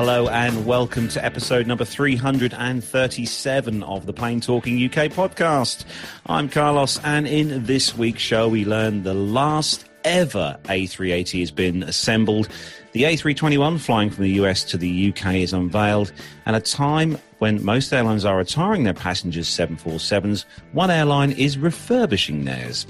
Hello and welcome to episode number 337 of the Plane Talking UK podcast. I'm Carlos, and in this week's show, we learn the last ever A380 has been assembled. The A321 flying from the US to the UK is unveiled, and a time when most airlines are retiring their passengers 747s, one airline is refurbishing theirs.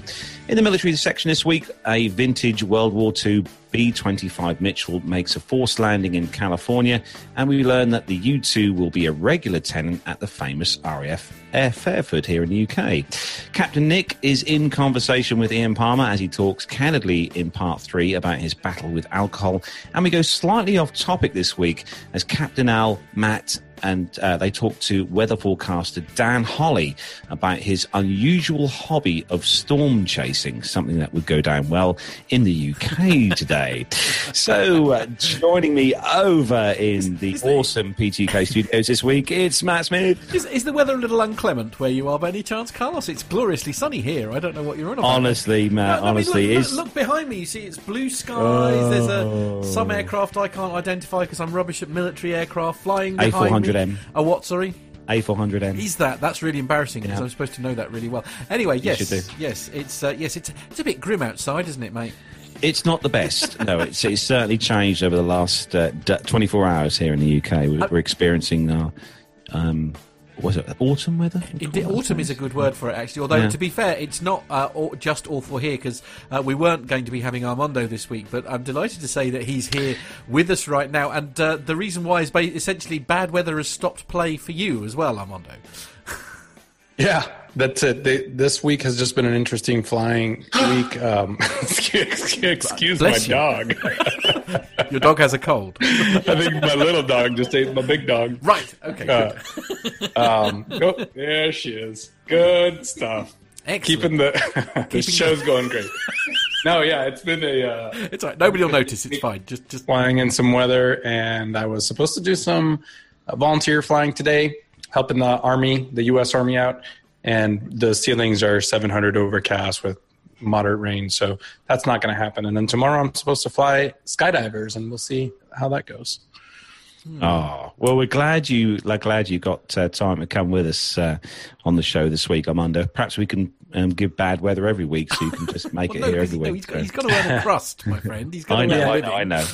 In the military section this week, a vintage World War II B 25 Mitchell makes a forced landing in California, and we learn that the U 2 will be a regular tenant at the famous RAF Air Fairford here in the UK. Captain Nick is in conversation with Ian Palmer as he talks candidly in part three about his battle with alcohol, and we go slightly off topic this week as Captain Al, Matt, and uh, they talked to weather forecaster Dan Holly about his unusual hobby of storm chasing, something that would go down well in the UK today. so, uh, joining me over in the awesome PTK studios this week, it's Matt Smith. Is, is, the weather a little inclement where you are by any chance, Carlos? It's gloriously sunny here. I don't know what you're on about. Honestly, Matt, no, honestly, mean, look, look, look, behind me. You see, it's blue skies. Oh. There's a some aircraft I can't identify because I'm rubbish at military aircraft flying behind me. A400M. A what, sorry? A400M. Is that? That's really embarrassing because yeah. I'm supposed to know that really well. Anyway, yes, yes, it's uh, yes, it's it's a bit grim outside, isn't it, mate? It's not the best. no, it's it's certainly changed over the last uh, 24 hours here in the UK. We're, uh, we're experiencing our um, was it autumn weather? It, autumn is a good word for it, actually. Although, yeah. to be fair, it's not uh, just awful here because uh, we weren't going to be having Armando this week, but I'm delighted to say that he's here with us right now. And uh, the reason why is essentially bad weather has stopped play for you as well, Armando. Yeah, that's it. They, this week has just been an interesting flying week. Um, excuse, excuse my dog. Your dog has a cold. I think my little dog just ate my big dog. Right. Okay. Uh, um, oh, there she is. Good stuff. Excellent. Keeping the the show's going great. No, yeah, it's been a. Uh, it's all right. Nobody will notice. It's fine. Just just flying in some weather, and I was supposed to do some uh, volunteer flying today, helping the army, the U.S. Army out, and the ceilings are 700 overcast with moderate rain, so that's not going to happen. And then tomorrow I'm supposed to fly skydivers, and we'll see how that goes. Hmm. Oh well, we're glad you like glad you got uh, time to come with us uh, on the show this week, Armando. Perhaps we can um, give bad weather every week, so you can just make well, it no, here every week. No, he's, got, he's got to earn a crust, my friend. He's got I to know, I know, I know.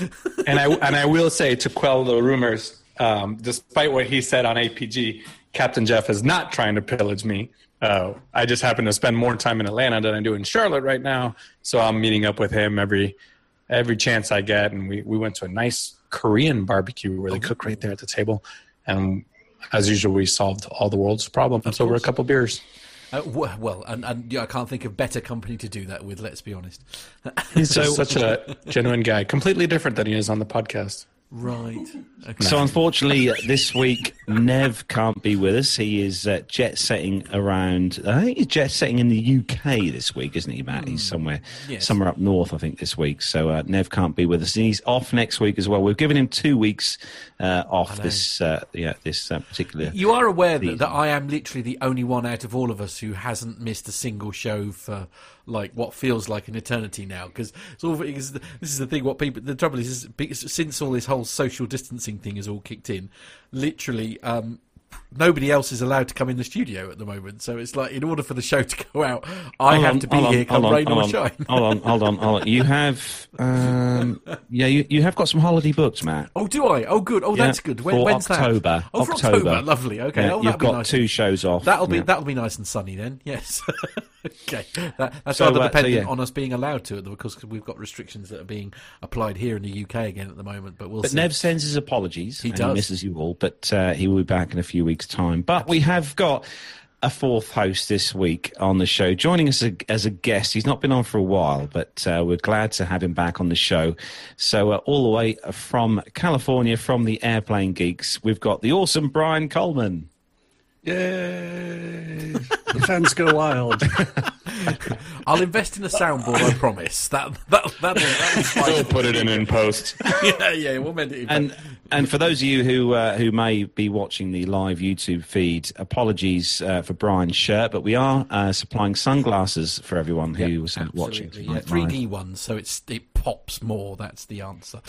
and I and I will say to quell the rumors, um, despite what he said on APG, Captain Jeff is not trying to pillage me. Uh, I just happen to spend more time in Atlanta than I do in Charlotte right now, so I'm meeting up with him every every chance I get, and we we went to a nice Korean barbecue where they cook right there at the table, and as usual, we solved all the world's problems over a couple beers. Uh, well, and, and yeah, I can't think of better company to do that with. Let's be honest. He's so, such a genuine guy, completely different than he is on the podcast. Right. Okay. So unfortunately, this week Nev can't be with us. He is uh, jet setting around. I think he's jet setting in the UK this week, isn't he, Matt? Mm. He's hmm. somewhere, yes. somewhere up north, I think, this week. So uh, Nev can't be with us. And he's off next week as well. We've given him two weeks uh, off this, uh, yeah, this uh, particular. You are aware that, that I am literally the only one out of all of us who hasn't missed a single show for like what feels like an eternity now. Because this is the thing. What people the trouble is, is since all this whole social distancing thing has all kicked in, literally. Um, nobody else is allowed to come in the studio at the moment. So it's like, in order for the show to go out, I hold have on, to be here, come on, rain or shine. Hold on, hold on, hold on. You have, um, yeah, you, you have got some holiday books, Matt. Oh, do I? Oh, good. Oh, yeah, that's good. When, when's October. that? Oh, for October. October. Lovely. Okay. Yeah, oh, you've got nice. two shows off. That'll be that'll be nice and sunny then. Yes. okay. That, that's so, rather uh, dependent so, on us being allowed to, because we've got restrictions that are being applied here in the UK again at the moment. But we'll. But see. Nev sends his apologies. He does. He misses you all, but uh, he will be back in a few weeks' time. But we have got a fourth host this week on the show, joining us as a guest. He's not been on for a while, but uh, we're glad to have him back on the show. So, uh, all the way from California, from the Airplane Geeks, we've got the awesome Brian Coleman. Yay! the fans go wild. I'll invest in a soundboard. I promise. That that that that We'll put it in in post. yeah, yeah. We'll mend it. And and for those of you who uh, who may be watching the live YouTube feed, apologies uh, for Brian's shirt, but we are uh, supplying sunglasses for everyone who was watching. Absolutely. Yeah, 3D ones, so it's it pops more. That's the answer.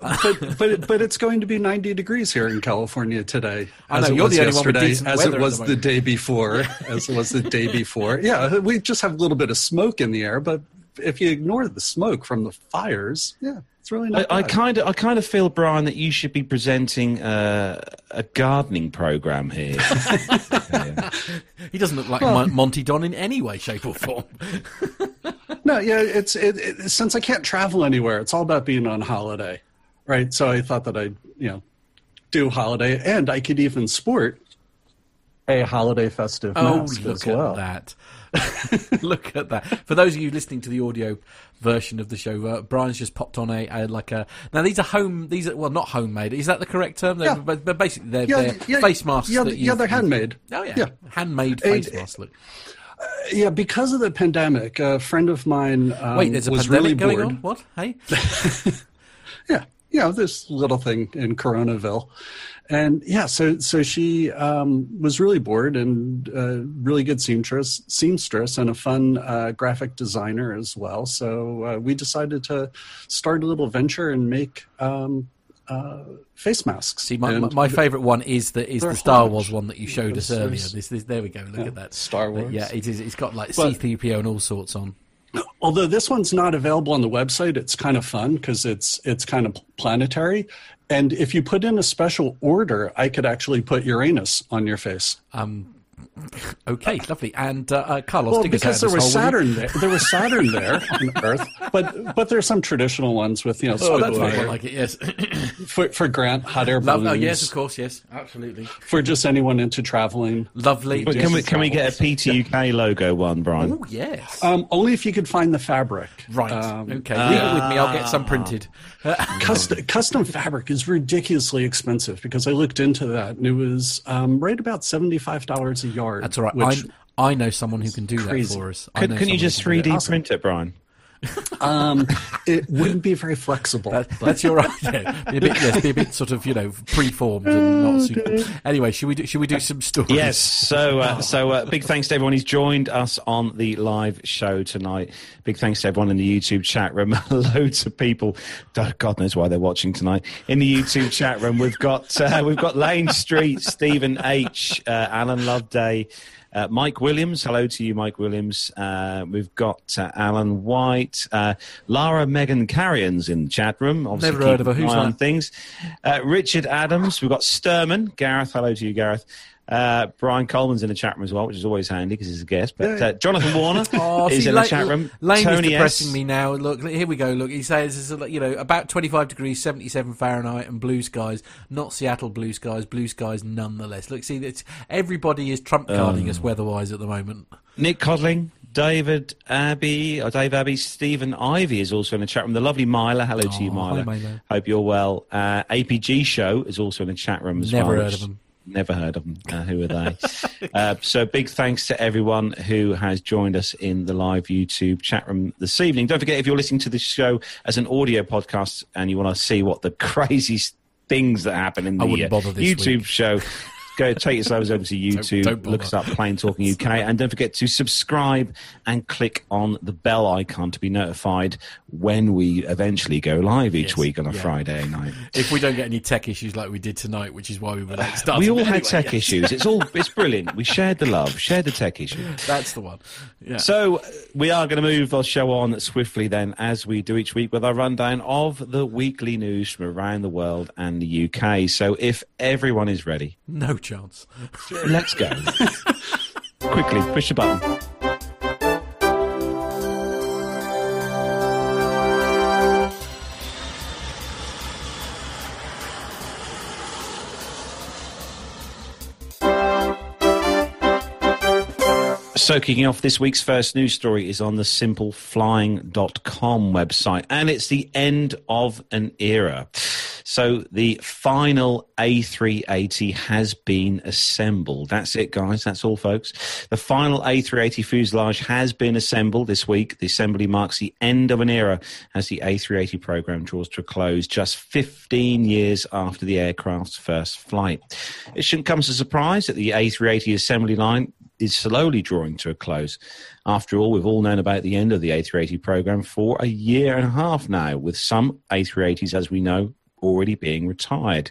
but but but it's going to be 90 degrees here in California today. I As know, it you're was the only one with yesterday, decent as weather it at was the the day before, as it was the day before. Yeah, we just have a little bit of smoke in the air, but if you ignore the smoke from the fires, yeah, it's really not. I kind of, I kind of feel, Brian, that you should be presenting uh, a gardening program here. Yeah. He doesn't look like Mon- Monty Don in any way, shape, or form. No, yeah, it's it, it, since I can't travel anywhere, it's all about being on holiday, right? So I thought that I'd you know do holiday, and I could even sport a holiday festive Oh, mask look as well. at that! look at that! For those of you listening to the audio version of the show, uh, Brian's just popped on a, a like a. Now these are home. These are well, not homemade. Is that the correct term? They're, Yeah. but, basically, they're, Yeah, they're yeah, face masks. Yeah, yeah, they're handmade. Oh yeah, yeah. handmade It- face masks. Look. Yeah, because of the pandemic, a friend of mine um, Wait, there's a was pandemic really going bored. on. What? Hey, Yeah, yeah, this little thing in Coronaville, and yeah, so so she um, was really bored and uh, really good seamstress, seamstress, and a fun uh, graphic designer as well. So uh, we decided to start a little venture and make um, uh, face masks. see, my, And my favourite one is the is the Star hot. Wars one that you showed us earlier. This, this, there we go. Look at that Star Wars. Yeah, it is. It's got like But- C-3PO and all sorts on. although this one's not available on the website, it's kind of fun because it's it's kind of planetary. And if you put in a special order, I could actually put Uranus on your face. Um, Okay, lovely. And uh, uh, Carlos, Well, because there was this hole, will you? Saturn there. There was Saturn there on Earth, but but there's some traditional ones with you know Oh, that's squiggly very like it. Yes. for for Grant hot air Love, balloons. oh, yes, of course. Yes, absolutely. For just anyone into traveling. Lovely. But can we can we get a PT UK logo one, Brian? Oh yes. Um, only if you could find the fabric. right. Um, okay. Leave it with me. I'll get some printed. Uh, custom, custom fabric is ridiculously expensive because I looked into that and it was um, right about seventy five dollars a yard. That's all right. Which, I, I know someone who can do Crazy. that for us. I Can, know can you just who can 3D print it, Brian? Um, it wouldn't be very flexible. that. That's your idea. Be a bit, yes, be a bit sort of, you know, preformed and not suitable. Anyway, should we do? Should we do some stories? Yes. So, uh, so uh, big thanks to everyone who's joined us on the live show tonight. Big thanks to everyone in the YouTube chat room. Loads of people. God knows why they're watching tonight in the YouTube chat room. We've got uh, we've got Lane Street, Stephen H, uh, Alan Loveday. Uh, Mike Williams, hello to you, Mike Williams. Uh, we've got uh, Alan White, uh, Lara Megan Carrions in the chat room. Obviously Never heard of her. Who's on that? things. Uh, Richard Adams, we've got Sturman, Gareth, hello to you, Gareth. Uh, Brian Coleman's in the chat room as well, which is always handy because he's a guest. But uh, Jonathan Warner Oh, is see, in the chat room. Lane Tony is depressing S. me now. Look, here we go. Look, he says it's you know about 25 degrees, 77 Fahrenheit, and blue skies. Not Seattle blue skies, blue skies nonetheless. Look, see, it's, everybody is trump carding Oh. us weather-wise at the moment. Nick Codling, David Abbey, or Dave Abbey, Stephen Ivy is also in the chat room. The lovely Myla, hello to you, Oh, hi, Myla. Myla. Hope you're well. Uh, APG Show is also in the chat room as Never well. heard which- of them. Never heard of them. Uh, who are they? uh, so big thanks to everyone who has joined us in the live YouTube chat room this evening. Don't forget, if you're listening to this show as an audio podcast and you want to see what the crazy things that happen in the uh, YouTube week. show, go take yourselves over to YouTube, don't look us up, Plane Talking UK, and don't forget to subscribe and click on the bell icon to be notified when we eventually go live each Yes, week on a yeah. Friday night. If we don't get any tech issues like we did tonight, which is why we were late starting. We all Anyway, had tech yes. issues. It's all it's brilliant. We shared the love, shared the tech issue. That's the one. Yeah. So we are going to move our show on swiftly then, as we do each week, with our rundown of the weekly news from around the world and the UK. So if everyone is ready, no chance. let's go. Quickly, push the button. So, kicking off this week's first news story is on the simpleflying.com website, and it's the end of an era. So the final A380 has been assembled. That's it, guys. That's all, folks. The final A380 fuselage has been assembled this week. The assembly marks the end of an era as the A380 program draws to a close just 15 years after the aircraft's first flight. It shouldn't come as a surprise that the A380 assembly line is slowly drawing to a close. After all, we've all known about the end of the A380 program for a year and a half now, with some A380s, as we know, already being retired.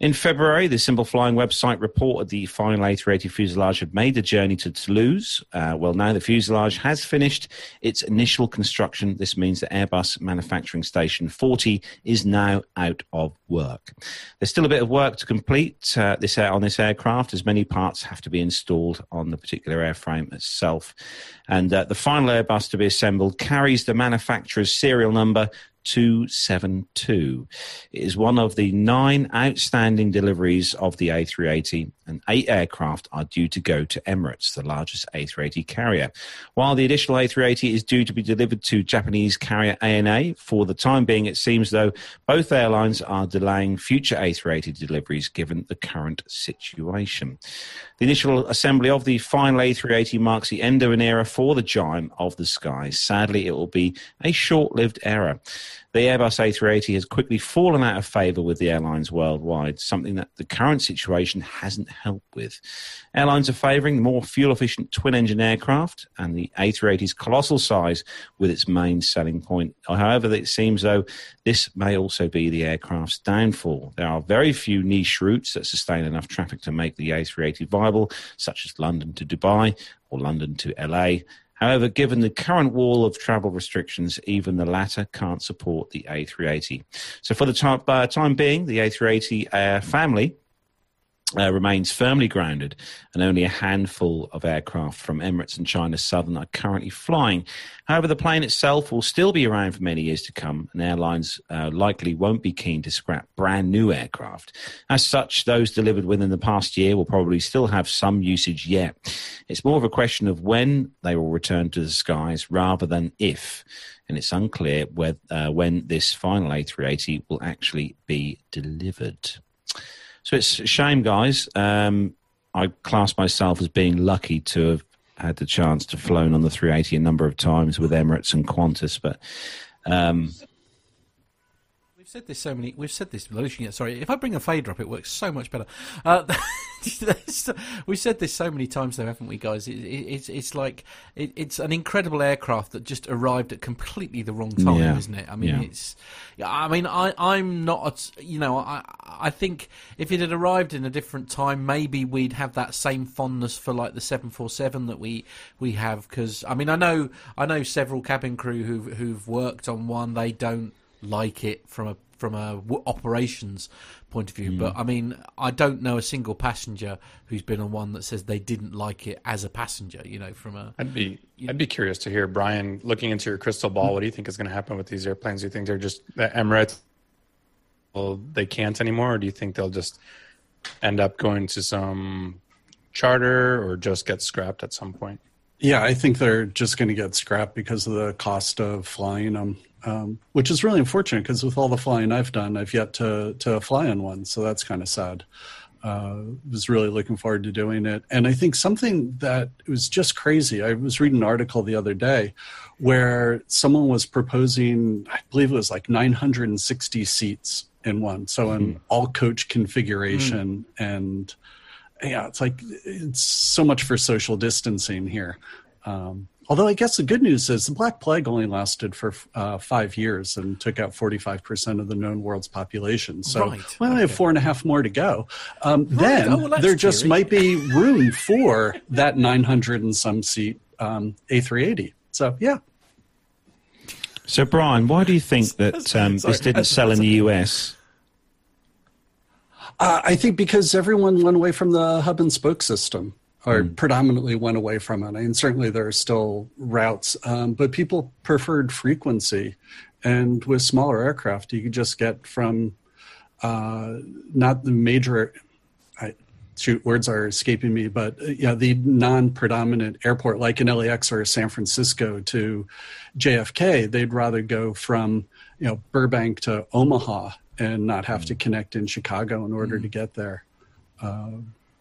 In February, the Simple Flying website reported the final A380 fuselage had made the journey to Toulouse. Uh, well, now the fuselage has finished its initial construction. This means that Airbus Manufacturing Station 40 is now out of work. There's still a bit of work to complete uh, this on this aircraft, as many parts have to be installed on the particular airframe itself. And uh, the final Airbus to be assembled carries the manufacturer's serial number 272. It is one of the nine outstanding deliveries of the A380, and eight aircraft are due to go to Emirates, the largest A380 carrier. While the additional A380 is due to be delivered to Japanese carrier ANA, for the time being, it seems though both airlines are delaying future A380 deliveries given the current situation. The initial assembly of the final A380 marks the end of an era for the giant of the skies. Sadly, it will be a short lived era. The Airbus A380 has quickly fallen out of favour with the airlines worldwide, something that the current situation hasn't helped with. Airlines are favouring more fuel efficient twin engine aircraft and the A380's colossal size with its main selling point. However, it seems though this may also be the aircraft's downfall. There are very few niche routes that sustain enough traffic to make the A380 viable, such as London to Dubai or London to LA. However, given the current wall of travel restrictions, even the latter can't support the A380. So, for the time, uh, time being, the A380 uh, family uh, remains firmly grounded, and only a handful of aircraft from Emirates and China Southern are currently flying. However, the plane itself will still be around for many years to come, and airlines uh, likely won't be keen to scrap brand new aircraft. As such, those delivered within the past year will probably still have some usage yet. It's more of a question of when they will return to the skies rather than if. And it's unclear uh, when this final A380 will actually be delivered. So it's a shame, guys. Um, I class myself as being lucky to have had the chance to flown on the 380 a number of times with Emirates and Qantas, but um, we've said this so many. We've said this. Sorry, if I bring a fader up, it works so much better. Uh, we've said this so many times, though, haven't we, guys? It, it, it's it's like it, it's an incredible aircraft that just arrived at completely the wrong time, yeah. isn't it? I mean, yeah. it's. I mean, I I'm not. You know, I I think if it had arrived in a different time, maybe we'd have that same fondness for like the seven four seven that we we have. Because I mean, I know I know several cabin crew who've who've worked on one. They don't like it from a from a w- operations point of view. Mm. But I mean, I don't know a single passenger who's been on one that says they didn't like it as a passenger. You know, from a. I'd be I'd be curious to hear Brian looking into your crystal ball. What do you think is going to happen with these airplanes? Do you think they're just the Emirates? Well, they can't anymore, or do you think they'll just end up going to some charter or just get scrapped at some point? Yeah, I think they're just going to get scrapped because of the cost of flying them um, which is really unfortunate because with all the flying I've done, I've yet to to fly on one, so that's kind of sad. Uh, was really looking forward to doing it, and I think something that was just crazy. I was reading an article the other day where someone was proposing, I believe it was like 960 seats in one, so an mm. all coach configuration, mm. and yeah, it's like it's so much for social distancing here. Um, Although I guess the good news is the Black Plague only lasted for uh, five years and took out 45% of the known world's population. So right. we only okay. have four and a half more to go. Um, right. Then oh, well, there just might be room for that 900 and some seat um, A380. So, yeah. So, Brian, why do you think that um, this didn't sell in the US? Uh, I think because everyone went away from the hub and spoke system or mm. predominantly went away from it. And certainly there are still routes, um, but people preferred frequency. And with smaller aircraft, you could just get from uh, not the major. I, shoot, words are escaping me, but uh, yeah, the non-predominant airport like in LAX or San Francisco to JFK, they'd rather go from you know Burbank to Omaha and not have to connect in Chicago in order to get there. Uh,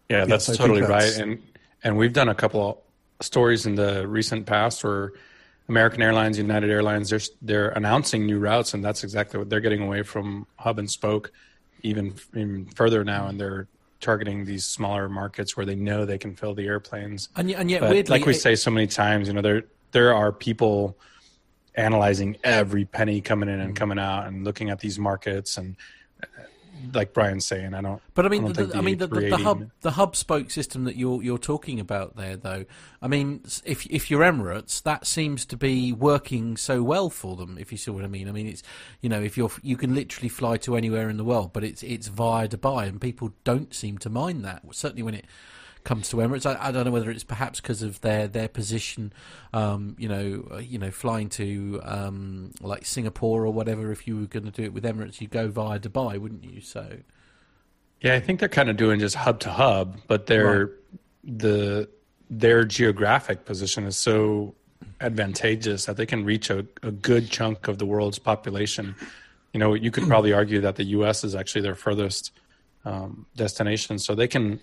Yeah, that's Yes, I totally that's- right. And and we've done a couple of stories in the recent past where American Airlines, United Airlines, they're they're announcing new routes, and that's exactly what they're getting away from hub and spoke, even even further now, and they're targeting these smaller markets where they know they can fill the airplanes. And, yet- and yet, But weirdly, like we it- say so many times, you know, there there are people analyzing every penny coming in and coming out and looking at these markets and uh, like Brian's saying, I don't. But I mean, don't the, I mean, the, the, the hub, the hub spoke system that you're you're talking about there, though. I mean, if if you're Emirates, that seems to be working so well for them. If you see what I mean. I mean, it's you know, if you're you can literally fly to anywhere in the world, but it's it's via Dubai, and people don't seem to mind that. Certainly when it comes to Emirates, I, I don't know whether it's perhaps because of their their position. Um, you know, uh, you know, flying to um, like Singapore or whatever. If you were going to do it with Emirates, you'd go via Dubai, wouldn't you? So. Yeah, I think they're kind of doing just hub to hub, but they're the their geographic position is so advantageous that they can reach a, a good chunk of the world's population. You know, you could probably argue that the U.S. is actually their furthest um, destination, so they can,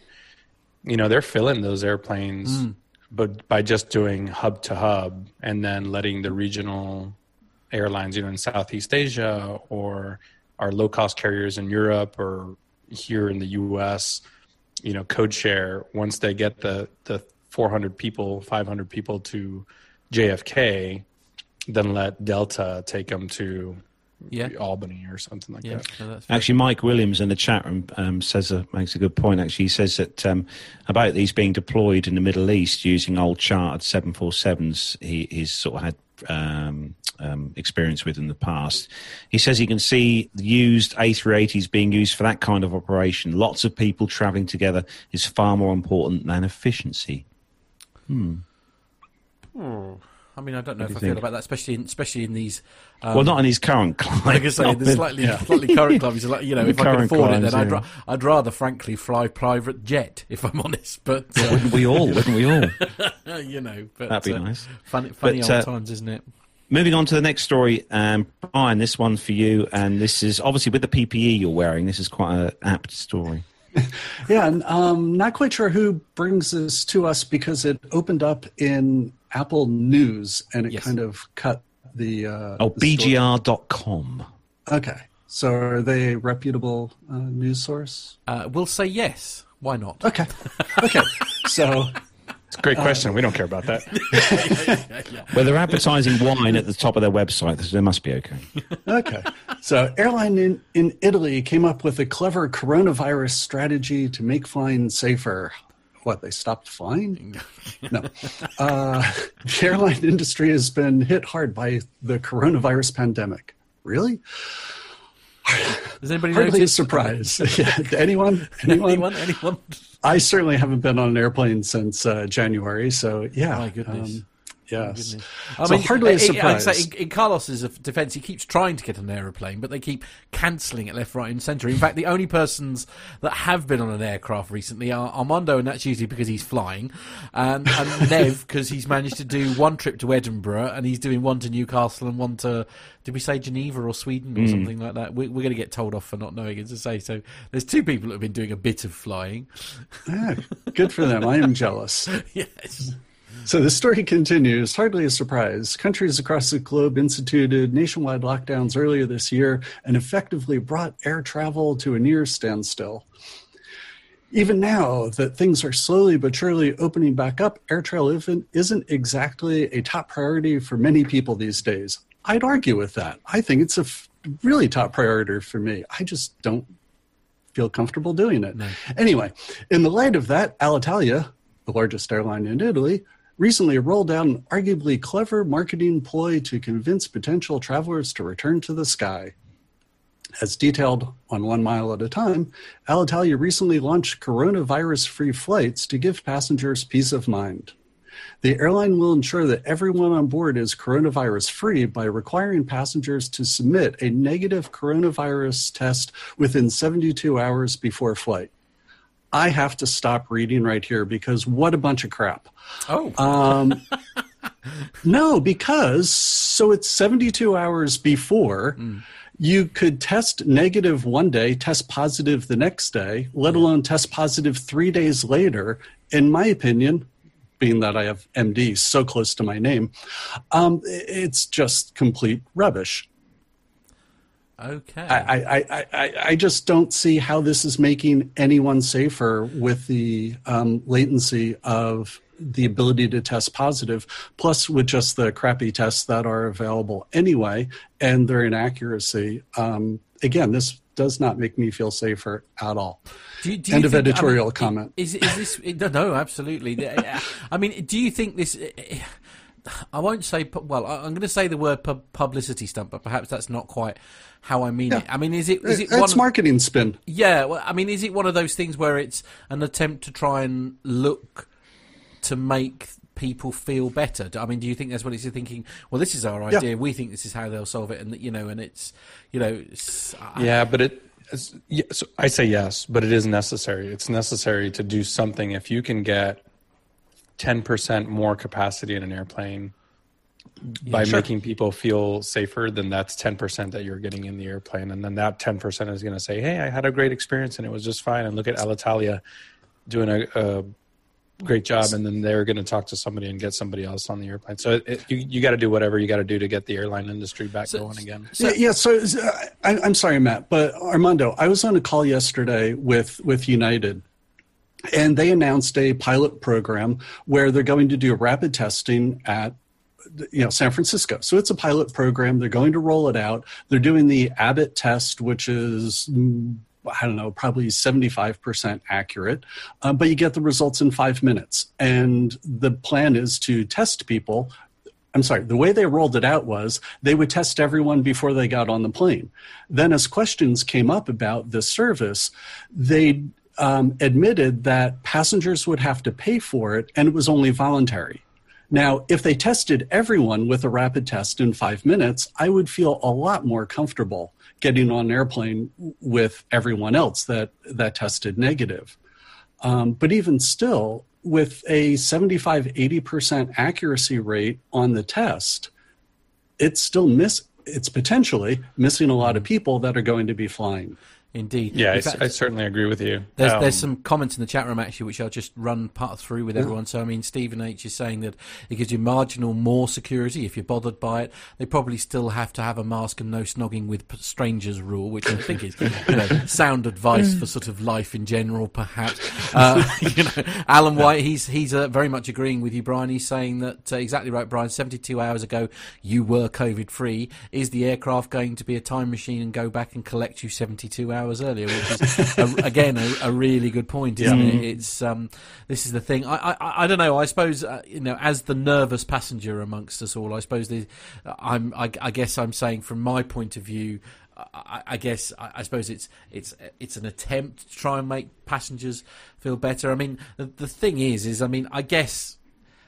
you know, they're filling those airplanes, mm. but by just doing hub to hub and then letting the regional airlines, you know, in Southeast Asia or our low cost carriers in Europe or here in the US, you know, code share once they get the the 400 people, 500 people to JFK, then let Delta take them to Yeah. Albany or something like Yeah, that. no, Actually, Mike Williams in the chat room um, says a, makes a good point. Actually, he says that um, about these being deployed in the Middle East using old chartered 747s. He, he's sort of had um, um, experience with in the past. He says he can see used A380s being used for that kind of operation. Lots of people travelling together is far more important than efficiency. I mean, I don't know do if I you feel about that, especially in, especially in these. Um, well, not in his current climate. like I say, the slightly, slightly current club clubs. Like, you know, if I could afford it, then I'd, yeah. ra- I'd rather, frankly, fly private jet. If I'm honest, but uh, Wouldn't we all? Wouldn't we all? you know, but That'd be uh, nice. Funny, funny But, old uh, times, isn't it? Moving on to the next story, um, Brian, this one for you, and this is obviously with the PPE you're wearing. This is quite an apt story. Yeah, and um, not quite sure who brings this to us because it opened up in Apple News and it Yes. kind of cut the. Uh, Oh, the story. BGR.com. Okay, so are they a reputable uh, news source? Uh, we'll say yes. Why not? Okay, okay. so It's a great question. we don't care about that. Well, they're advertising wine at the top of their website, so they must be okay. okay, so airline in, in Italy came up with a clever coronavirus strategy to make flying safer. What they stopped flying? No. Uh, the airline industry has been hit hard by the coronavirus pandemic. Really? Does anybody Hardly a surprise. yeah. Anyone? Anyone? anyone? Anyone? I certainly haven't been on an airplane since uh, January. So yeah. My goodness. um, yes. I so hardly a i- i- surprise. say in, in Carlos's defence, he keeps trying to get on an aeroplane, but they keep cancelling it left, right, and centre. In fact, the only persons that have been on an aircraft recently are Armando, and that's usually because he's flying, and, and Nev because he's managed to do one trip to Edinburgh, and he's doing one to Newcastle and one to did we say Geneva or Sweden or hmm. something like that? We, we're going to get told off for not knowing it to say. So there's two people that have been doing a bit of flying. Yeah, good for them. I am jealous. yes. So the story continues. Hardly a surprise. Countries across the globe instituted nationwide lockdowns earlier this year and effectively brought air travel to a near standstill. Even now that things are slowly but surely opening back up, air travel isn't- exactly a top priority for many people these days. I'd argue with that. I think it's a really top priority for me. I just don't feel comfortable doing it. Anyway, in the light of that, Alitalia, the largest airline in Italy, recently rolled out an arguably clever marketing ploy to convince potential travelers to return to the sky. As detailed on One Mile at a Time, Alitalia recently launched coronavirus free flights to give passengers peace of mind. The airline will ensure that everyone on board is coronavirus free by requiring passengers to submit a negative coronavirus test within 72 hours before flight. I have to stop reading right here because what a bunch of crap. Oh. Um, no, because so it's 72 hours before. you could test negative one day, test positive the next day, let alone test positive three days later. In my opinion, being that I have MD so close to my name, um, it's just complete rubbish. Okay. I, I, I, I just don't see how this is making anyone safer with the um, latency of the ability to test positive, plus with just the crappy tests that are available anyway and their inaccuracy. Um, again, this does not make me feel safer at all. Do you, do End you of think- editorial I mean, comment. Is, is this no? Absolutely. I mean, do you think this? I won't say. Well, I'm going to say the word publicity stunt, but perhaps that's not quite how I mean it. I mean, is it? Is it it's one? marketing spin. Yeah. Well, I mean, is it one of those things where it's an attempt to try and look to make people feel better? I mean, do you think that's what it's thinking? Well, this is our Yeah. idea. We think this is how they'll solve it, and you know, and it's you know, it's, I- Yeah, but it. It's, yeah, so I say yes, but it is necessary. It's necessary to do something. If you can get ten percent more capacity in an airplane by sure. making people feel safer, then that's ten percent that you're getting in the airplane, and then that ten percent is going to say, "Hey, I had a great experience and it was just fine." And look at Alitalia doing a, a great job, and then they're going to talk to somebody and get somebody else on the airplane. So it, it, you you got to do whatever you got to do to get the airline industry back So- going again. So- yeah, yeah. So uh, I, I'm sorry, Matt, but Armando, I was on a call yesterday with with United, and they announced a pilot program where they're going to do rapid testing at you know San Francisco. So it's a pilot program. They're going to roll it out. They're doing the Abbott test, which is. mm, I don't know, probably 75% accurate, uh, but you get the results in five minutes. And the plan is to test people I'm sorry, the way they rolled it out was they would test everyone before they got on the plane. Then, as questions came up about this service, they um, admitted that passengers would have to pay for it and it was only voluntary. Now, if they tested everyone with a rapid test in five minutes, I would feel a lot more comfortable getting on an airplane with everyone else that, that tested negative. Um, but even still, with a 75 80% accuracy rate on the test, it's still miss it's potentially missing a lot of people that are going to be flying. Indeed. Yeah, In I, fact- I certainly agree with you. There's, Um, there's some comments in the chat room actually, which I'll just run part through with everyone. So, I mean, Stephen H is saying that it gives you marginal more security if you're bothered by it. They probably still have to have a mask and no snogging with strangers rule, which I think is you know, sound advice for sort of life in general, perhaps. Uh, you know, Alan White, he's he's uh, very much agreeing with you, Brian. He's saying that uh, exactly right, Brian. 72 hours ago, you were COVID free. Is the aircraft going to be a time machine and go back and collect you 72 hours earlier? Which is a, again a, a really good point, isn't it? It's um, this is the thing. I I, I don't know. I suppose uh, you know, as the nervous passenger amongst us all, I suppose the, I'm. I, I guess I'm saying from my point of view. I, I guess I, I suppose it's it's it's an attempt to try and make passengers feel better. I mean, the, the thing is, is I mean, I guess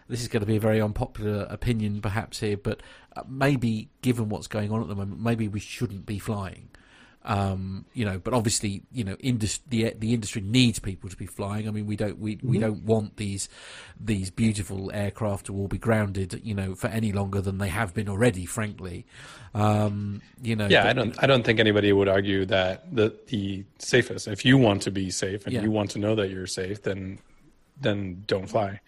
this is going to be a very unpopular opinion perhaps here, but uh, maybe given what's going on at the moment, maybe we shouldn't be flying. Um, you know, but obviously, you know, indus- the the industry needs people to be flying. I mean, we don't we, we don't want these these beautiful aircraft to all be grounded, you know, for any longer than they have been already. Frankly, um, you know. Yeah, but- I don't. I don't think anybody would argue that the the safest. If you want to be safe and Yeah. you want to know that you're safe, then then don't fly.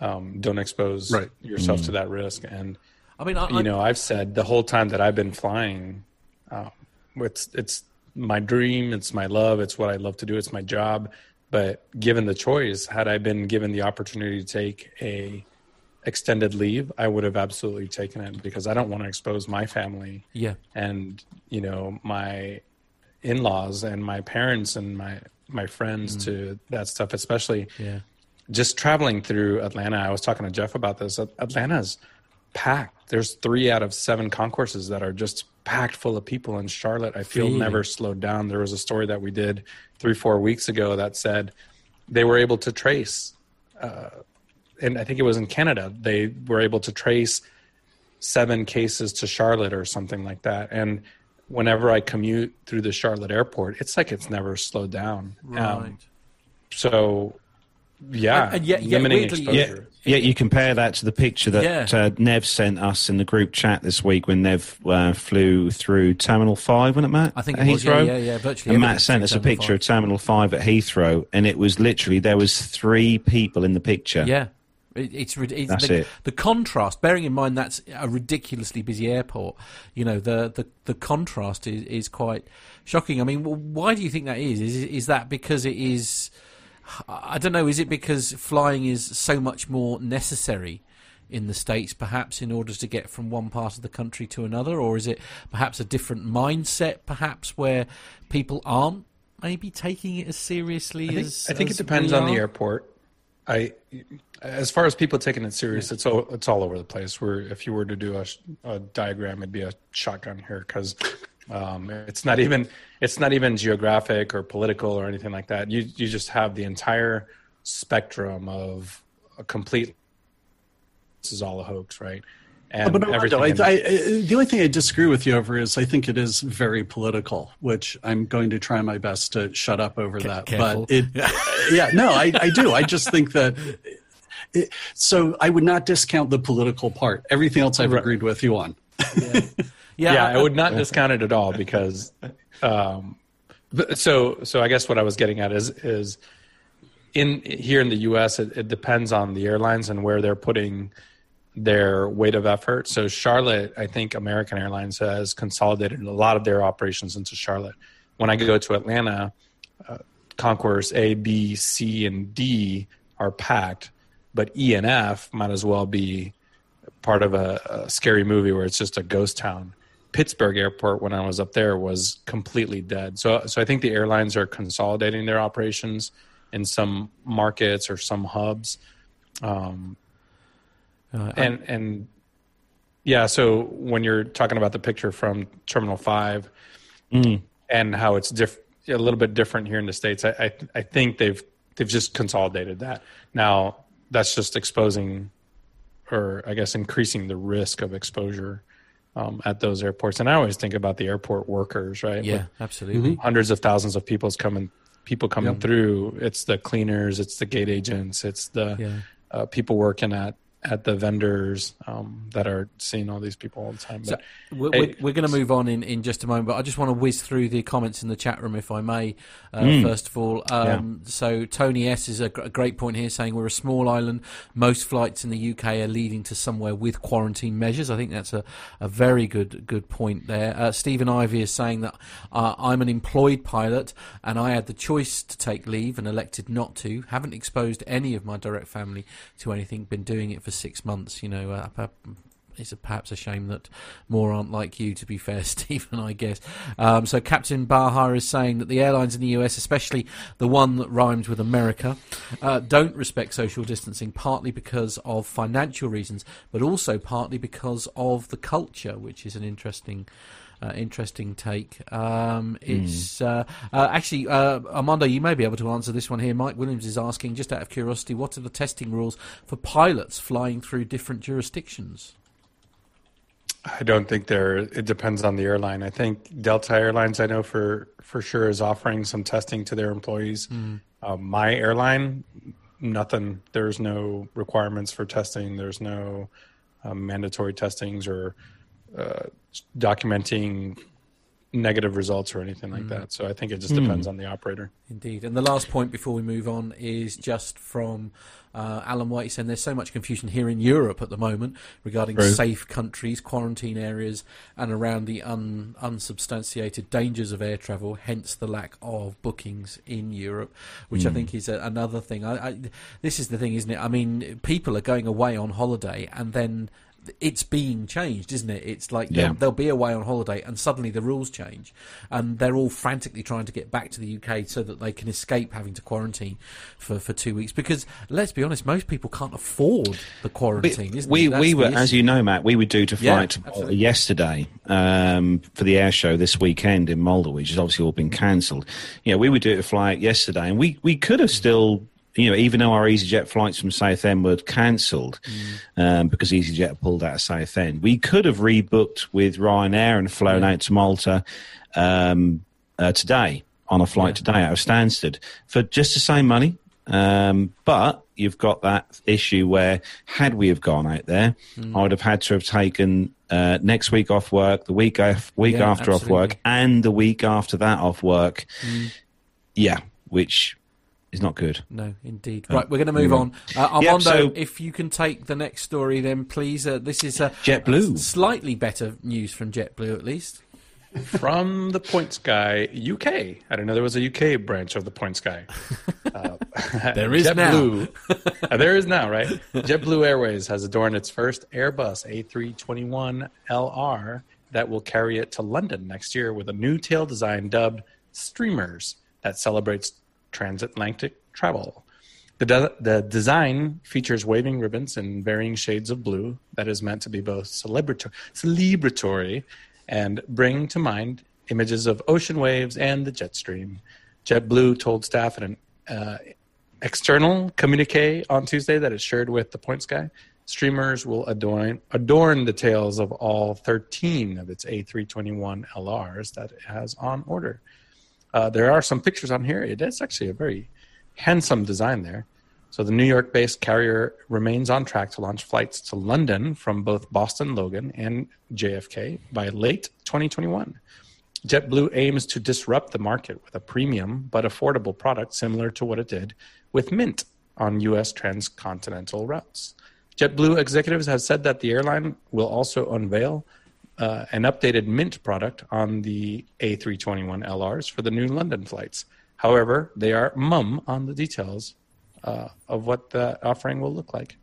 Um, don't expose Right. yourself to that risk. And I mean, I, you I- know, I've said the whole time that I've been flying, um, it's it's my dream, it's my love, it's what I love to do, it's my job. But given the choice, had I been given the opportunity to take a extended leave, I would have absolutely taken it because I don't want to expose my family yeah, and you know my in-laws and my parents and my my friends mm. to that stuff especially yeah. just traveling through atlanta. I was talking to jeff about this. Atlanta's packed there's three out of seven concourses that are just packed full of people in charlotte i feel never slowed down there was a story that we did three four weeks ago that said they were able to trace uh, and i think it was in canada they were able to trace seven cases to Charlotte or something like that. And whenever I commute through the Charlotte airport, it's like it's never slowed down. Right. Um, so Yeah, And- and yet- yet limiting weirdly- exposure. Yeah, you compare that to the picture that Yeah. uh, Nev sent us in the group chat this week when Nev uh, flew through Terminal 5, wasn't it, Matt? I think At it was, yeah, Heathrow? yeah, yeah, virtually And Matt sent us a picture 5. of Terminal 5 at Heathrow, and it was literally, there was three people in the picture. Yeah. It, it's, it's That's the, it. the contrast. Bearing in mind that's a ridiculously busy airport, you know the the, the contrast is, is quite shocking. I mean, why do you think that is? Is is that because it is? I don't know. Is it because flying is so much more necessary in the states, perhaps in order to get from one part of the country to another, or is it perhaps a different mindset, perhaps where people aren't maybe taking it as seriously I think, as I think it depends on the airport. I, as far as people taking it serious, it's all it's all over the place. Where if you were to do a, a diagram, it'd be a shotgun here because um, it's not even it's not even geographic or political or anything like that. You you just have the entire spectrum of a complete. This is all a hoax, right? And but Armando, I, in- I, I, the only thing I disagree with you over is I think it is very political, which I'm going to try my best to shut up over that. careful. But it, yeah, no, I, I do. I just think that. It, so I would not discount the political part. Everything else I've Right. agreed with you on. Yeah, yeah, I- I would not discount it at all because, um, so so I guess what I was getting at is is in here in the U.S. It, it depends on the airlines and where they're putting their weight of effort. So Charlotte, I think American Airlines has consolidated a lot of their operations into Charlotte. When I go to Atlanta, uh, concourse A, B, C, and D are packed, but E and F might as well be part of a, a scary movie where it's just a ghost town. Pittsburgh Airport, when I was up there, was completely dead. So, so I think the airlines are consolidating their operations in some markets or some hubs, um, Uh, and and yeah. So when you're talking about the picture from Terminal Five Mm. and how it's diff- a little bit different here in the states, I, I I think they've they've just consolidated that. Now that's just exposing, or I guess increasing the risk of exposure um, at those airports. And I always think about the airport workers, right? yeah, With absolutely. hundreds of thousands of people's coming, people coming through. It's the cleaners, it's the gate agents, it's the Yeah. uh, people working at at the vendors um, that are seeing all these people all the time. So we're, Hey, we're, going to move on in, in just a moment, but I just want to whiz through the comments in the chat room, if I may. Uh, Hmm. First of all, um, so Tony S is a, gr- a great point here, saying we're a small island. Most flights in the UK are leading to somewhere with quarantine measures. I think that's a, a very good good point there. Uh, Stephen Ivy is saying that uh, I'm an employed pilot and I had the choice to take leave and elected not to. Haven't exposed any of my direct family to anything. Been doing it for six months. You know, uh, it's a, perhaps a shame that more aren't like you, to be fair, Stephen, I guess. Um, so Captain Baha is saying that the airlines in the US, especially the one that rhymes with America, uh, don't respect social distancing, partly because of financial reasons, but also partly because of the culture, which is an interesting. Uh, interesting take. Um, it's uh, uh, actually uh, Armando. You may be able to answer this one here. Mike Williams is asking, just out of curiosity, what are the testing rules for pilots flying through different jurisdictions? I don't think there. It depends on the airline. I think Delta Airlines, I know for for sure, is offering some testing to their employees. Uh, my airline, nothing. There's no requirements for testing. There's no uh, mandatory testings or uh, documenting negative results or anything like that. So I think it just depends on the operator. Indeed. And the last point before we move on is just from uh, Alan White saying there's so much confusion here in Europe at the moment regarding safe countries, quarantine areas, and around the un- unsubstantiated dangers of air travel, hence the lack of bookings in Europe, which I think is a, another thing. I, I, this is the thing, isn't it? I mean, people are going away on holiday and then it's being changed, isn't it? It's like Yeah. they'll, they'll be away on holiday and suddenly the rules change, and they're all frantically trying to get back to the UK so that they can escape having to quarantine for, for two weeks. Because let's be honest, most people can't afford the quarantine, isn't we we were, as you know, Matt, we were due to Yeah, fly to yesterday um, for the air show this weekend in Malta, which has obviously all been cancelled. You know, we were due to fly yesterday, and we, we could have still, you know, even though our EasyJet flights from Southend were cancelled um, because EasyJet pulled out of Southend, we could have rebooked with Ryanair and flown out to Malta um, uh, today on a flight today out of Stansted for just the same money. Um, but you've got that issue where, had we have gone out there, Hmm. I would have had to have taken uh, next week off work, the week af- week Yeah, after off work, and the week after that off work. Hmm. Yeah, which is not good. No, indeed. Right, we're going to move yeah. on. Uh, Yep, Armando, so- if you can take the next story, then please. Uh, this is uh, JetBlue. slightly better news from JetBlue, at least. From the Points Guy UK. I didn't know there was a UK branch of the Points Guy. Uh, There is JetBlue, Uh, there is now, right? JetBlue Airways has adorned its first Airbus A321LR that will carry it to London next year with a new tail design dubbed Streamers that celebrates transatlantic travel. The, de- the design features waving ribbons in varying shades of blue that is meant to be both celebratory, celebratory and bring to mind images of ocean waves and the jet stream. JetBlue told staff in an uh, external communique on Tuesday that it shared with the Points Guy. Streamers will adorn, adorn the tails of all 13 of its A321 LRs that it has on order. Uh, there are some pictures on here. It is actually a very handsome design there. So the New York based carrier remains on track to launch flights to London from both Boston Logan and JFK by late 2021. JetBlue aims to disrupt the market with a premium but affordable product similar to what it did with Mint on U.S. transcontinental routes. JetBlue executives have said that the airline will also unveil uh, an updated Mint product on the A321 LRs for the new London flights. However, they are mum on the details uh, of what the offering will look like.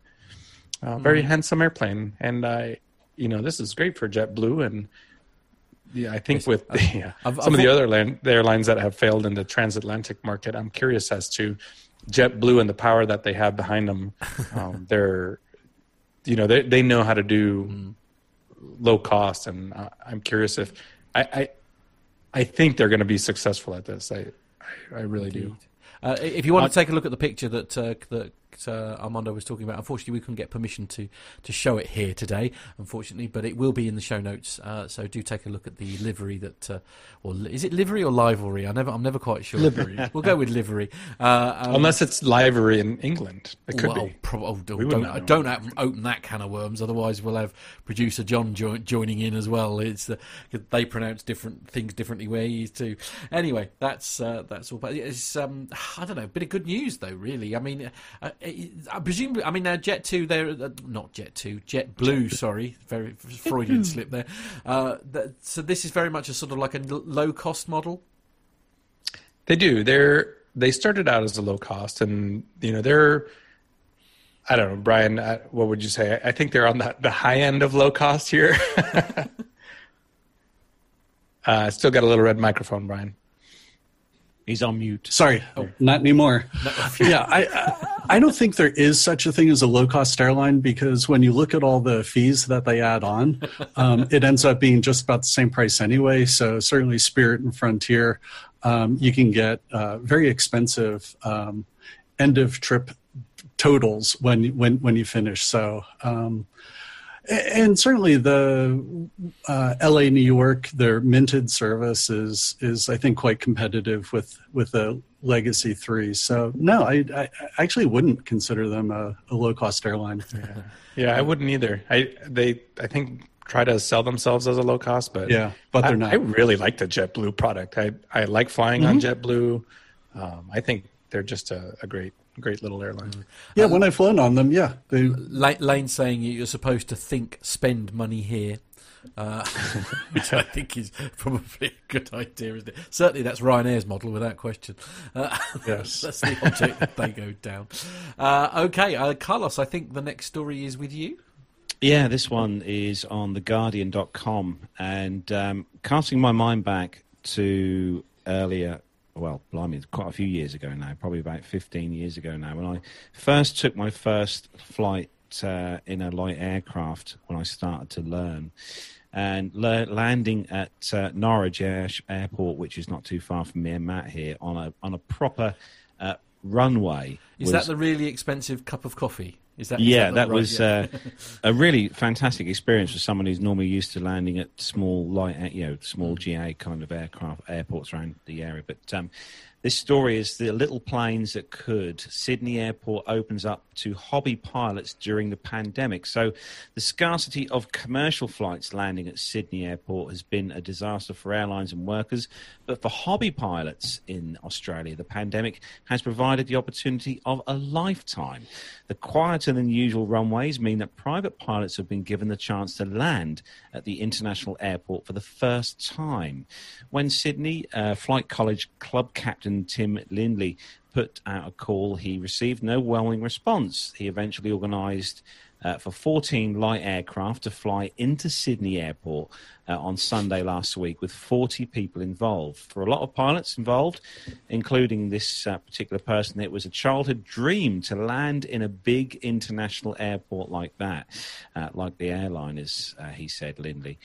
Uh, very handsome airplane, and I, you know, this is great for JetBlue, and yeah, I think with the, uh, I've- some of I've- the other land, the airlines that have failed in the transatlantic market, I'm curious as to JetBlue and the power that they have behind them. Um, they're, you know, they they know how to do low cost, and uh, I'm curious if I, I I think they're going to be successful at this. I I, I really do. Uh, if you want to take a look at the picture that uh, that uh, Armando was talking about, unfortunately we couldn't get permission to to show it here today, unfortunately, but it will be in the show notes. Uh, so do take a look at the livery that, uh, or li- is it livery or livery? I never, I'm never quite sure. Livery. we'll go with livery. Uh, um, Unless it's livery in England, it could well, be. prob- oh, don't, We wouldn't don't, know. don't open- open that can of worms. Otherwise, we'll have producer John jo- joining in as well. It's uh, 'cause they pronounce different things differently where he is too. Anyway, that's uh, that's all. But it's um, I don't know, a bit of good news though. Really, I mean, it, I presume. I mean, uh, Jet Two, they're uh, not Jet Two, Jet Blue. Sorry, very Freudian slip there. Uh, that, so this is very much a sort of like a low cost model. They do. They're they started out as a low cost, and you know they're. I don't know, Brian. uh, What would you say? I think they're on the, the high end of low cost here. uh, still got a little red microphone, Brian. He's on mute. Sorry, not anymore. yeah, I, I I don't think there is such a thing as a low cost airline because when you look at all the fees that they add on, um, it ends up being just about the same price anyway. So certainly Spirit and Frontier, um, you can get uh, very expensive um, end of trip totals when when when you finish. So. And certainly the uh, LA New York their minted service is is I think quite competitive with with the Legacy three. So no, I, I actually wouldn't consider them a, a low cost airline. Yeah, I wouldn't either. I they I think try to sell themselves as a low cost, but Yeah, but they're I, not. I really like the JetBlue product. I I like flying on JetBlue. Um, I think they're just a, a great great little airline. Yeah, when I've flown on them, yeah, they Lane saying you're supposed to think, spend money here, uh, which I think is probably a good idea, isn't it? Certainly, that's Ryanair's model without question. Uh, Yes. that's the object that they go down. Uh, okay, uh, Carlos, I think the next story is with you. Yeah, this one is on theguardian.com and um, casting my mind back to earlier, well, blimey, quite a few years ago now, probably about 15 years ago now, when I first took my first flight uh, in a light aircraft when I started to learn. And le- landing at uh, Norwich Air- Airport, which is not too far from me and Matt here, on a on a proper uh, runway Is that the really expensive cup of coffee? Is that? yeah, is that, right? was Yeah. uh, a really fantastic experience for someone who's normally used to landing at small, light, you know, small Mm. GA kind of aircraft airports around the area. But um, this story is the little planes that could. Sydney Airport opens up to hobby pilots during the pandemic. So the scarcity of commercial flights landing at Sydney Airport has been a disaster for airlines and workers. But for hobby pilots in Australia, the pandemic has provided the opportunity of a lifetime. The quieter than usual runways mean that private pilots have been given the chance to land at the international airport for the first time. When Sydney uh, Flight College club captain Tim Lindley put out a call, he received no overwhelming response. He eventually organised uh, for 14 light aircraft to fly into Sydney Airport uh, on Sunday last week with 40 people involved. For a lot of pilots involved, including this uh, particular person, it was a childhood dream to land in a big international airport like that, uh, like the airliners, uh, he said, Lindley.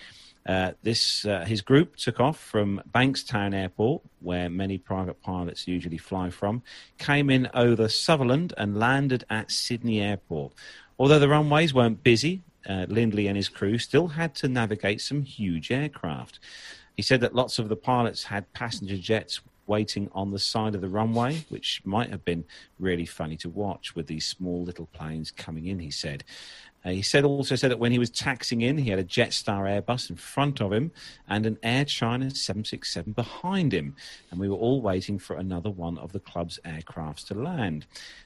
Uh, this uh, his group took off from Bankstown Airport, where many private pilots usually fly from, came in over Sutherland and landed at Sydney Airport. Although the runways weren't busy, uh, Lindley and his crew still had to navigate some huge aircraft. He said that lots of the pilots had passenger jets waiting on the side of the runway, which might have been really funny to watch with these small little planes coming in, he said. Uh, he said also said that when he was taxing in, he had a Jetstar Airbus in front of him and an Air China 767 behind him, and we were all waiting for another one of the club's aircrafts to land.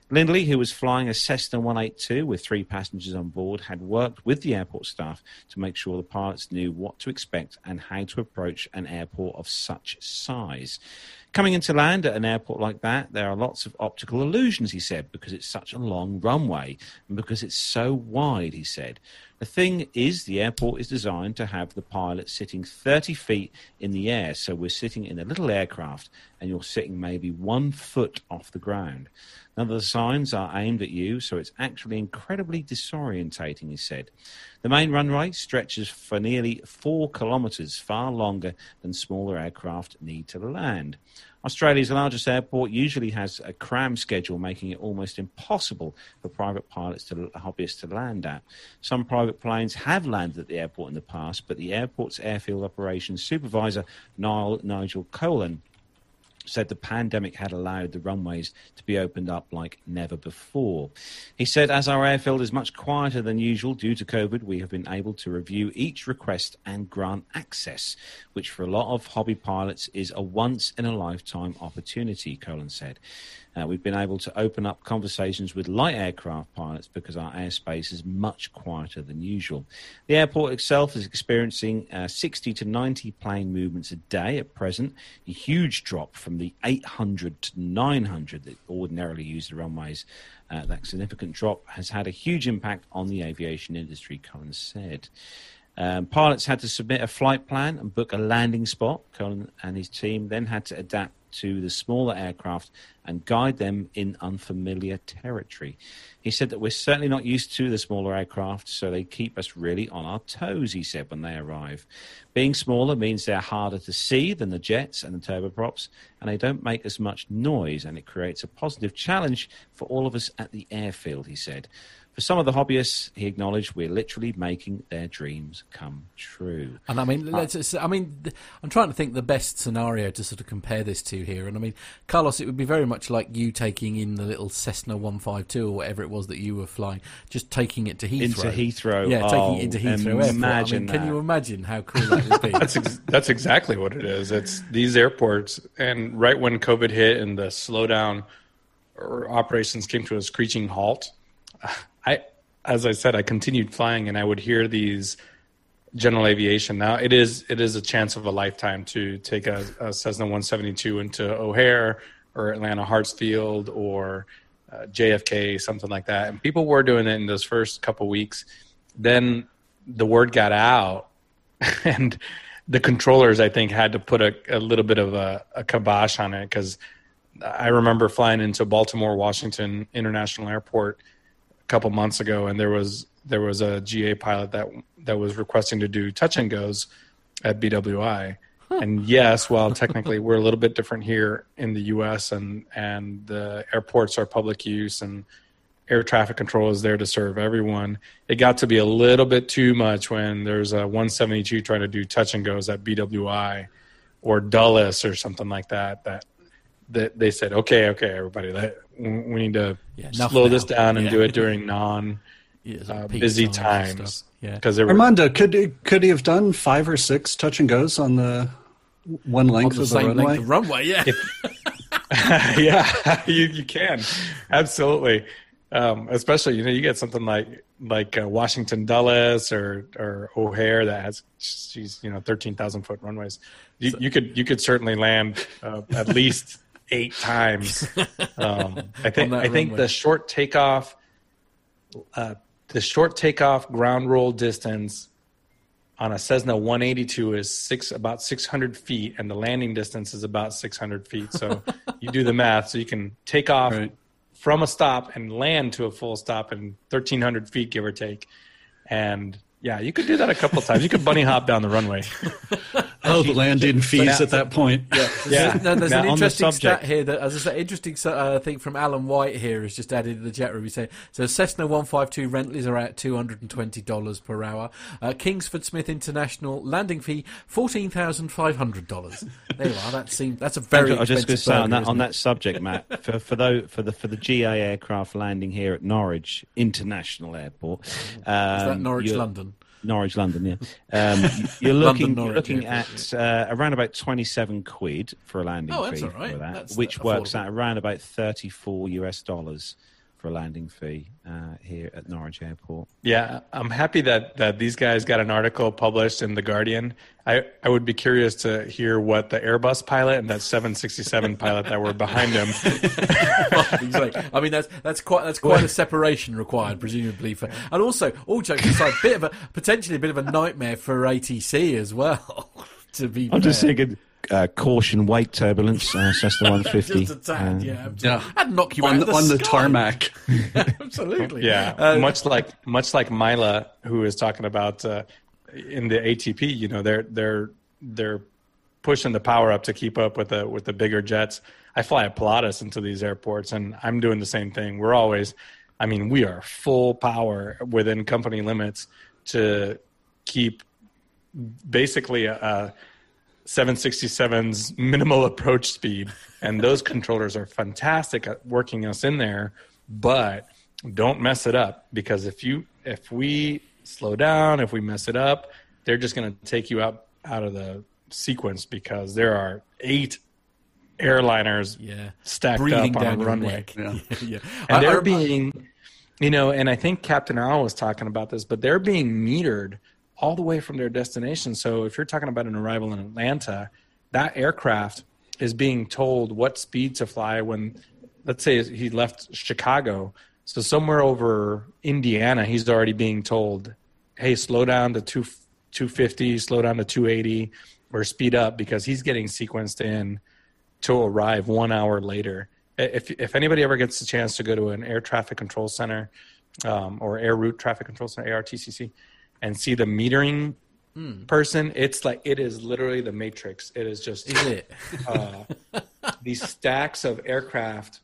Lindley, who was flying a Cessna 182 with three passengers on board, had worked with the airport staff to make sure the pilots knew what to expect and how to approach an airport of such size. Coming into land at an airport like that, there are lots of optical illusions, he said, because it's such a long runway and because it's so wide, he said. The thing is, the airport is designed to have the pilot sitting 30 feet in the air. So we're sitting in a little aircraft and you're sitting maybe one foot off the ground. Now, the signs are aimed at you, so it's actually incredibly disorientating, he said. The main runway stretches for nearly four kilometres, far longer than smaller aircraft need to land. Australia's largest airport usually has a cram schedule, making it almost impossible for private pilots to hobbyists to land at. Some private planes have landed at the airport in the past, but the airport's airfield operations supervisor, Niall, Nigel Colan, said the pandemic had allowed the runways to be opened up like never before. He said, as our airfield is much quieter than usual due to COVID, we have been able to review each request and grant access, which for a lot of hobby pilots is a once in a lifetime opportunity, Colin said. Uh, we've been able to open up conversations with light aircraft pilots because our airspace is much quieter than usual. The airport itself is experiencing uh, 60 to 90 plane movements a day at present, a huge drop from the 800 to 900 that ordinarily use the runways. Uh, that significant drop has had a huge impact on the aviation industry, Colin said. Um, pilots had to submit a flight plan and book a landing spot. Colin and his team then had to adapt to the smaller aircraft and guide them in unfamiliar territory. He said that we're certainly not used to the smaller aircraft, so they keep us really on our toes, he said, when they arrive. Being smaller means they're harder to see than the jets and the turboprops, and they don't make as much noise, and it creates a positive challenge for all of us at the airfield, he said. For some of the hobbyists, he acknowledged we're literally making their dreams come true. And I mean, uh, let's, I mean, I'm trying to think the best scenario to sort of compare this to here. And I mean, Carlos, it would be very much like you taking in the little Cessna 152 or whatever it was that you were flying, just taking it to Heathrow. Into Heathrow. Yeah, taking Oh, it into Heathrow Airport. I mean, imagine can you imagine how cool that would be? That's ex- that's exactly what it is. It's these airports, and right when COVID hit and the slowdown or operations came to a screeching halt, I, as I said, I continued flying, and I would hear these general aviation. Now it is it is a chance of a lifetime to take a, a Cessna 172 into O'Hare or Atlanta Hartsfield or uh, JFK, something like that. And people were doing it in those first couple weeks. Then the word got out, and the controllers, I think, had to put a, a little bit of a, a kibosh on it because I remember flying into Baltimore Washington International Airport couple months ago, and there was there was a GA pilot that that was requesting to do touch and goes at BWI, and yes, while technically we're a little bit different here in the U.S. and and the airports are public use and air traffic control is there to serve everyone. It got to be a little bit too much when there's a 172 trying to do touch and goes at BWI or Dulles or something like that. That that they said, okay, okay, everybody, that, we need to Yeah, slow enough this down and Yeah. do it during non Yeah, sort of uh, peak busy times and times. stuff. Yeah. Because they were Armando, could he- could he have done five or six touch and goes on the one On length the of the same runway? length of runway, yeah. yeah, you you can absolutely, um, especially you know you get something like like uh, Washington Dulles or or O'Hare that has she's you know thirteen thousand foot runways. You, you could you could certainly land uh, at least eight times. Um, I think I think runway. the short takeoff, uh, the short takeoff ground roll distance on a Cessna 182 is six about 600 feet, and the landing distance is about 600 feet. So you do the math. So you can take off Right. from a stop and land to a full stop in 1,300 feet, give or take. And yeah, you could do that a couple times. You could bunny hop down the runway. Oh, the landing fees now- at that point. Yeah. No, there's Now, an on the interesting subject- stat here that, as I say, interesting uh, thing from Alan White here is just added in the chat room. He's saying so Cessna 152 rentals are at two hundred and twenty dollars per hour. Uh, Kingsford Smith International landing fee fourteen thousand five hundred dollars. There you are. That seems that's a very. I was just going to say on burger, that isn't on it? that subject, Matt. For for those for the for the GA aircraft landing here at Norwich International Airport. Um, Is that Norwich, London? Norwich, London, yeah. Um, you're London, looking, you're looking yeah. at uh, around about 27 quid for a landing Oh, fee right. for that, That's which works affordable. out around about 34 US dollars for a landing fee uh, here at Norwich Airport. Yeah, I'm happy that that these guys got an article published in the Guardian. I I would be curious to hear what the Airbus pilot and that 767 pilot that were behind him. Exactly. I mean, that's that's quite that's quite a separation required, presumably for, and also all jokes aside, bit of a potentially a bit of a nightmare for ATC as well. To be, I'm just thinking uh, caution weight turbulence, uh, Cessna 150. just a tad, uh, yeah, absolutely. Yeah. I'd knock you on out the, the, on the tarmac. absolutely. Yeah, Uh, much like much like Mila, who is talking about uh, in the ATP. You know, they're they're they're pushing the power up to keep up with the with the bigger jets. I fly a Pilatus into these airports, and I'm doing the same thing. We're always, I mean, we are full power within company limits to keep basically a, a 767's minimal approach speed, and those controllers are fantastic at working us in there. But don't mess it up because if you if we slow down, if we mess it up, they're just going to take you out out of the sequence because there are eight airliners yeah, stacked breathing up on down a runway neck. Yeah. yeah. and I- they're I- being you know and i think captain al was talking about this but they're being metered all the way from their destination so if you're talking about an arrival in atlanta that aircraft is being told what speed to fly when let's say he left chicago so somewhere over indiana he's already being told hey slow down to 2 250 slow down to 280 or speed up because he's getting sequenced in to arrive one hour later. If if anybody ever gets the chance to go to an air traffic control center um, or air route traffic control center (ARTCC) and see the metering person, it's like it is literally the Matrix. It is just Is it? uh, these stacks of aircraft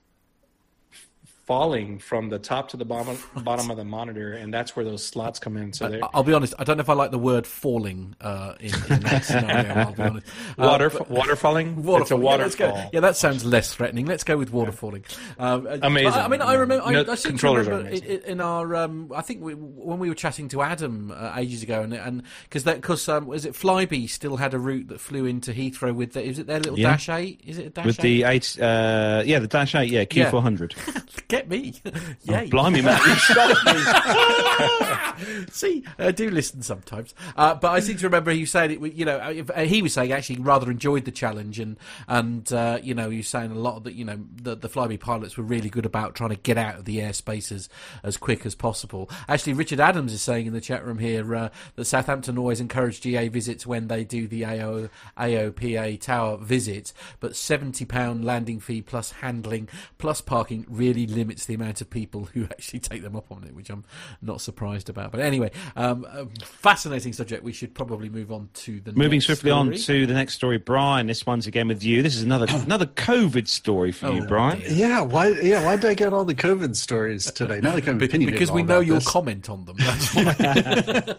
falling from the top to the bottom bottom of the monitor, and that's where those slots come in. So I- I'll be honest. I don't know if I like the word "falling" uh, in, in that scenario. I'll be honest. Uh, water but- waterfalling. It's a Waterfall. Yeah, waterfall. Yeah, that sounds less threatening. Let's go with waterfalling. Um, uh, Amazing. I, I mean, I remember. No, I, I controllers remember in, amazing. in our. Um, I think we, when we were chatting to Adam uh, ages ago, and and because that because um, was it Flybe still had a route that flew into Heathrow with the, is it their little Yeah. Dash Eight? Is it a Dash With Eight? the eight, uh, yeah, the Dash Eight, yeah, Yeah. Q400. Get me, yay! Blimey, Matt, you stopped me. See, I do listen sometimes, uh, but I seem to remember you saying it. You know, uh, he was saying actually rather enjoyed the challenge, and and uh, you know, he was saying a lot of that. You know, the the Flybe pilots were really good about trying to get out of the airspace as as quick as possible. Actually, Richard Adams is saying in the chat room here uh, that Southampton always encourage GA visits when they do the AO, AOPA tower visit, but seventy pound landing fee plus handling plus parking really limits limits the amount of people who actually take them up on it, which I'm not surprised about. But anyway, um, fascinating subject. We should probably move on to the moving swiftly story. on to the next story, Brian. This one's again with you. This is another another COVID story for Oh, you, Brian. dear. Yeah, why? Yeah, why did I get all the COVID stories today? Not like I'm Be- opinionated because we know you'll this. comment on them. That's why.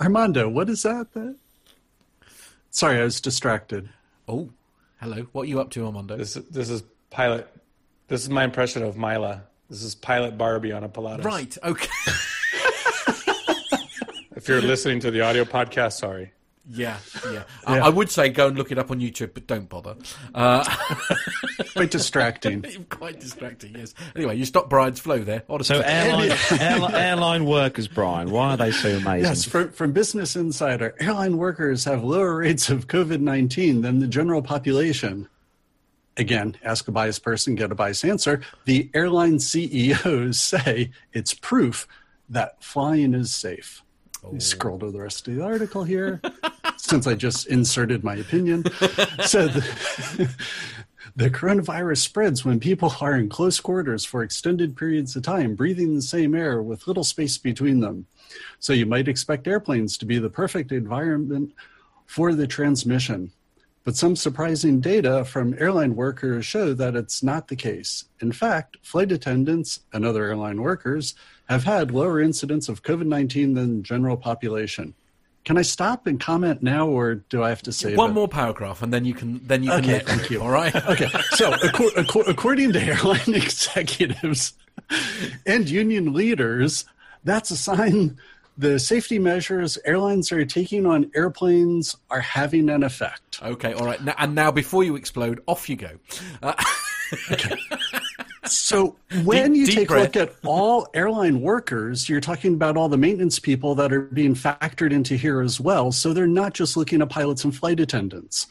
Armando, what is that? That? Sorry, I was distracted. oh, hello. What are you up to, Armando? This this is pilot. This is my impression of Mila. This is pilot Barbie on a Pilatus. Right. Okay. If you're listening to the audio podcast, sorry. Yeah, yeah. I, I would say go and look it up on YouTube, but don't bother. Uh, Quite distracting. quite distracting. Yes. Anyway, you stop Brian's flow there. Honestly. So airline, airline airline workers, Brian. Why are they so amazing? Yes, from, from Business Insider, airline workers have lower rates of COVID 19 than the general population. Again, ask a biased person, get a biased answer. The airline CEOs say it's proof that flying is safe. Let me scroll to the rest of the article here, since I just inserted my opinion. So the, the coronavirus spreads when people are in close quarters for extended periods of time, breathing the same air with little space between them. So you might expect airplanes to be the perfect environment for the transmission. But some surprising data from airline workers show that it's not the case. In fact, flight attendants and other airline workers have had lower incidence of COVID 19 than general population. Can I stop and comment now, or do I have to say one more paragraph, and then you can then you can Okay, let thank you. All right. Okay, so acco- acco- according to airline executives and union leaders, that's a sign the safety measures airlines are taking on airplanes are having an effect. Okay. All right. Now, and now, before you explode, off you go. Uh, So when Deep- you deep take breath. a look at all airline workers, you're talking about all the maintenance people that are being factored into here as well. So they're not just looking at pilots and flight attendants.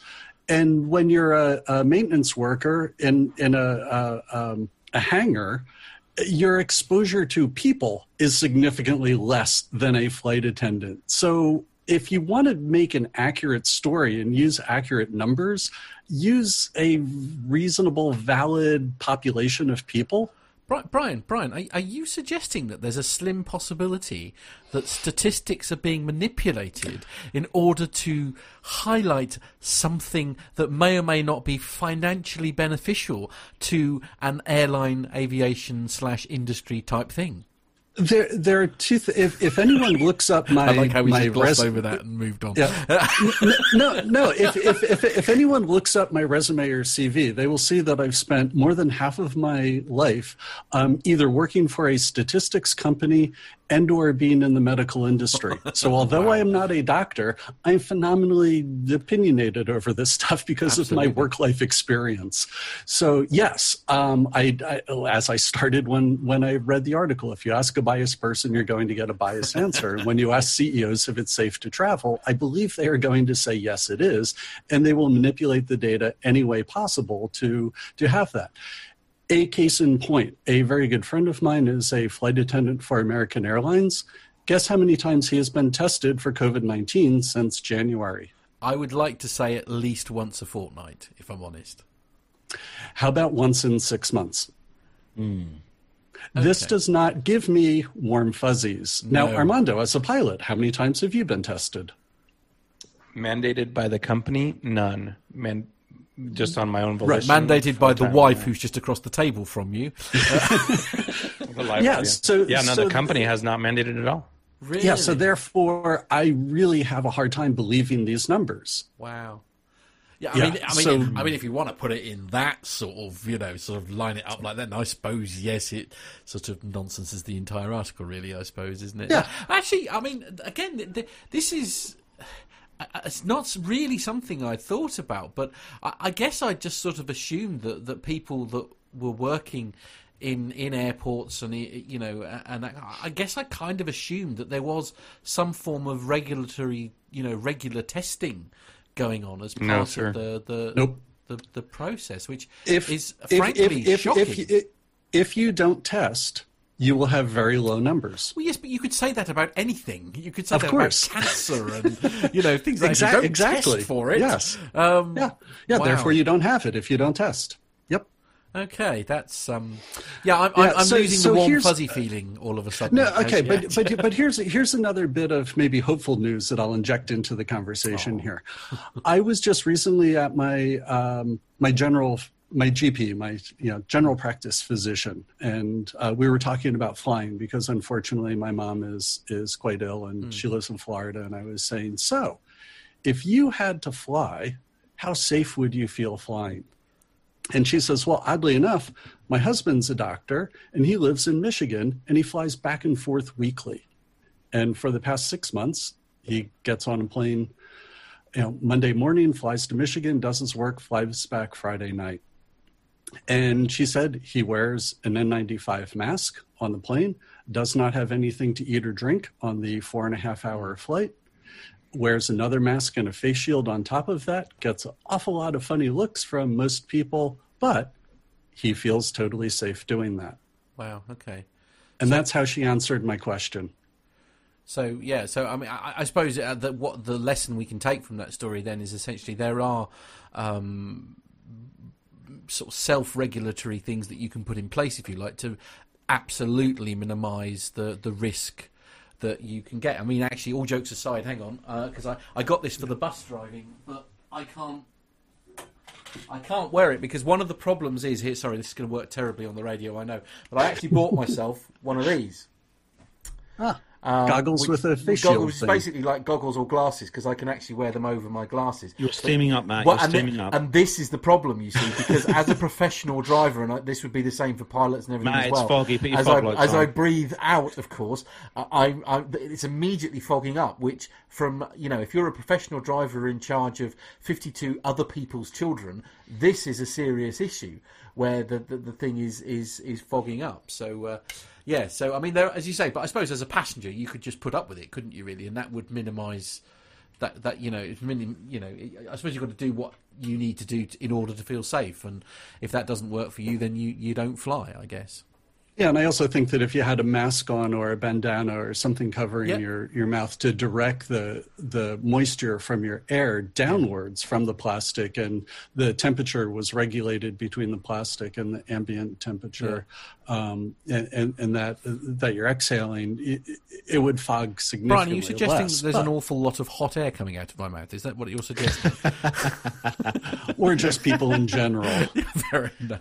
And when you're a, a maintenance worker in in a a, um, a hangar, your exposure to people is significantly less than a flight attendant. So if you want to make an accurate story and use accurate numbers, use a reasonable, valid population of people. Bri- Brian, Brian, are, are you suggesting that there's a slim possibility that statistics are being manipulated in order to highlight something that may or may not be financially beneficial to an airline, aviation slash industry type thing? There, there are two. Th- if if anyone looks up my I like how we my res- over that and moved on. Yeah. No, no. If, if if if anyone looks up my resume or CV, they will see that I've spent more than half of my life um, either working for a statistics company and or being in the medical industry. So although I am not a doctor, I'm phenomenally opinionated over this stuff because of my work life experience. So yes, um, I, I as I started when when I read the article, if you ask a biased person, you're going to get a biased answer. when you ask CEOs if it's safe to travel, I believe they are going to say yes, it is, and they will manipulate the data any way possible to to have that. A case in point, a very good friend of mine is a flight attendant for American Airlines. Guess how many times he has been tested for COVID 19 since January? I would like to say at least once a fortnight, if I'm honest. How about once in six months? This Okay. does not give me warm fuzzies. Now, Armando, as a pilot, how many times have you been tested? Mandated by the company? None. Man, just on my own Right, volition. mandated by the wife who's just across the table from you. Life- Yeah, so- yeah, no, so- the company has not mandated at all. Really? Yeah, so therefore, I really have a hard time believing these numbers. Wow. Yeah, I Yeah, mean, I mean, so- if, I mean, if you want to put it in that sort of, you know, sort of line it up like that, I suppose yes, it sort of nonsense is the entire article, really. I suppose, isn't it? Yeah. Actually, I mean, again, th- th- this is. uh, It's not really something I thought about, but I, guess I just sort of assumed that, that people that were working in in airports and you know, and I guess I kind of assumed that there was some form of regulatory, you know, regular testing going on as part No, sir. of the the, Nope. the the process, which If, is if, frankly if, if, shocking. if, if, if you don't test, you will have very low numbers. well, yes, but you could say that about anything. You could say Of that course. about cancer and you know things like Exact- that. You don't exactly. test for it. Yes. Um, Yeah. Yeah. wow. Therefore, you don't have it if you don't test. Okay, that's um, yeah. I'm, Yeah, I'm, so- losing so the warm fuzzy feeling all of a sudden. No, okay, but but but here's here's another bit of maybe hopeful news that I'll inject into the conversation Oh. here. I was just recently at my um, my general my GP, my you know general practice physician, and uh, we were talking about flying because unfortunately my mom is is quite ill and she lives in Florida, and I was saying, so if you had to fly, how safe would you feel flying? And she says, Well, oddly enough, my husband's a doctor and he lives in Michigan and he flies back and forth weekly. And for the past six months, he gets on a plane, you know, Monday morning, flies to Michigan, does his work, flies back Friday night. And she said he wears an N95 mask on the plane, does not have anything to eat or drink on the four and a half hour flight, wears another mask and a face shield on top of that, gets an awful lot of funny looks from most people, but he feels totally safe doing that. wow. Okay. And that's how she answered my question. So yeah, so I mean, I, I suppose uh, that what the lesson we can take from that story then is essentially there are um, sort of self-regulatory things that you can put in place if you like to absolutely minimise the the risk that you can get. I mean, actually, all jokes aside, hang on, because I I got this for the bus driving, but I can't. I can't wear it because one of the problems is here. Sorry, this is going to work terribly on the radio, I know. But I actually bought myself one of these. Ah, Um, goggles which- with a face goggles, shield thing. basically like goggles or glasses because I can actually wear them over my glasses. You're steaming up, Matt. Well, You're and, steaming thi- up. and this is the problem, you see, because as a professional driver, and I, this would be the same for pilots and everything Matt, as it's well. foggy. Put your as fog I, lights as I breathe out, of course, I, I, it's immediately fogging up. Which, from you know, if you're a professional driver in charge of 52 other people's children, this is a serious issue where the the, the thing is is is fogging up. So. Uh, yeah, so I mean, there, as you say, but I suppose as a passenger, you could just put up with it, couldn't you? Really, and that would minimise that that you know it's minim, you know I suppose you've got to do what you need to do to, in order to feel safe, and if that doesn't work for you, then you you don't fly, I guess. Yeah, and I also think that if you had a mask on or a bandana or something covering Yeah. your, your mouth to direct the the moisture from your air downwards from the plastic, and the temperature was regulated between the plastic and the ambient temperature, um, and, and and that that you're exhaling, it, it would fog significantly Brian, are you suggesting less. there's but- an awful lot of hot air coming out of my mouth? Is that what you're suggesting? or just people in general? Fair enough.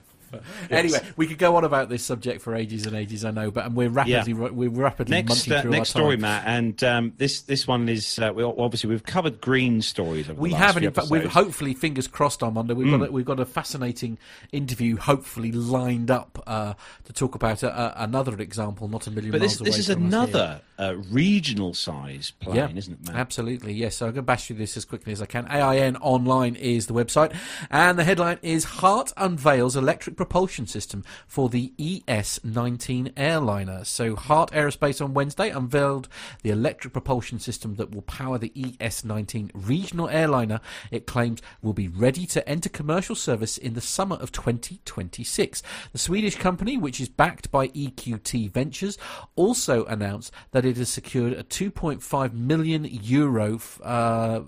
Anyway, we could go on about this subject for ages and ages, I know, but and we're rapidly we're rapidly next munching uh, through next our time. story, Matt, and um, this this one is uh, we obviously we've covered green stories. We haven't. In fact, we've. Hmm. hopefully fingers crossed on Monday. We've got a, we've got a fascinating interview, hopefully lined up uh, to talk about a, a, another example, not a million But miles this away this is another uh, regional size plane, Yeah, isn't it, Matt? Absolutely, yes. So I'm going to bash through this as quickly as I can. AIN Online is the website, and the headline is Heart unveils electric propulsion system for the ES-19 airliner. So Heart Aerospace on Wednesday unveiled the electric propulsion system that will power the ES-19 regional airliner. It claims will be ready to enter commercial service in the summer of 2026. The Swedish company, which is backed by EQT Ventures, also announced that it has secured a 2.5 million euro uh,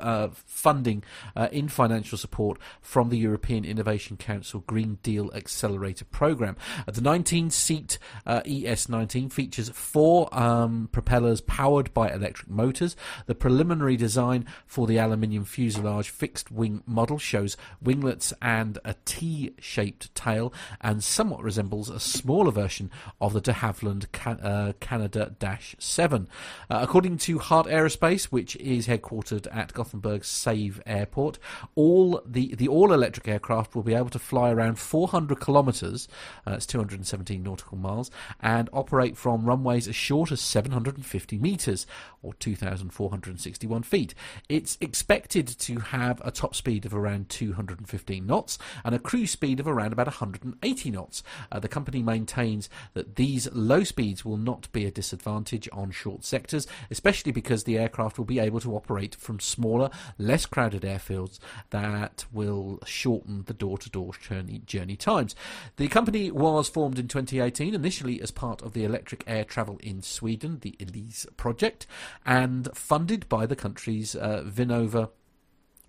uh, funding uh, in financial support from the European Innovation Council Green Deal Accelerator Programme. Uh, the 19 seat uh, ES19 features four um, propellers powered by electric motors. The preliminary design for the aluminium fuselage fixed wing model shows winglets and a T shaped tail and somewhat resembles a smaller version of the de Havilland Ca- uh, Canada 7. Uh, according to Heart Aerospace, which is headquartered at Gothenburg's Säve Airport, all the, the all electric aircraft will be able to fly around 400 kilometres, uh, it's 217 nautical miles, and operate from runways as short as 750 metres or 2,461 feet. It's expected to have a top speed of around 215 knots and a cruise speed of around about 180 knots. Uh, the company maintains that these low speeds will not be a disadvantage on short sectors, especially because the aircraft will be able to operate from smaller, less crowded airfields that will shorten the door-to-door journey, journey times. The company was formed in 2018, initially as part of the Electric Air Travel in Sweden, the ELISE project, and funded by the country's uh, Vinnova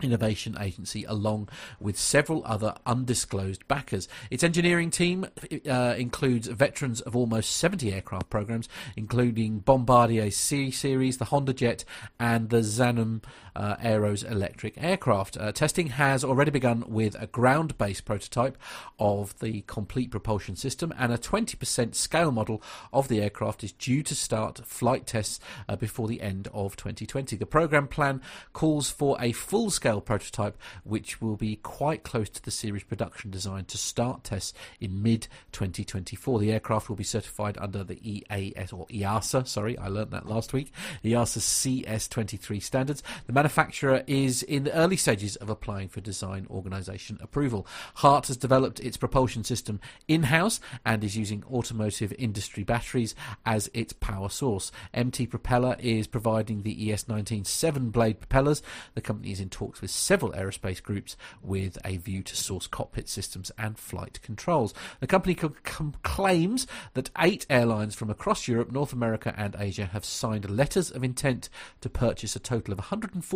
Innovation Agency, along with several other undisclosed backers. Its engineering team uh, includes veterans of almost 70 aircraft programs, including Bombardier C Series, the Honda Jet, and the Zunum uh, Aeros electric aircraft. Uh, testing has already begun with a ground based prototype of the complete propulsion system, and a 20% scale model of the aircraft is due to start flight tests uh, before the end of 2020. The program plan calls for a full scale prototype, which will be quite close to the series production design to start tests in mid 2024. The aircraft will be certified under the EAS or EASA, sorry, I learned that last week, EASA CS23 standards. The manufacturer is in the early stages of applying for design organisation approval. Heart has developed its propulsion system in house and is using automotive industry batteries as its power source. MT Propeller is providing the ES19 seven blade propellers. The company is in talks with several aerospace groups with a view to source cockpit systems and flight controls. The company claims that eight airlines from across Europe, North America, and Asia have signed letters of intent to purchase a total of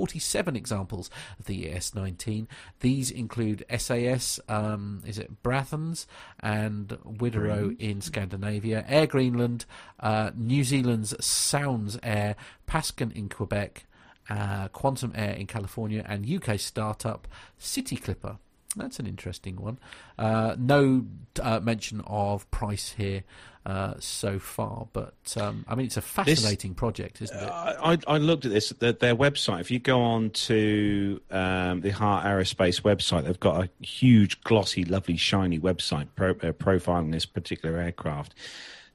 147 examples of the ES19. These include SAS, um, is it Braathens, and mm-hmm. in Scandinavia, Air Greenland, uh, New Zealand's Sounds Air, Pascan in Quebec, uh, Quantum Air in California, and UK startup City Clipper. That's an interesting one. Uh, no uh, mention of price here uh, so far, but um, I mean it's a fascinating this, project, isn't it? I, I, looked at this their, their, website. If you go on to um, the Heart Aerospace website, they've got a huge, glossy, lovely, shiny website pro, uh, profiling this particular aircraft.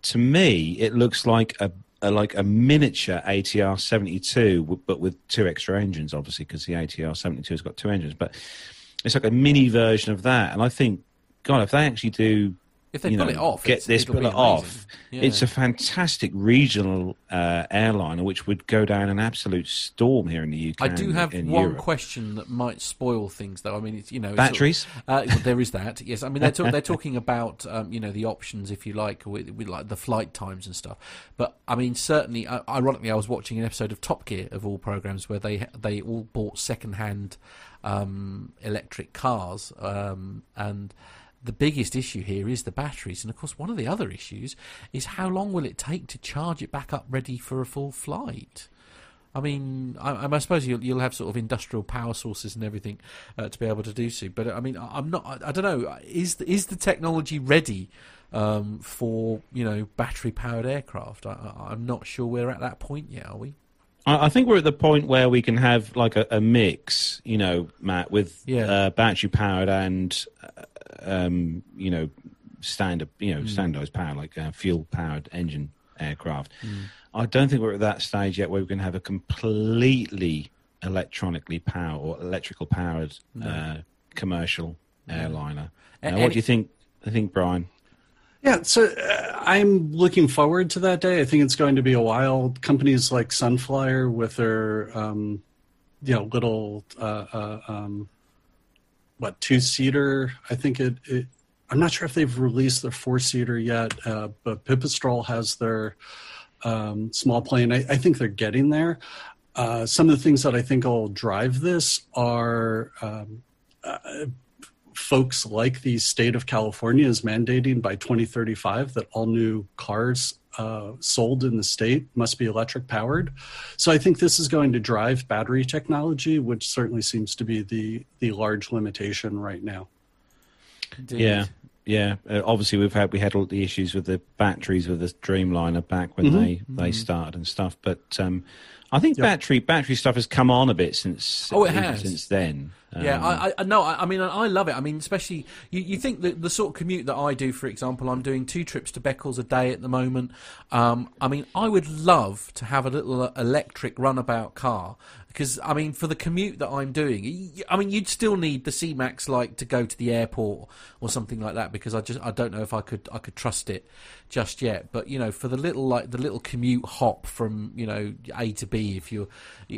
To me, it looks like a a, like a miniature ATR 72, but with two extra engines, obviously, because the ATR 72 has got two engines. But it's like a mini version of that. And I think, God, if they actually do if they pull know, it off, get this pull it off. Yeah. It's a fantastic regional uh, airliner which would go down an absolute storm here in the UK. I do have one Europe. question that might spoil things, though. I mean, it's, you know, batteries. uh, there is that. Yes, I mean they're, talk, they're talking about um, you know the options, if you like, with, with, like the flight times and stuff. But I mean, certainly, uh, ironically, I was watching an episode of Top Gear of all programs where they they all bought second hand um, electric cars um, and the biggest issue here is the batteries. And of course, one of the other issues is how long will it take to charge it back up ready for a full flight? I mean, I, I suppose you'll, you'll, have sort of industrial power sources and everything uh, to be able to do so. But I mean, I'm not. I, I don't know. Is the, is the technology ready um, for you know battery powered aircraft? I, am not sure we're at that point yet. Are we? I think we're at the point where we can have like a, a mix, you know, Matt, with yeah. uh, battery powered and uh, um, you know, standard, you know, mm. standardized power like a fuel powered engine aircraft. Mm. I don't think we're at that stage yet where we can have a completely electronically powered or electrical powered no. uh, commercial airliner. Uh, what do you think? I think Brian. Yeah, so uh, I'm looking forward to that day. I think it's going to be a while. Companies like Sunflyer with their, um, you know, little uh, uh um, what two seater. I think it, it, I'm not sure if they've released their four seater yet, uh, but Pipistrel has their um, small plane. I, I, think they're getting there. Uh, some of the things that I think will drive this are um, uh, folks like the state of California is mandating by 2035 that all new cars uh, sold in the state must be electric powered. So I think this is going to drive battery technology, which certainly seems to be the the large limitation right now. Indeed. Yeah. Yeah, uh, obviously we've had we had all the issues with the batteries with the Dreamliner back when mm-hmm. they they mm-hmm. started and stuff. But um, I think yep. battery battery stuff has come on a bit since. Oh, it has since then. Um, yeah, I, I no, I, I, mean, I love it. I mean, especially you, you think that the sort of commute that I do, for example, I'm doing two trips to Beccles a day at the moment. Um, I mean, I would love to have a little electric runabout car because I mean, for the commute that I'm doing, I mean, you'd still need the C-Max like to go to the airport or something like that because I just I don't know if I could I could trust it just yet. But you know, for the little like the little commute hop from you know A to B if you're.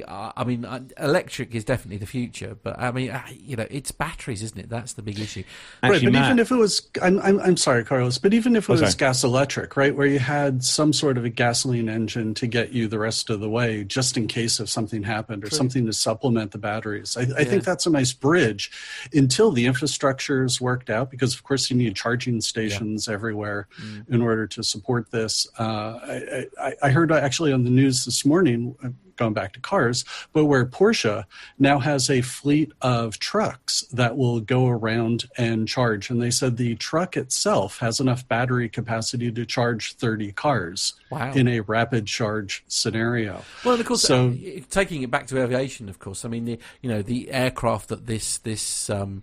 I mean, uh, electric is definitely the future, but I mean, you know, it's batteries, isn't it? That's the big issue. Actually, right, but Matt, even if it was, I'm, I'm, I'm sorry, Carlos, but even if it oh, was gas electric, right, where you had some sort of a gasoline engine to get you the rest of the way, just in case if something happened or True. something to supplement the batteries, I, I yeah. think that's a nice bridge until the infrastructure is worked out, because of course you need charging stations yeah. everywhere mm. in order to support this. Uh, I, I, I heard actually on the news this morning going back to cars, but where Porsche now has a fleet of trucks that will go around and charge. And they said the truck itself has enough battery capacity to charge 30 cars wow. in a rapid charge scenario. Well, of course, so, uh, taking it back to aviation, of course, I mean, the, you know, the aircraft that this, this, um,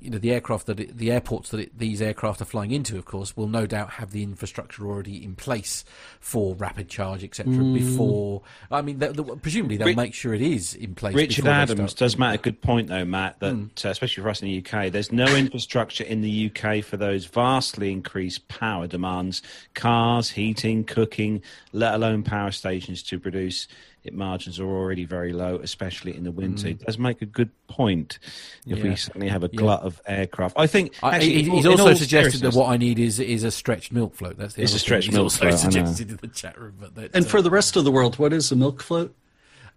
you know the aircraft that it, the airports that it, these aircraft are flying into, of course, will no doubt have the infrastructure already in place for rapid charge, etc. Mm. Before, I mean, presumably they'll make sure it is in place. Richard Adams does make a good point, though, Matt. That mm. uh, especially for us in the UK, there's no infrastructure in the UK for those vastly increased power demands: cars, heating, cooking, let alone power stations to produce margins are already very low, especially in the winter. Mm. It does make a good point if yeah. we suddenly have a glut yeah. of aircraft. I think actually, he's also suggested that what I need is is a stretched milk float. That's the it's a stretched milk float. Suggested in the chat room, but that, and uh, for the rest of the world, what is a milk float?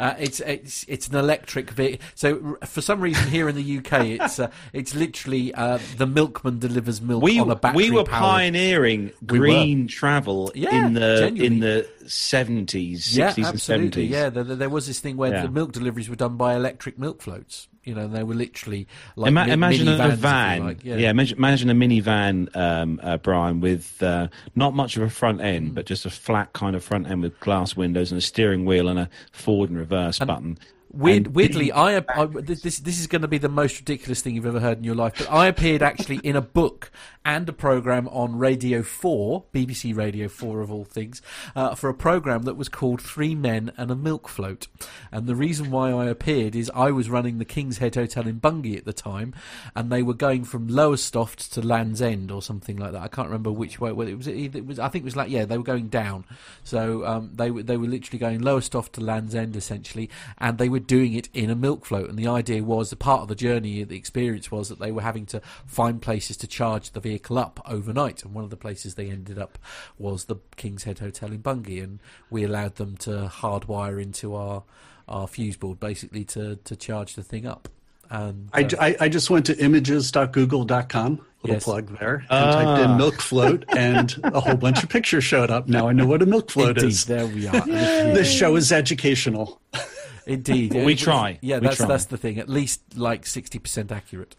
Uh, it's it's it's an electric vehicle. So for some reason here in the UK, it's uh, it's literally uh, the milkman delivers milk we, on a battery. We were pioneering green we were. travel yeah, in the genuinely. in the seventies, sixties, and seventies. Yeah, there, there, was this thing where yeah. the milk deliveries were done by electric milk floats you know, they were literally like Ima- mi- imagine a, a van, like. yeah. yeah. imagine, imagine a minivan, um, uh, Brian, with uh, not much of a front end, mm. but just a flat kind of front end with glass windows and a steering wheel and a forward and reverse and, button. Weird, weirdly, I, I, this this is going to be the most ridiculous thing you've ever heard in your life. But I appeared actually in a book and a program on Radio Four, BBC Radio Four of all things, uh, for a program that was called Three Men and a Milk Float. And the reason why I appeared is I was running the King's Head Hotel in Bungay at the time, and they were going from Lowestoft to Land's End or something like that. I can't remember which way. Well, it was. It was. I think it was like yeah, they were going down. So um, they were they were literally going Lowestoft to Land's End essentially, and they were doing it in a milk float. And the idea was, the part of the journey, the experience was that they were having to find places to charge the vehicle up overnight. And one of the places they ended up was the King's Head Hotel in Bungay. And we allowed them to hardwire into our, our fuse board basically to, to charge the thing up. And, uh, I, I, I, just went to images.google.com, little yes. plug there, and uh. typed in milk float, and a whole bunch of pictures showed up. Now I know what a milk float Indeed, is. There we are. this show is educational. Indeed, we try. Yeah, we that's try. that's the thing. At least like sixty percent accurate.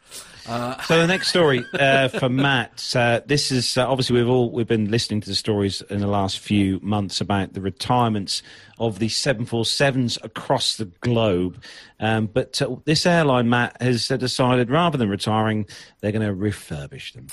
Uh, so the next story uh, for Matt. Uh, this is uh, obviously we've all we've been listening to the stories in the last few months about the retirements of the 747s across the globe. Um, but uh, this airline, Matt, has decided rather than retiring, they're going to refurbish them.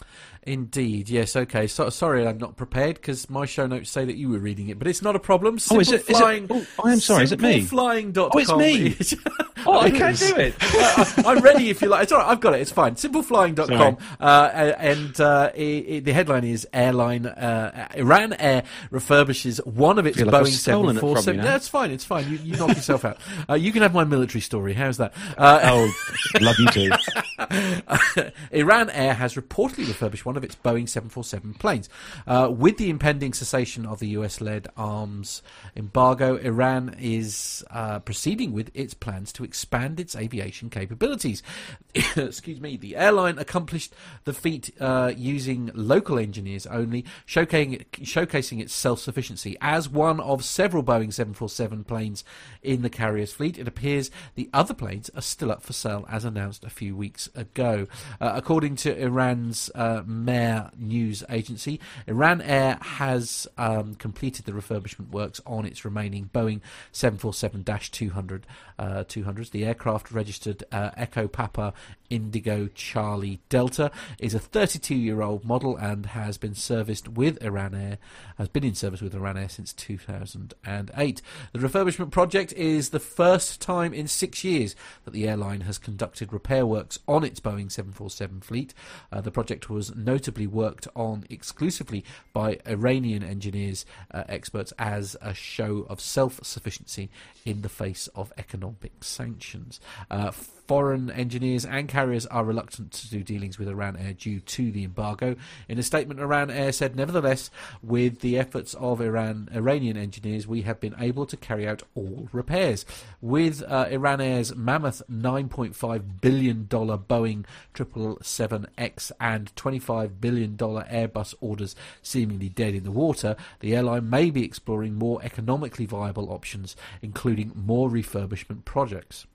Indeed, yes. Okay. So, sorry, I'm not prepared because my show notes say that you were reading it, but it's not a problem. Simple oh, is it? Flying, is it oh, I am sorry. Is it me? Simpleflying.com. Oh, it's me. oh, I can't do it. I'm ready if you like. It's all right. I've got it. It's fine. Simpleflying.com. Uh, and uh, it, it, the headline is Airline uh, Iran Air refurbishes one of its Boeing like 747. That's fine. It's fine. You, you knock yourself out. Uh, you can have my military story. How's that? Uh, oh, love you too. Iran Air has reportedly refurbished one of its Boeing 747 planes. Uh, with the impending cessation of the US led arms embargo, Iran is uh, proceeding with its plans to expand its aviation capabilities. Excuse me. The airline accomplished the feat uh, using local engineers only, showcasing, showcasing its self sufficiency. As one of several Boeing 747 planes in the carrier's fleet, it appears the other planes are still up for sale, as announced a few weeks ago. Uh, according to Iran's uh, Mehr news agency. Iran Air has um, completed the refurbishment works on its remaining Boeing 747 200 uh, 200s. The aircraft registered uh, Echo Papa Indigo Charlie Delta is a 32-year-old model and has been serviced with Iran Air, has been in service with Iran Air since 2008. The refurbishment project is the first time in six years that the airline has conducted repair works on its Boeing 747 fleet. Uh, the project was notably worked on exclusively by Iranian engineers, uh, experts, as a show of self-sufficiency in the face of economic sanctions. Uh, foreign engineers and carriers are reluctant to do dealings with Iran Air due to the embargo. In a statement, Iran Air said, nevertheless, with the efforts of Iran Iranian engineers, we have been able to carry out all repairs. With uh, Iran Air's mammoth $9.5 billion Boeing 777X and $25 billion Airbus orders seemingly dead in the water, the airline may be exploring more economically viable options, including more refurbishment projects.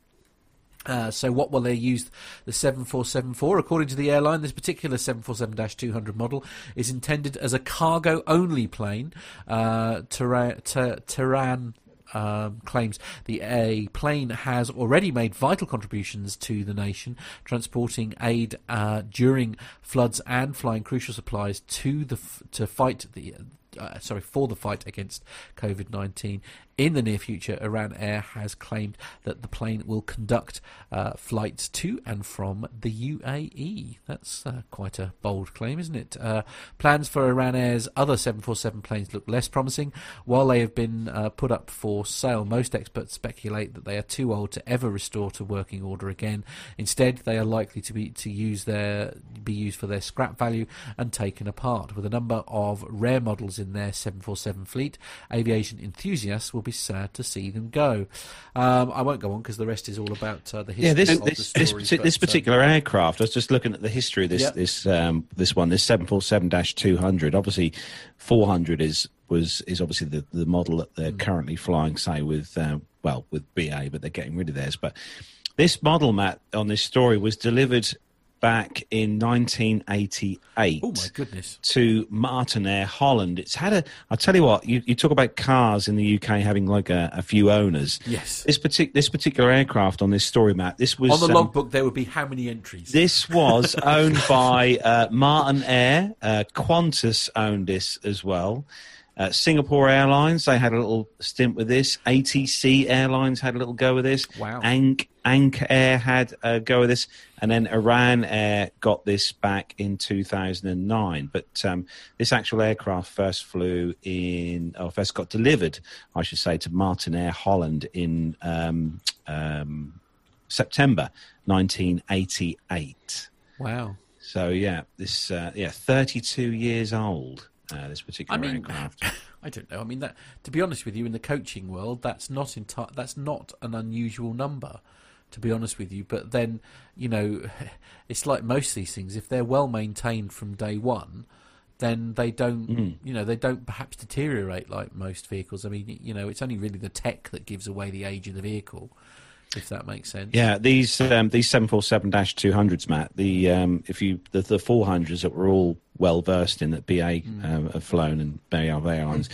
Uh, so what will they use the 747 for? According to the airline, this particular 747-200 model is intended as a cargo-only plane. Uh, Tehran um, claims the a plane has already made vital contributions to the nation, transporting aid uh, during floods and flying crucial supplies to the to fight the uh, sorry for the fight against COVID nineteen in the near future, Iran Air has claimed that the plane will conduct uh, flights to and from the UAE. That's uh, quite a bold claim, isn't it? Uh, plans for Iran Air's other 747 planes look less promising. While they have been uh, put up for sale, most experts speculate that they are too old to ever restore to working order again. Instead, they are likely to be to use their be used for their scrap value and taken apart. With a number of rare models in their 747 fleet, aviation enthusiasts will be sad to see them go. Um, I won't go on because the rest is all about uh, the history. Yeah, this of this, the this, but, this uh, particular aircraft. I was just looking at the history of this Yep. this um, this one, this seven four seven two hundred. Obviously, four hundred is was is obviously the, the model that Mm. they're currently flying. Say with uh, well with BA, but they're getting rid of theirs. But this model, Matt, on this story was delivered back in 1988 Oh my goodness! to Martinair Holland. It's had a. I'll tell you what. You, you talk about cars in the UK having like a, a few owners. Yes. This partic- this particular aircraft on this story, Matt. This was On the um, logbook, there would be how many entries? This was owned by uh, Martinair. Uh, Qantas owned this as well. Uh, Singapore Airlines, they had a little stint with this. ATC Airlines had a little go with this. Wow. Ank, Ank Air had a go with this. And then Iran Air got this back in 2009. But um, this actual aircraft first flew in, or first got delivered, I should say, to Martinair Holland in um, um, September 1988. wow. So yeah, this uh, yeah, 32 years old. Uh, this particular I mean, aircraft. I don't know. I mean, that to be honest with you, in the coaching world, that's not enti- that's not an unusual number. To be honest with you, but then you know, it's like most of these things. If they're well maintained from day one, then they don't. Mm. You know, they don't perhaps deteriorate like most vehicles. I mean, you know, it's only really the tech that gives away the age of the vehicle, if that makes sense. Yeah, these um, these seven four seven dash two hundreds, Matt. The um, if you the, the 400s that were all well versed in that BA um, have flown and BA Airlines.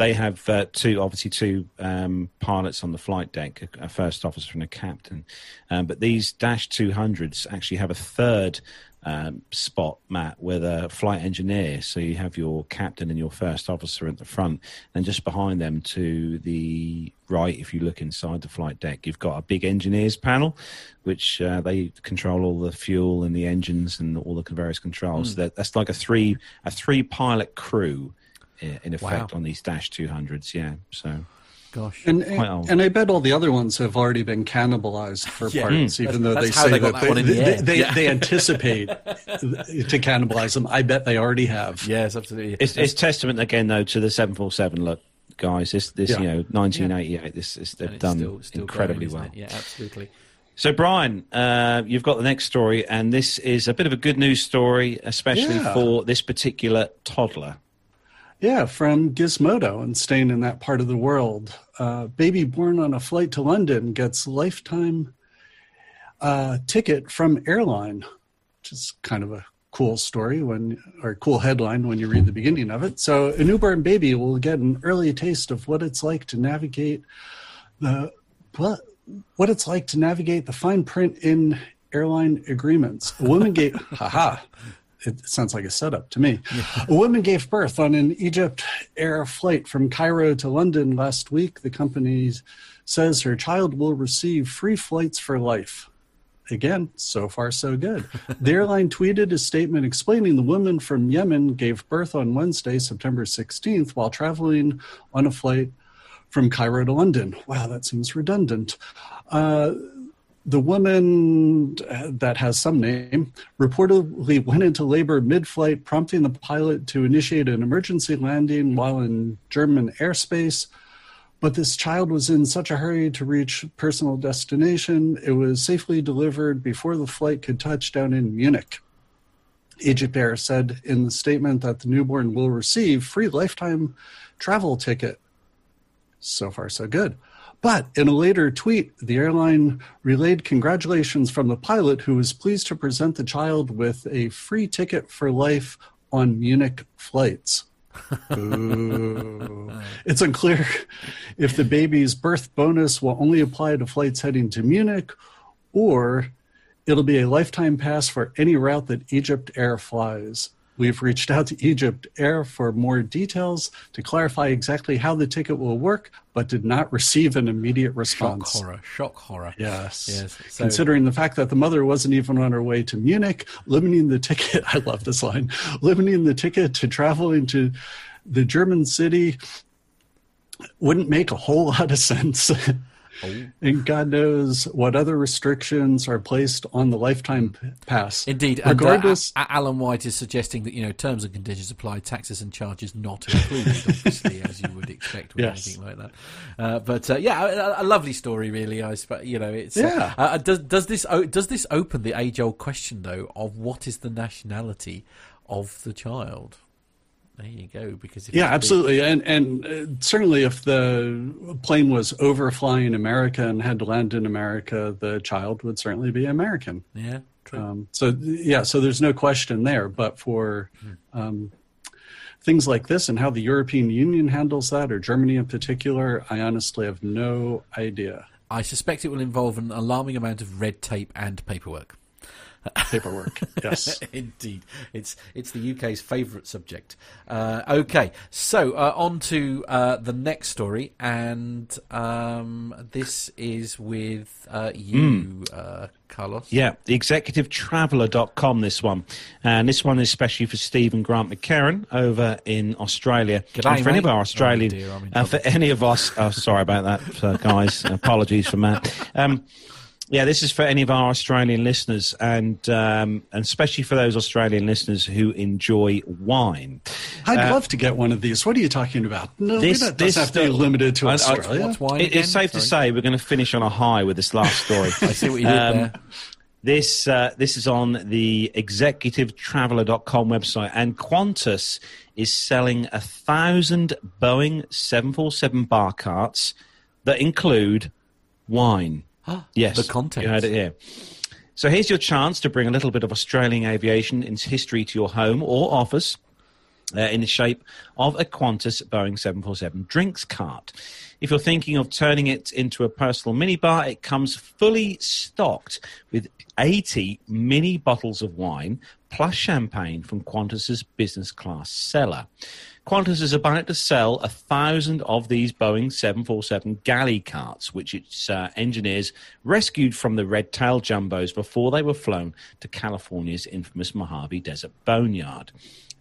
They have uh, two, obviously two um, pilots on the flight deck, a, a first officer and a captain. Um, but these Dash 200s actually have a third um, spot, Matt, with a flight engineer. So you have your captain and your first officer at the front, and just behind them to the right, if you look inside the flight deck, you've got a big engineers panel, which uh, they control all the fuel and the engines and all the various controls. That, that's like a three a three pilot crew. In effect, Wow. on these Dash 200s, yeah. So, Gosh. And, Quite old. and I bet all the other ones have already been cannibalized for Yeah. parts, even though That's they say they got that that they, the they, they, Yeah. they anticipate to cannibalize them. I bet they already have. yes, absolutely. it's, it's testament again, though, to the 747. Look, guys, this, this Yeah. you know, 1988, this, this they've done still- still incredibly going, well. it? Yeah, absolutely. So, Brian, uh, you've got the next story, and this is a bit of a good news story, especially Yeah. for this particular toddler. Yeah, from Gizmodo and staying in that part of the world. Uh, baby born on a flight to London gets lifetime uh, ticket from airline, which is kind of a cool story when or cool headline when you read the beginning of it. So a newborn baby will get an early taste of what it's like to navigate the what what it's like to navigate the fine print in airline agreements. A woman gave, haha, it sounds like a setup to me. A woman gave birth on an Egypt Air flight from Cairo to London last week. The company says her child will receive free flights for life. Again, so far so good. the airline tweeted a statement explaining the woman from Yemen gave birth on Wednesday, September 16th, while traveling on a flight from Cairo to London. Wow, that seems redundant. Uh, the woman uh, that has some name reportedly went into labor mid flight, prompting the pilot to initiate an emergency landing while in German airspace. But this child was in such a hurry to reach personal destination, it was safely delivered before the flight could touch down in Munich. Egypt Air said in the statement that the newborn will receive free lifetime travel ticket. So far, so good. But in a later tweet, the airline relayed congratulations from the pilot who was pleased to present the child with a free ticket for life on Munich flights. it's unclear if the baby's birth bonus will only apply to flights heading to Munich or it'll be a lifetime pass for any route that Egypt Air flies. We've reached out to Egypt Air for more details to clarify exactly how the ticket will work, but did not receive an immediate response. Shock horror, shock horror. Yes. yes. So, Considering the fact that the mother wasn't even on her way to Munich, limiting the ticket, I love this line, limiting the ticket to traveling to the German city wouldn't make a whole lot of sense. Oh. And God knows what other restrictions are placed on the lifetime pass. Indeed, regardless. And, uh, Alan White is suggesting that you know terms and conditions apply, taxes and charges not included, obviously, as you would expect with yes. anything like that. Uh, but uh, yeah, a, a, lovely story, really. I suppose you know it's uh, yeah. Uh, does does this does this open the age old question though of what is the nationality of the child? There you go. Because yeah, absolutely, and and uh, certainly if the plane was overflying America and had to land in America, the child would certainly be American. Yeah, true. Um, so yeah, so there's no question there. But for hmm. um, things like this and how the European Union handles that, or Germany in particular, I honestly have no idea. I suspect it will involve an alarming amount of red tape and paperwork paperwork. Yes, indeed, it's it's the UK's favourite subject. Uh, okay, so uh, on to uh, the next story, and um, this is with uh, you, mm. Carlos. Yeah, the executivetraveller.com, this one. And this one is especially for Stephen Grant McCarran over in Australia. G'day, and for mate. any of our Australian, oh, dear, for any of us, oh, sorry about that, uh, guys. apologies for that. Um, yeah, this is for any of our Australian listeners, and um, and especially for those Australian listeners who enjoy wine. I'd uh, love to get one of these. What are you talking about? No, this, doesn't this, have to be limited to Australia. What's wine it, it's safe Sorry. to say we're going to finish on a high with this last story. I see what you did um, there. This uh, this is on the executivetraveller.com website, and Qantas is selling a thousand Boeing 747 bar carts that include wine. yes, the content. You heard it here. So here's your chance to bring a little bit of Australian aviation history to your home or office uh, in the shape of a Qantas Boeing 747 drinks cart. If you're thinking of turning it into a personal minibar, it comes fully stocked with 80 mini bottles of wine plus champagne from Qantas's business class cellar. Qantas is about to sell a thousand of these Boeing 747 galley carts, which its uh, engineers rescued from the red tail jumbos before they were flown to California's infamous Mojave Desert Boneyard.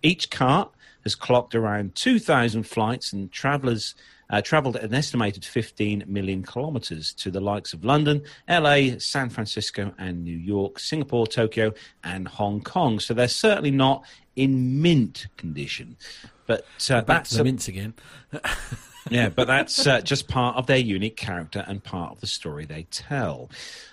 Each cart has clocked around 2,000 flights and travelers. Uh, traveled an estimated 15 million kilometers to the likes of London, LA, San Francisco, and New York, Singapore, Tokyo, and Hong Kong. So they're certainly not in mint condition. But uh, back to the mints again. yeah, but that's uh, just part of their unique character and part of the story they tell.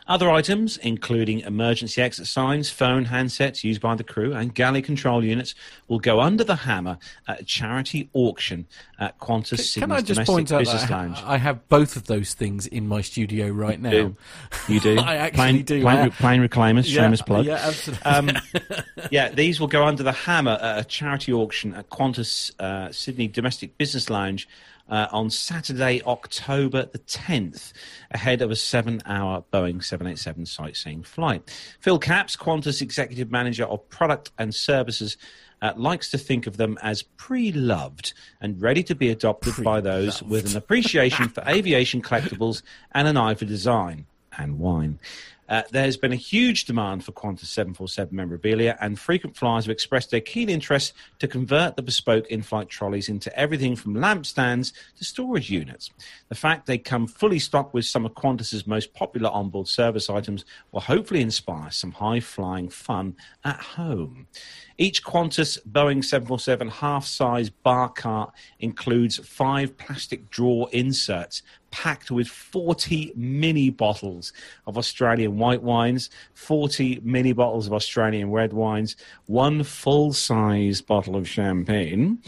Other items, including emergency exit signs, phone handsets used by the crew, and galley control units, will go under the hammer at a charity auction at Qantas Sydney's Can I just point out that Lounge. I have both of those things in my studio right now. You do? You do? I actually plain, do. Plain, Plane Reclaimers, yeah, shameless plug. Yeah, absolutely. Um, yeah, these will go under the hammer at a charity auction at Qantas uh, Sydney Domestic Business Lounge uh, on Saturday, October the 10th, ahead of a seven hour Boeing 787 sightseeing flight. Phil Capps, Qantas Executive Manager of Product and Services, uh, likes to think of them as pre loved and ready to be adopted by those with an appreciation for aviation collectibles and an eye for design and wine. Uh, there's been a huge demand for Qantas 747 memorabilia, and frequent flyers have expressed their keen interest to convert the bespoke in flight trolleys into everything from lamp stands to storage units. The fact they come fully stocked with some of Qantas's most popular onboard service items will hopefully inspire some high flying fun at home. Each Qantas Boeing 747 half size bar cart includes five plastic drawer inserts packed with 40 mini bottles of Australian white wines, 40 mini bottles of Australian red wines, one full size bottle of champagne,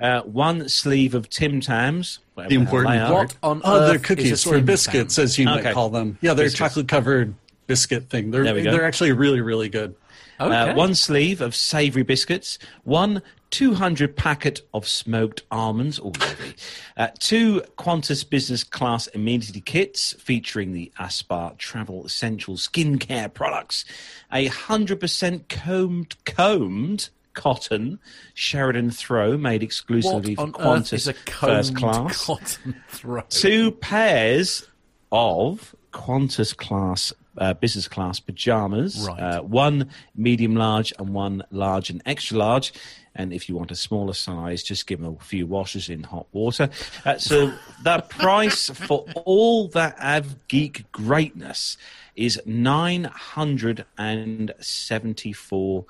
uh, one sleeve of Tim Tams. The important part. What on oh, they're cookies is a or biscuits, Tam? as you Okay. might call them. Yeah, they're Biscuits. chocolate covered biscuit thing. They're There we go. they're actually really really good. Okay. Uh, one sleeve of savoury biscuits, one 200 packet of smoked almonds, all lovely. Uh, two Qantas business class amenity kits featuring the Aspar Travel Essential skincare products, a 100% combed, combed cotton Sheridan throw made exclusively what for on earth is Qantas first class cotton throw? two pairs of Qantas class uh, business class pajamas. Right. Uh, one medium large and one large and extra large. And if you want a smaller size, just give them a few washes in hot water. Uh, so the price for all that Av Geek greatness is nine hundred and seventy-four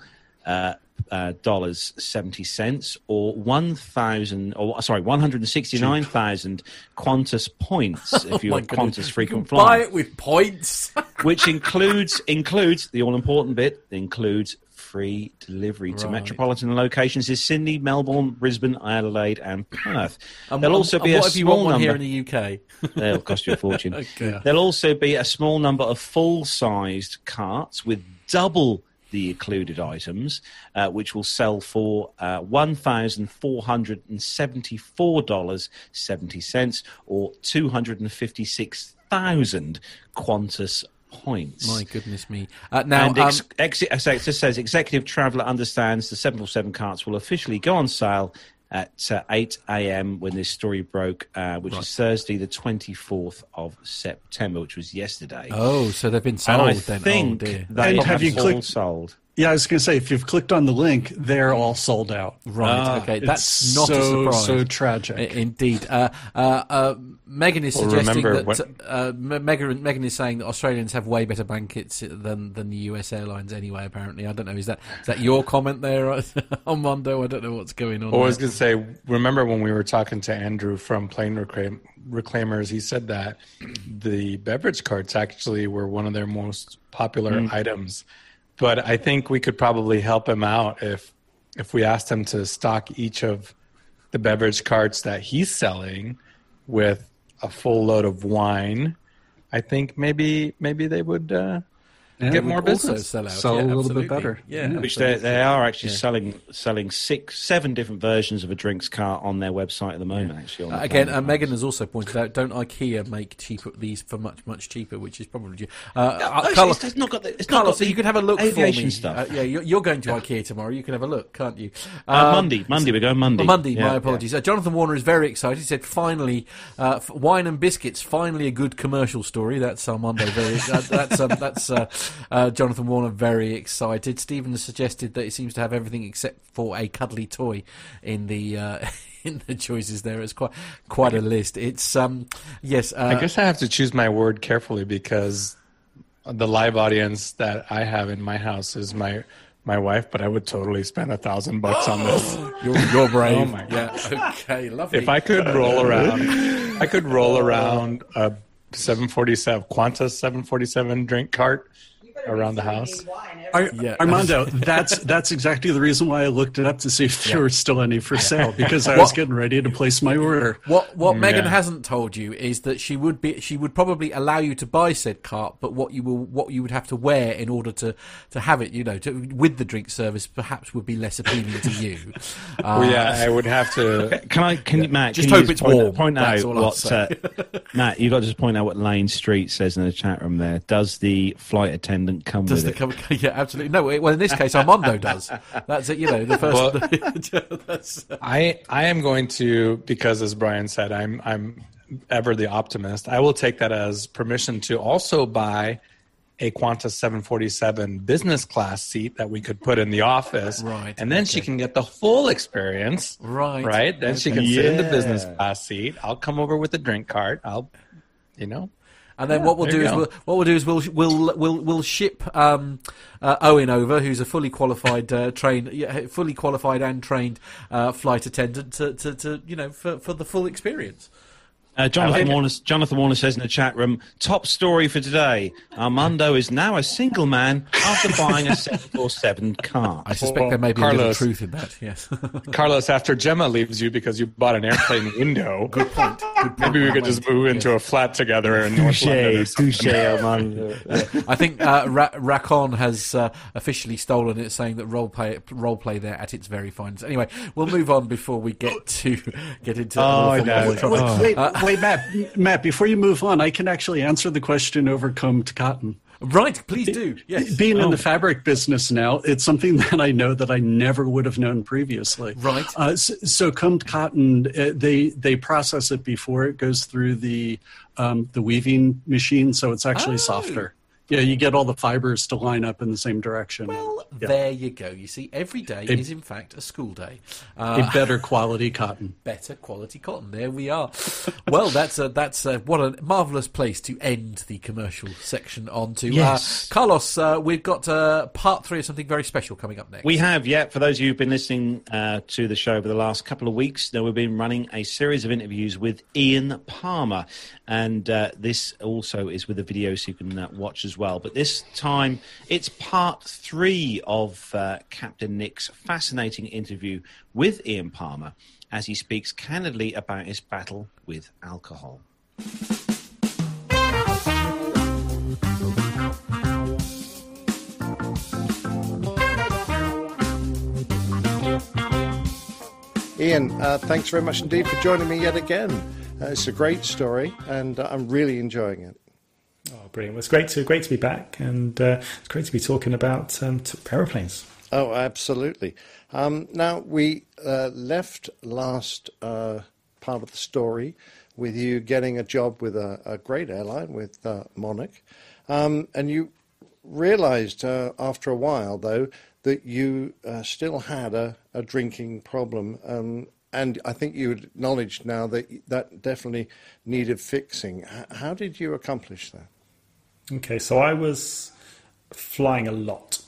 uh, uh, dollars seventy cents, or one thousand, or sorry, one hundred and sixty-nine thousand Qantas points if you're Oh a. Qantas frequent can buy flyer, it with points. which includes includes the all-important bit includes free delivery to metropolitan locations is Sydney, Melbourne, Brisbane, Adelaide, and Perth. And There'll what- also be a what if you small number. here in the UK? They'll cost you a fortune. Okay. There'll also be a small number of full-sized carts with double the included items, uh, which will sell for uh, one thousand four hundred and seventy-four dollars seventy cents, or two hundred and fifty-six thousand Qantas points. My goodness me! Uh, now, and ex- um, ex- so it just says executive traveller understands the 747 carts will officially go on sale at uh, 8 a.m. when this story broke, uh, which is Thursday, the 24th of September, which was yesterday. oh, so they've been and sold I then. think oh dear. they And have, have you all clicked- sold. Yeah, I was going to say if you've clicked on the link, they're all sold out. Right. Ah, okay. It's That's not so, a surprise. So tragic. I- Indeed. Uh, uh, uh, Megan is Well, suggesting remember that when- uh, Megan, Megan is saying that Australians have way better blankets than than the US airlines anyway. Apparently, I don't know. Is that is that your comment there, Armando? I don't know what's going on. Well, I was going to say, remember when we were talking to Andrew from Plane Reclaim- Reclaimers, he said that the beverage carts actually were one of their most popular items. But I think we could probably help him out if if we asked him to stock each of the beverage carts that he's selling with a full load of wine. I think maybe maybe they would uh, Yeah, get more business. sell out. Sell yeah, a little absolutely. bit better. Yeah, Yeah. Which they, they are actually selling selling six, seven different versions of a drinks cart on their website at the moment. Actually, on Uh, again, uh, Megan has also pointed out: don't IKEA make cheaper these for much much cheaper, which is probably due. Uh, uh, Actually, Carlos, it's not got the, it's not Carlos, got the you can have a look aviation for me. stuff. Uh, yeah, you're, you're going to IKEA tomorrow. You can have a look, can't you? Uh, Um, Monday, Monday, we're going Monday. Well, Monday, Yeah, my apologies. Uh, Jonathan Warner is very excited. He said, "Finally, uh, wine and biscuits. Finally, a good commercial story." That's Armando. Very. uh, that's um, that's uh, uh, Jonathan Warner very excited. Stephen has suggested that it seems to have everything except for a cuddly toy in the. Uh, In the choices there, it's quite quite a list. It's um yes, uh, I guess I have to choose my word carefully because the live audience that I have in my house is my my wife, but I would totally spend a thousand bucks on this. you're, you're brave. Oh my yeah, okay, lovely. If I could roll around, I could roll around a 747 Qantas 747 drink cart around the house. Ar- Yeah. Armando, that's that's exactly the reason why I looked it up to see if there were still any for sale because I was getting ready to place my order. What what Megan hasn't told you is that she would be she would probably allow you to buy said cart, but what you will what you would have to wear in order to to have it, you know, to, with the drink service, perhaps would be less appealing to you. Uh, Well, yeah, I would have to. Can I? Can you, Matt? Just can you hope it's point, warm. Point That's out all what uh, Matt. You got to just point out what Lane Street says in the chat room. There does the flight attendant come Does with the it? com- yeah, absolutely. No, well, in this case, Armando does. That's it. You know, the first. that's, uh, I I am going to because, as Brian said, I'm I'm ever the optimist. I will take that as permission to also buy a Qantas 747 business class seat that we could put in the office, Right, And then she can get the full experience, Right, Right. Then she okay. can sit in the business class seat. I'll come over with the drink cart. I'll, you know, And then what we'll do is we'll, what we'll do is we'll we'll we'll we'll ship um, uh, Owen over, who's a fully qualified uh, trained, yeah, fully qualified and trained uh, flight attendant to, to, to you know for, for the full experience. Uh, Jonathan Warner. Jonathan Warner says in the chat room. Top story for today. Armando is now a single man after buying a 747 car. I suspect Well, there may be a little truth in that. Yes. Carlos, after Gemma leaves you because you bought an airplane window, Good point. Good point. maybe we could just move into a flat together in North London. or something. Armando. I think uh, Ra- Racon has uh, officially stolen it, saying that role play role play there at its very finest. Anyway, we'll move on before we get to get into. Oh, the I know. controversy. Wait, wait, wait, Matt. Matt, before you move on, I can actually answer the question over combed cotton. Right, please do. Yes. Being in the fabric business now, it's something that I know that I never would have known previously. Right. Uh, so, so combed cotton, uh, they they process it before it goes through the um, the weaving machine, so it's actually Oh. softer. Yeah, you get all the fibers to line up in the same direction. Well, Yeah. there you go. You see, every day A- is in fact a school day. Uh, a better quality cotton. better quality cotton. There we are. well, that's a, that's a, what a marvelous place to end the commercial section on to. Yes. Uh, Carlos, uh, we've got uh, part three of something very special coming up next. We have, yeah. For those of you who've been listening uh, to the show over the last couple of weeks, now we've been running a series of interviews with Ian Palmer, and uh, this also is with a video so you can uh, watch as well. But this time, it's part three of uh, Captain Nick's fascinating interview with Ian Palmer as he speaks candidly about his battle with alcohol. Ian, uh, thanks very much indeed for joining me yet again. Uh, it's a great story, and uh, I'm really enjoying it. Oh, brilliant! Well, it's great to great to be back, and uh, it's great to be talking about um, aeroplanes. Oh, absolutely. Um, now, we uh, left last uh, part of the story with you getting a job with a, a great airline, with uh, Monarch. Um, and you realized uh, after a while, though, that you uh, still had a, a drinking problem. Um, and I think you acknowledged now that that definitely needed fixing. How did you accomplish that? Okay, so I was flying a lot.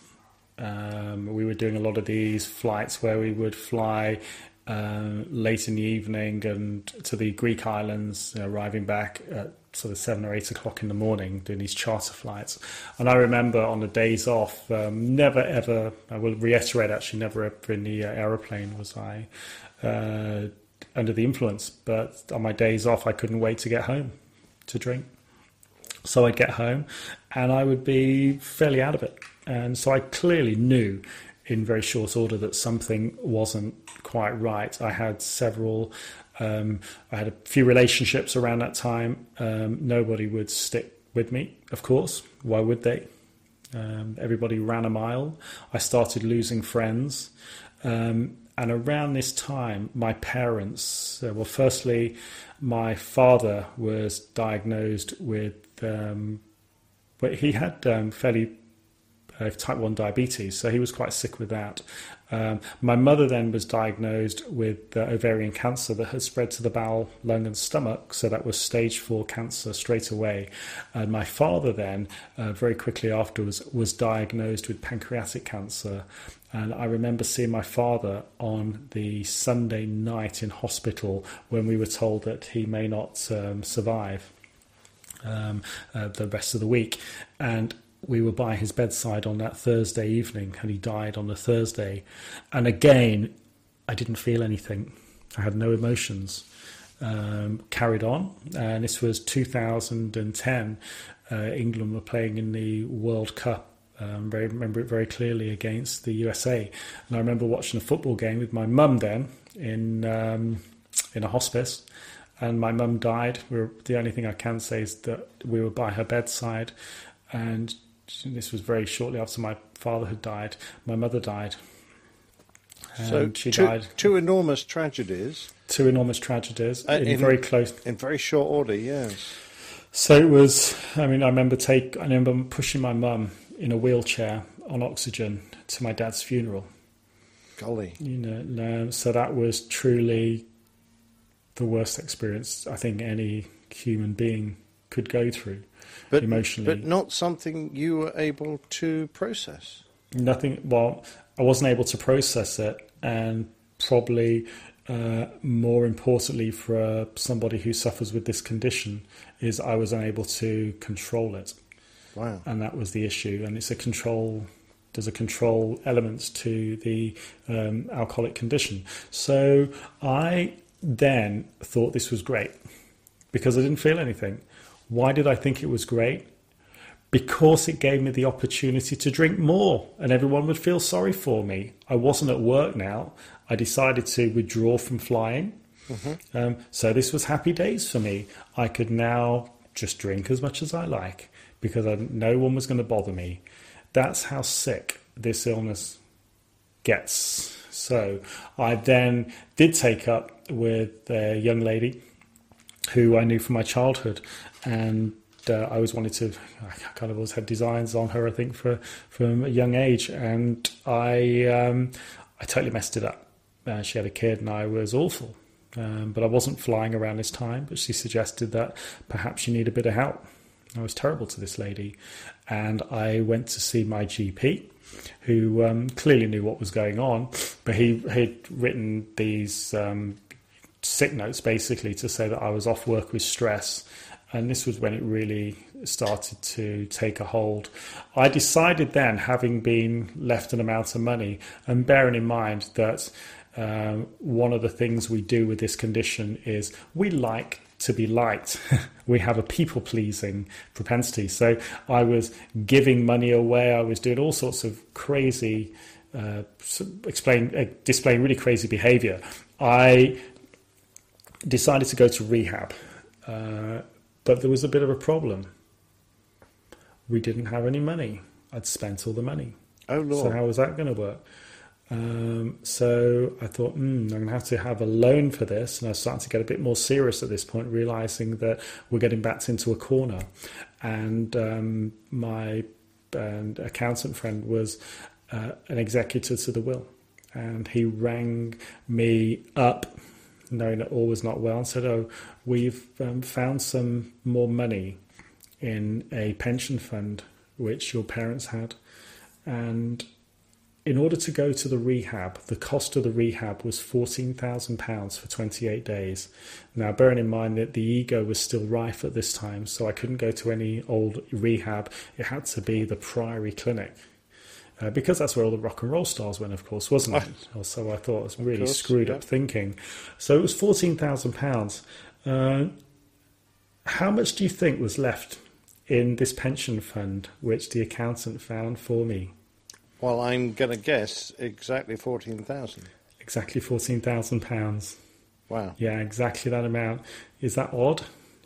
Um, we were doing a lot of these flights where we would fly um, late in the evening and to the Greek islands, you know, arriving back at sort of seven or eight o'clock in the morning, doing these charter flights. And I remember on the days off, um, never ever, I will reiterate actually, never ever in the uh, aeroplane was I uh, under the influence. But on my days off, I couldn't wait to get home to drink. So I'd get home and I would be fairly out of it. And so I clearly knew in very short order that something wasn't quite right. I had several, um, I had a few relationships around that time. Um, nobody would stick with me, of course. Why would they? Um, everybody ran a mile. I started losing friends. Um, and around this time, my parents, uh, well, firstly, my father was diagnosed with, um, but he had um, fairly uh, type 1 diabetes, so he was quite sick with that. Um, my mother then was diagnosed with uh, ovarian cancer that had spread to the bowel, lung, and stomach, so that was stage 4 cancer straight away. And my father then, uh, very quickly afterwards, was diagnosed with pancreatic cancer. And I remember seeing my father on the Sunday night in hospital when we were told that he may not um, survive um, uh, the rest of the week. And we were by his bedside on that Thursday evening, and he died on the Thursday. And again, I didn't feel anything. I had no emotions. Um, carried on, and this was 2010. Uh, England were playing in the World Cup. Um, very remember it very clearly against the USA, and I remember watching a football game with my mum then in um, in a hospice, and my mum died. We were, the only thing I can say is that we were by her bedside, and this was very shortly after my father had died. My mother died. so she two, died. Two enormous tragedies. Two enormous tragedies uh, in, in, very close, in very short order. Yes. So it was. I mean, I remember take. I remember pushing my mum in a wheelchair on oxygen to my dad's funeral. Golly. You know, so that was truly the worst experience I think any human being could go through but, emotionally. But not something you were able to process. Nothing. Well, I wasn't able to process it, and probably uh, more importantly for uh, somebody who suffers with this condition is I was unable to control it. Wow. And that was the issue. And it's a control. There's a control element to the um, alcoholic condition. So I then thought this was great because I didn't feel anything. Why did I think it was great? Because it gave me the opportunity to drink more and everyone would feel sorry for me. I wasn't at work now. I decided to withdraw from flying. Mm-hmm. Um, so this was happy days for me. I could now just drink as much as I like because I, no one was going to bother me. That's how sick this illness gets. So I then did take up with a young lady who I knew from my childhood, and uh, I always wanted to. I kind of always had designs on her. I think for from a young age, and I um, I totally messed it up. Uh, she had a kid, and I was awful. Um, but I wasn't flying around this time. But she suggested that perhaps you need a bit of help. I was terrible to this lady, and I went to see my GP, who um, clearly knew what was going on, but he had written these um, sick notes basically to say that I was off work with stress. And this was when it really started to take a hold. I decided then, having been left an amount of money, and bearing in mind that um, one of the things we do with this condition is we like to be liked. we have a people pleasing propensity. So I was giving money away. I was doing all sorts of crazy, uh, explain, uh, displaying really crazy behavior. I decided to go to rehab, uh, but there was a bit of a problem. We didn't have any money. I'd spent all the money. Oh, Lord. So how was that going to work? Um, so I thought, mm, I'm going to have to have a loan for this. And I was starting to get a bit more serious at this point, realizing that we're getting backed into a corner. And um, my and accountant friend was uh, an executor to the will. And he rang me up, knowing that all was not well, and said, Oh, we've um, found some more money in a pension fund which your parents had. And in order to go to the rehab, the cost of the rehab was £14,000 for 28 days. Now, bearing in mind that the ego was still rife at this time, so I couldn't go to any old rehab. It had to be the Priory Clinic. Uh, because that's where all the rock and roll stars went, of course, wasn't it? Oh, so I thought it was really course, screwed yeah. up thinking. So it was £14,000. Uh, how much do you think was left in this pension fund, which the accountant found for me? Well, I'm going to guess exactly 14,000. Exactly 14,000 pounds. Wow. Yeah, exactly that amount. Is that odd?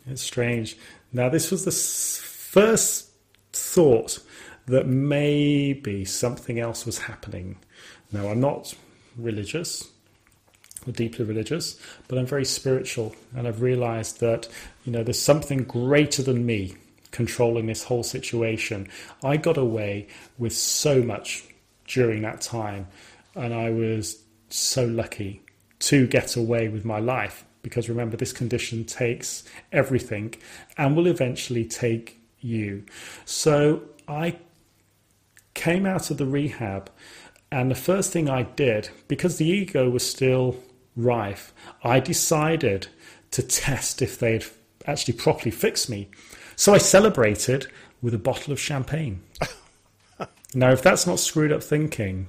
It's strange. Now, this was the first thought that maybe something else was happening. Now, I'm not religious or deeply religious, but I'm very spiritual, and I've realized that, you know, there's something greater than me controlling this whole situation. I got away with so much during that time, and I was so lucky to get away with my life because remember, this condition takes everything and will eventually take you. So I came out of the rehab, and the first thing I did, because the ego was still rife, I decided to test if they'd actually properly fixed me. So I celebrated with a bottle of champagne. now, if that's not screwed up thinking,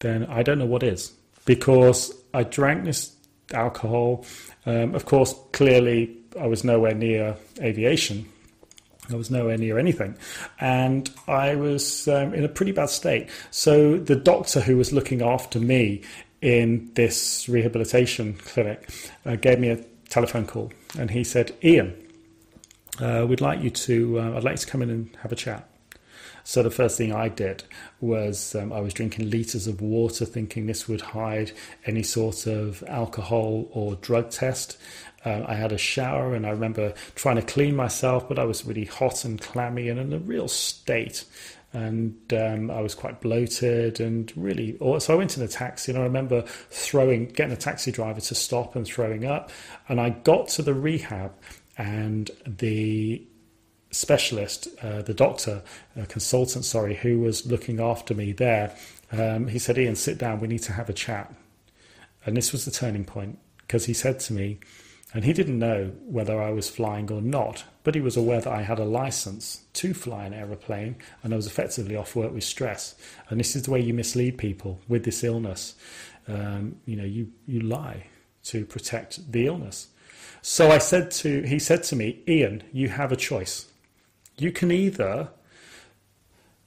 then I don't know what is. Because I drank this alcohol. Um, of course, clearly, I was nowhere near aviation. I was nowhere near anything. And I was um, in a pretty bad state. So the doctor who was looking after me in this rehabilitation clinic uh, gave me a telephone call and he said, Ian, uh, we'd like you to, uh, I'd like you to come in and have a chat. So the first thing I did was um, I was drinking liters of water, thinking this would hide any sort of alcohol or drug test. Uh, I had a shower and I remember trying to clean myself, but I was really hot and clammy and in a real state. And um, I was quite bloated and really. So I went in a taxi and I remember throwing, getting a taxi driver to stop and throwing up. And I got to the rehab and the specialist, uh, the doctor, uh, consultant, sorry, who was looking after me there, um, he said, Ian, sit down, we need to have a chat. And this was the turning point because he said to me, and he didn't know whether I was flying or not, but he was aware that I had a license to fly an aeroplane and I was effectively off work with stress. And this is the way you mislead people with this illness. Um, you know, you, you lie to protect the illness. So I said to, he said to me, Ian, you have a choice. You can either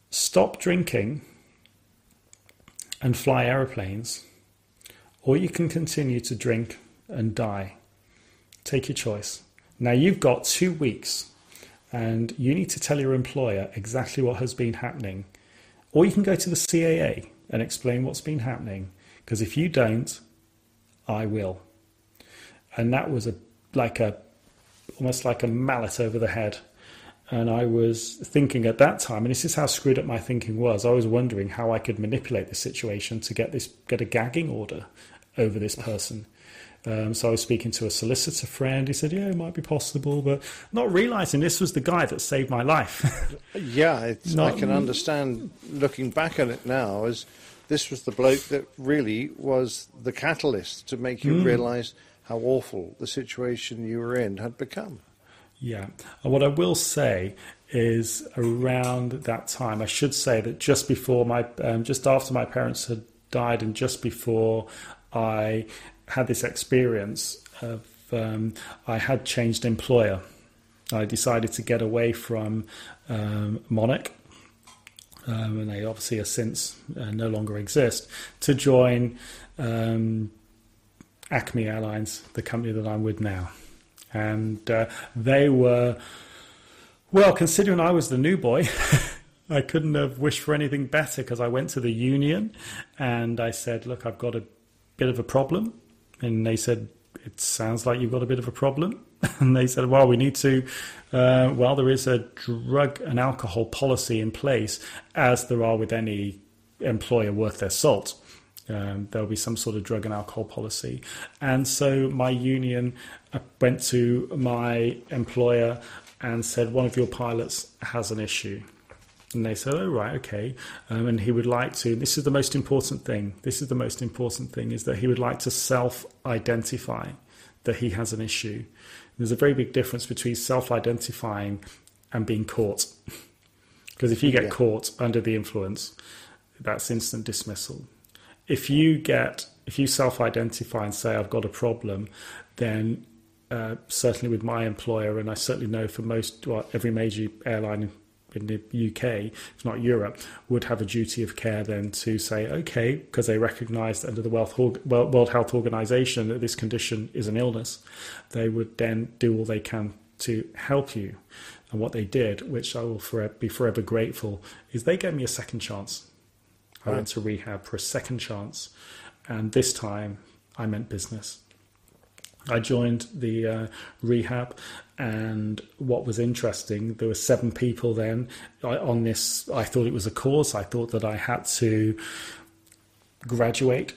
stop drinking and fly aeroplanes, or you can continue to drink and die. Take your choice. Now you've got two weeks and you need to tell your employer exactly what has been happening. Or you can go to the CAA and explain what's been happening. Because if you don't, I will. And that was a like a almost like a mallet over the head and I was thinking at that time, and this is how screwed up my thinking was. I was wondering how I could manipulate the situation to get this get a gagging order over this person. Um, so I was speaking to a solicitor friend. He said, "Yeah, it might be possible," but not realizing this was the guy that saved my life. yeah, not, I can understand looking back on it now as this was the bloke that really was the catalyst to make you mm. realize how awful the situation you were in had become. Yeah. And what I will say is around that time, I should say that just before my, um, just after my parents had died and just before I had this experience of, um, I had changed employer. I decided to get away from um, Monarch, um, and they obviously are since uh, no longer exist, to join um, Acme Airlines, the company that I'm with now and uh, they were well considering i was the new boy i couldn't have wished for anything better because i went to the union and i said look i've got a bit of a problem and they said it sounds like you've got a bit of a problem and they said well we need to uh, well there is a drug and alcohol policy in place as there are with any employer worth their salt um, there'll be some sort of drug and alcohol policy. And so my union uh, went to my employer and said, one of your pilots has an issue. And they said, oh, right, okay. Um, and he would like to, this is the most important thing. This is the most important thing is that he would like to self identify that he has an issue. There's a very big difference between self identifying and being caught. because if you get yeah. caught under the influence, that's instant dismissal if you get if you self-identify and say I've got a problem, then uh, certainly with my employer, and I certainly know for most well, every major airline in the UK, if not Europe, would have a duty of care then to say, okay, because they recognise under the World Health Organization that this condition is an illness, they would then do all they can to help you. And what they did, which I will forever, be forever grateful, is they gave me a second chance. I oh. went to rehab for a second chance, and this time I meant business. I joined the uh, rehab, and what was interesting, there were seven people then on this. I thought it was a course. I thought that I had to graduate,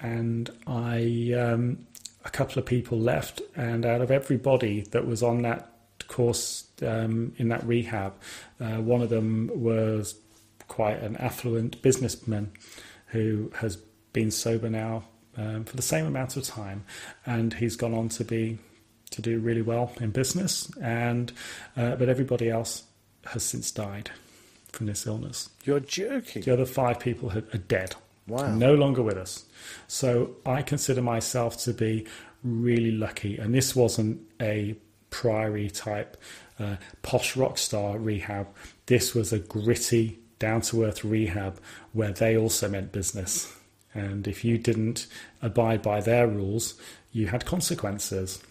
and I um, a couple of people left, and out of everybody that was on that course um, in that rehab, uh, one of them was quite an affluent businessman who has been sober now um, for the same amount of time, and he's gone on to be to do really well in business. And uh, but everybody else has since died from this illness. You're joking. The other five people are dead. Wow. No longer with us. So I consider myself to be really lucky. And this wasn't a priory type uh, posh rock star rehab. This was a gritty, down to earth rehab where they also meant business. And if you didn't abide by their rules, you had consequences,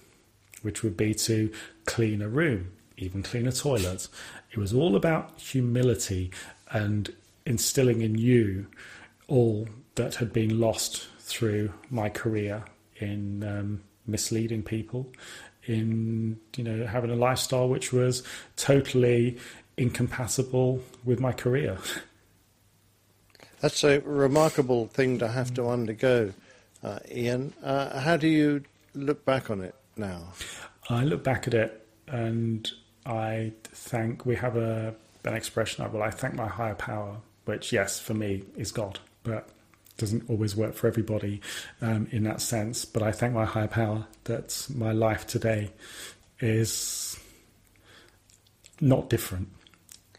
which would be to clean a room, even clean a toilet. It was all about humility and instilling in you all that had been lost through my career in um, misleading people, in you know having a lifestyle which was totally incompatible with my career. That's a remarkable thing to have to undergo, uh, Ian. Uh, how do you look back on it now? I look back at it and I thank we have a an expression of well I thank my higher power, which yes for me is God, but doesn't always work for everybody um, in that sense. But I thank my higher power that my life today is not different.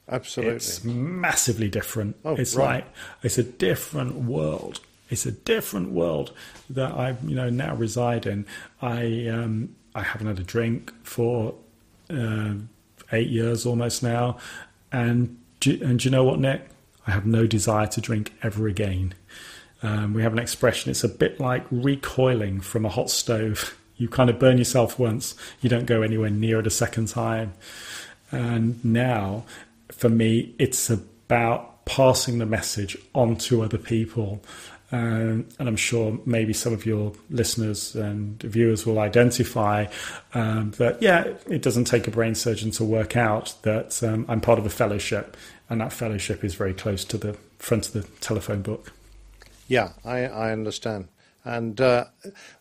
Absolutely. It's massively different. Oh, it's right. like it's a different world. It's a different world that I, you know, now reside in. I um, I haven't had a drink for uh, eight years almost now, and do, and do you know what, Nick? I have no desire to drink ever again. Um, we have an expression. It's a bit like recoiling from a hot stove. You kind of burn yourself once. You don't go anywhere near it a second time. And now, for me, it's about passing the message on to other people. Um, and I'm sure maybe some of your listeners and viewers will identify um, that, yeah, it doesn't take a brain surgeon to work out that um, I'm part of a fellowship, and that fellowship is very close to the front of the telephone book. Yeah, I, I understand. And uh,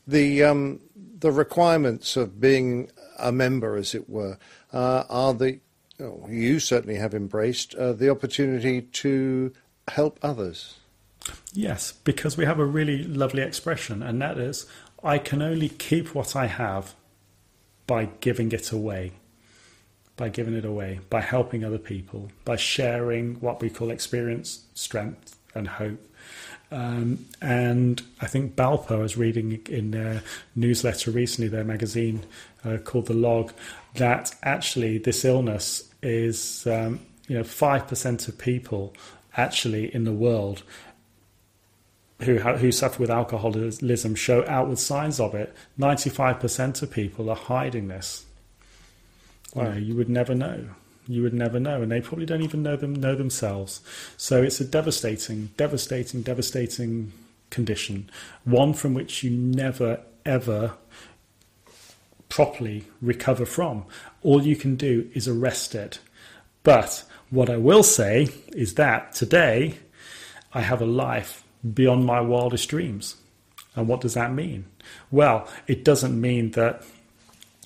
the um, the requirements of being a member, as it were, uh, are the oh, you certainly have embraced uh, the opportunity to help others. Yes, because we have a really lovely expression, and that is, I can only keep what I have by giving it away, by giving it away, by helping other people, by sharing what we call experience, strength, and hope. Um, and I think BALPA, I was reading in their newsletter recently, their magazine uh, called The Log, that actually this illness is, um, you know, 5% of people actually in the world who who suffer with alcoholism show outward signs of it. Ninety five percent of people are hiding this. You, know, you would never know. You would never know, and they probably don't even know them know themselves. So it's a devastating, devastating, devastating condition. One from which you never ever properly recover from. All you can do is arrest it. But what I will say is that today I have a life beyond my wildest dreams. And what does that mean? Well, it doesn't mean that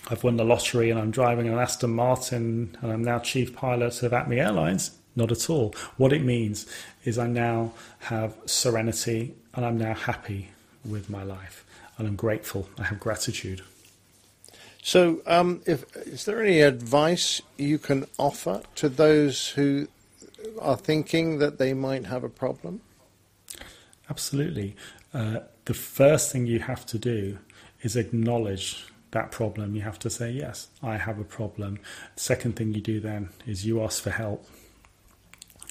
I've won the lottery and I'm driving an Aston Martin and I'm now chief pilot of Acme Airlines. Not at all. What it means is I now have serenity and I'm now happy with my life and I'm grateful. I have gratitude. So, um, if, is there any advice you can offer to those who are thinking that they might have a problem? Absolutely. Uh, the first thing you have to do is acknowledge that problem. You have to say, Yes, I have a problem. Second thing you do then is you ask for help.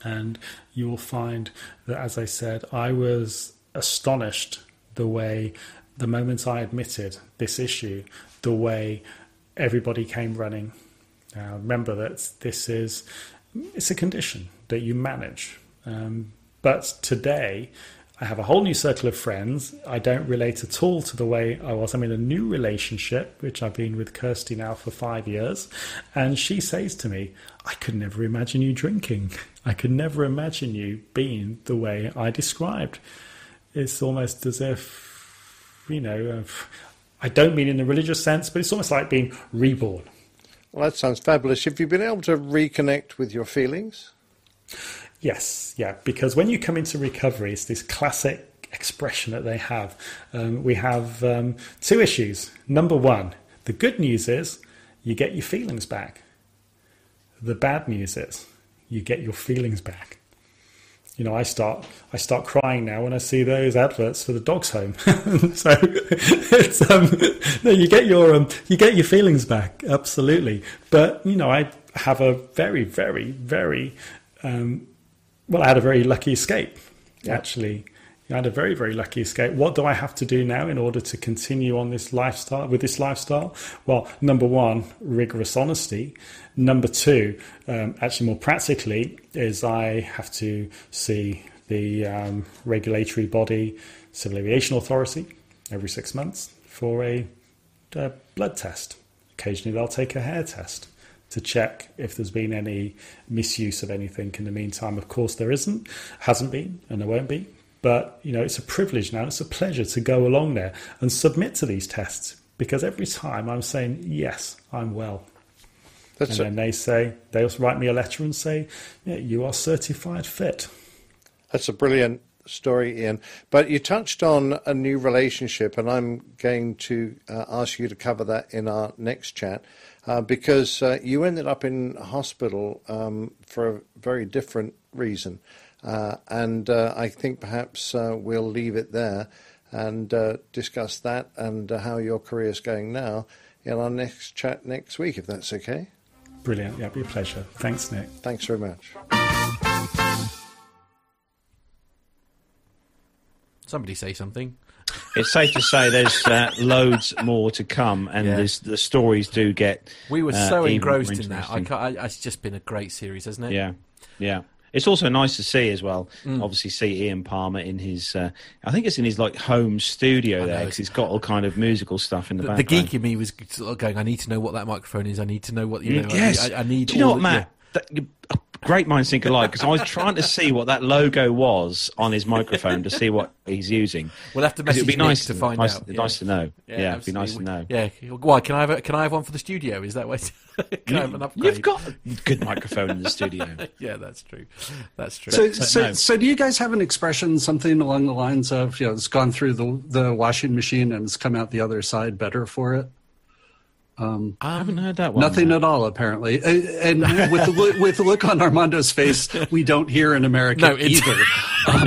And you will find that, as I said, I was astonished the way, the moment I admitted this issue, the way everybody came running. Now, remember that this is it's a condition that you manage. Um, but today, I have a whole new circle of friends. I don't relate at all to the way I was. I'm in a new relationship, which I've been with Kirsty now for five years. And she says to me, I could never imagine you drinking. I could never imagine you being the way I described. It's almost as if, you know, I don't mean in a religious sense, but it's almost like being reborn. Well, that sounds fabulous. Have you been able to reconnect with your feelings? Yes, yeah, because when you come into recovery, it's this classic expression that they have. Um, we have um, two issues. Number one, the good news is you get your feelings back. The bad news is you get your feelings back. You know, I start I start crying now when I see those adverts for the dogs home. so it's um, no, you get your um, you get your feelings back absolutely. But you know, I have a very very very um, well, I had a very lucky escape yeah. actually. I had a very, very lucky escape. What do I have to do now in order to continue on this lifestyle with this lifestyle? Well, number one, rigorous honesty. Number two, um, actually more practically, is I have to see the um, regulatory body, Civil Aviation Authority, every six months for a, a blood test. Occasionally, they'll take a hair test to check if there's been any misuse of anything in the meantime. Of course, there isn't, hasn't been, and there won't be. But you know, it's a privilege now. It's a pleasure to go along there and submit to these tests because every time I'm saying yes, I'm well. That's and then they say they'll write me a letter and say, yeah, you are certified fit. That's a brilliant story, Ian. But you touched on a new relationship, and I'm going to uh, ask you to cover that in our next chat uh, because uh, you ended up in hospital um, for a very different reason. Uh, and uh, I think perhaps uh, we'll leave it there and uh, discuss that and uh, how your career is going now in our next chat next week, if that's okay. Brilliant. Yeah, it'll be a pleasure. Thanks, Nick. Thanks very much. Somebody say something. It's safe to say there's uh, loads more to come, and yeah. the stories do get. We were so engrossed in that. I, I, it's just been a great series, hasn't it? Yeah, yeah. It's also nice to see as well. Mm. Obviously, see Ian Palmer in his. Uh, I think it's in his like home studio there because he's got all kind of musical stuff in the, the background. The geek in me was going. I need to know what that microphone is. I need to know what you know. Yes. I, I need. Do you know what, Matt? Yeah. That, great minds think alike because I was trying to see what that logo was on his microphone to see what he's using. We'll have to message it'd be nice to find nice, out. Nice yeah. to know. Yeah, yeah it'd be nice to know. Yeah. Why can I have a, can I have one for the studio? Is that what? can I have an upgrade? You've got a good microphone in the studio. yeah, that's true. That's true. So, so, no. so, do you guys have an expression, something along the lines of, you know, it's gone through the the washing machine and it's come out the other side better for it? Um, I haven't heard that one. Nothing at all, apparently. And with the look, with the look on Armando's face, we don't hear in America no, either. Um,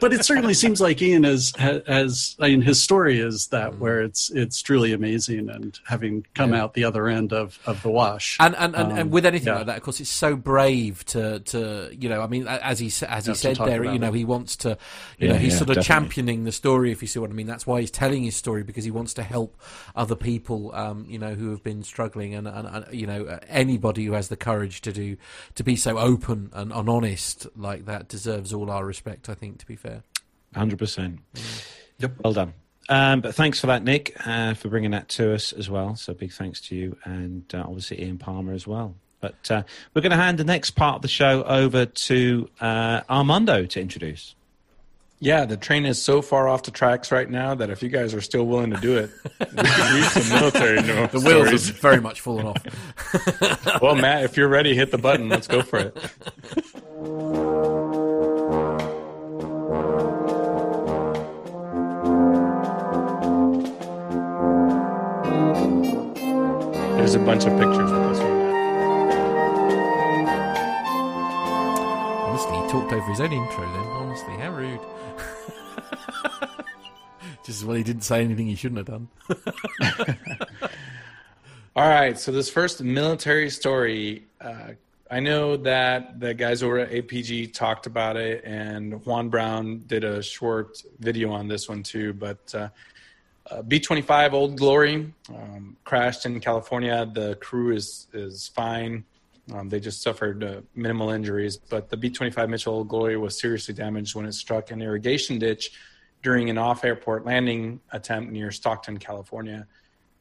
but it certainly seems like Ian has, has I mean, his story is that mm. where it's it's truly amazing, and having come yeah. out the other end of, of the wash, and and, and, um, and with anything yeah. like that, of course, it's so brave to to you know, I mean, as he as he said there, you know, it. he wants to, you yeah, know, he's sort of definitely. championing the story, if you see what I mean. That's why he's telling his story because he wants to help other people, um, you know, who have been struggling, and, and, and you know, anybody who has the courage to do to be so open and, and honest like that deserves all our respect. I think, to be fair. Hundred percent. Yep. Well done. Um, but thanks for that, Nick, uh, for bringing that to us as well. So big thanks to you, and uh, obviously Ian Palmer as well. But uh, we're going to hand the next part of the show over to uh, Armando to introduce. Yeah, the train is so far off the tracks right now that if you guys are still willing to do it, we read some military The wheels have very much fallen off. well, Matt, if you're ready, hit the button. Let's go for it. There's a bunch of pictures with this one. Honestly, he talked over his own intro then. Honestly, how rude. Just as well he didn't say anything he shouldn't have done. All right, so this first military story, uh, I know that the guys over at APG talked about it, and Juan Brown did a short video on this one too. But uh, uh, B-25 Old Glory um, crashed in California. The crew is is fine. Um, they just suffered uh, minimal injuries, but the B-25 Mitchell Old Glory was seriously damaged when it struck an irrigation ditch during an off-airport landing attempt near Stockton, California.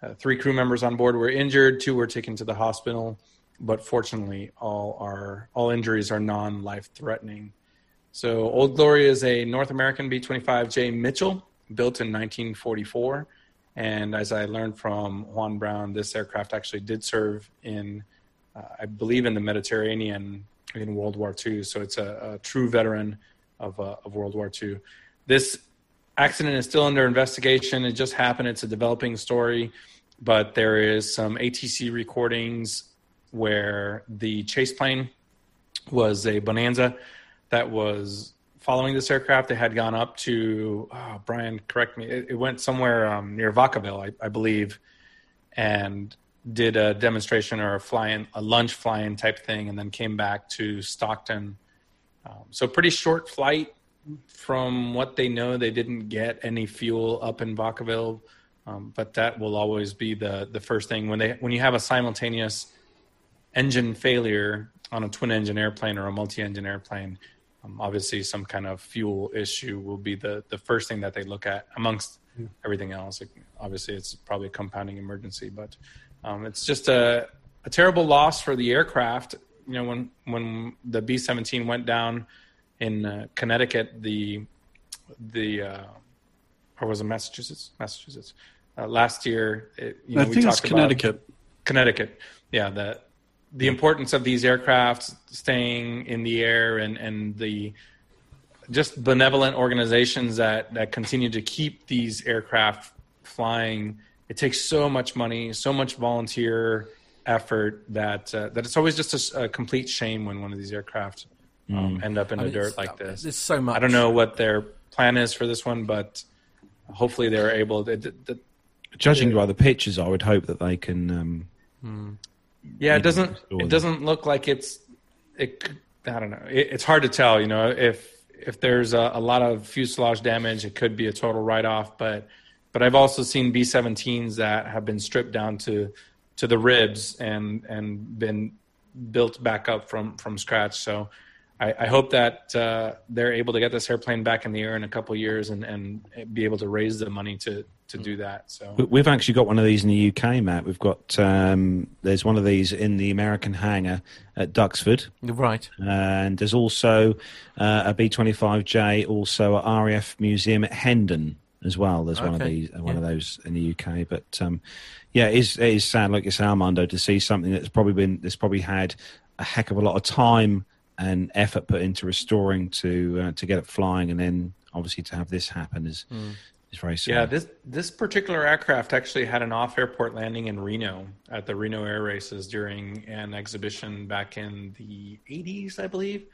Uh, three crew members on board were injured. Two were taken to the hospital, but fortunately, all are all injuries are non-life threatening. So, Old Glory is a North American B-25J Mitchell built in 1944. And as I learned from Juan Brown, this aircraft actually did serve in, uh, I believe, in the Mediterranean in World War II. So it's a, a true veteran of, uh, of World War II. This accident is still under investigation. It just happened. It's a developing story, but there is some ATC recordings where the chase plane was a Bonanza that was following this aircraft. They had gone up to oh, Brian, correct me. It, it went somewhere um, near Vacaville, I, I, believe, and did a demonstration or a flying a lunch flying type thing, and then came back to Stockton. Um, so pretty short flight. From what they know, they didn't get any fuel up in Vacaville, um, but that will always be the the first thing when they when you have a simultaneous engine failure on a twin engine airplane or a multi engine airplane um, obviously, some kind of fuel issue will be the the first thing that they look at amongst yeah. everything else. It, obviously, it's probably a compounding emergency, but um, it's just a a terrible loss for the aircraft. You know, when when the B seventeen went down in uh, Connecticut, the the uh, or was it Massachusetts? Massachusetts. Uh, last year, it, you know, I think it's Connecticut. Connecticut. Yeah, the the importance of these aircraft staying in the air and, and the just benevolent organizations that, that continue to keep these aircraft flying. It takes so much money, so much volunteer effort that uh, that it's always just a, a, complete shame when one of these aircraft um, mm. end up in I the mean, dirt like this. There's so much. I don't know what their plan is for this one, but hopefully they're able. To, Judging by the pictures, I would hope that they can um, mm. Yeah, it doesn't. It doesn't look like it's. It. I don't know. It, it's hard to tell. You know, if if there's a, a, lot of fuselage damage, it could be a total write off. But but I've also seen B-17s that have been stripped down to to the ribs and and been built back up from from scratch. So I, I hope that uh, they're able to get this airplane back in the air in a couple years and and be able to raise the money to to do that. So we've actually got one of these in the UK, Matt. We've got um, there's one of these in the American hangar at Duxford, right? And there's also uh, a B25J also at RAF Museum at Hendon as well. There's okay. one of these, one yeah. of those in the UK. But um, yeah, it is, it is sad, like you say, Armando, to see something that's probably been that's probably had a heck of a lot of time and effort put into restoring to uh, to get it flying, and then obviously to have this happen is mm. is very sad. Yeah, this this particular aircraft actually had an off airport landing in Reno at the Reno Air Races during an exhibition back in the 80s, I believe.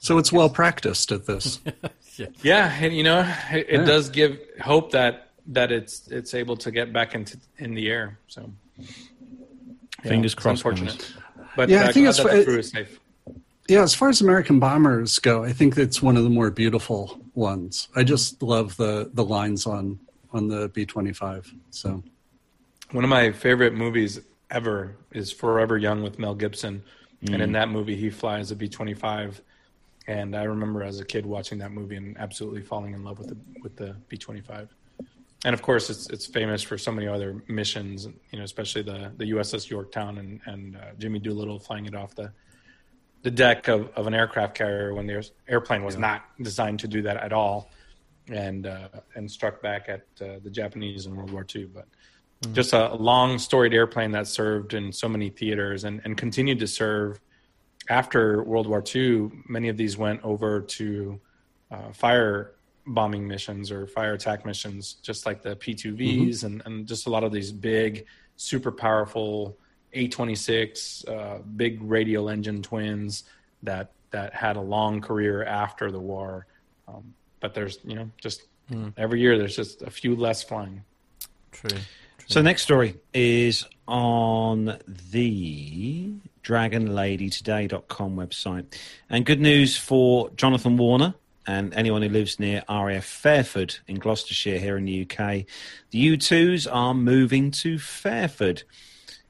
So it's well practiced at this. yeah. yeah, and you know, it, it yeah. does give hope that that it's it's able to get back into in the air. So fingers crossed. Unfortunate, but yeah, uh, I think it's the crew is safe. Yeah, as far as American bombers go, I think it's one of the more beautiful ones. I just love the the lines on on the B twenty five. So, one of my favorite movies ever is Forever Young with Mel Gibson, mm. and in mm. that movie he flies a B twenty five. And I remember as a kid watching that movie and absolutely falling in love with the with the B twenty five. And of course, it's it's famous for so many other missions, you know, especially the the USS Yorktown and and uh, Jimmy Doolittle flying it off the the deck of, of an aircraft carrier when the airplane was not designed to do that at all, and uh, and struck back at uh, the Japanese in World War II. But mm-hmm. just a long storied airplane that served in so many theaters and, and continued to serve after World War II. Many of these went over to uh, fire bombing missions or fire attack missions, just like the P2Vs mm-hmm. and, and just a lot of these big, super powerful a26 uh, big radial engine twins that that had a long career after the war. Um, but there's you know just mm. every year there's just a few less flying. True. True. So next story is on the dragonladytoday.com website. And good news for Jonathan Warner and anyone who lives near RAF Fairford in Gloucestershire here in the UK. The U2s are moving to Fairford.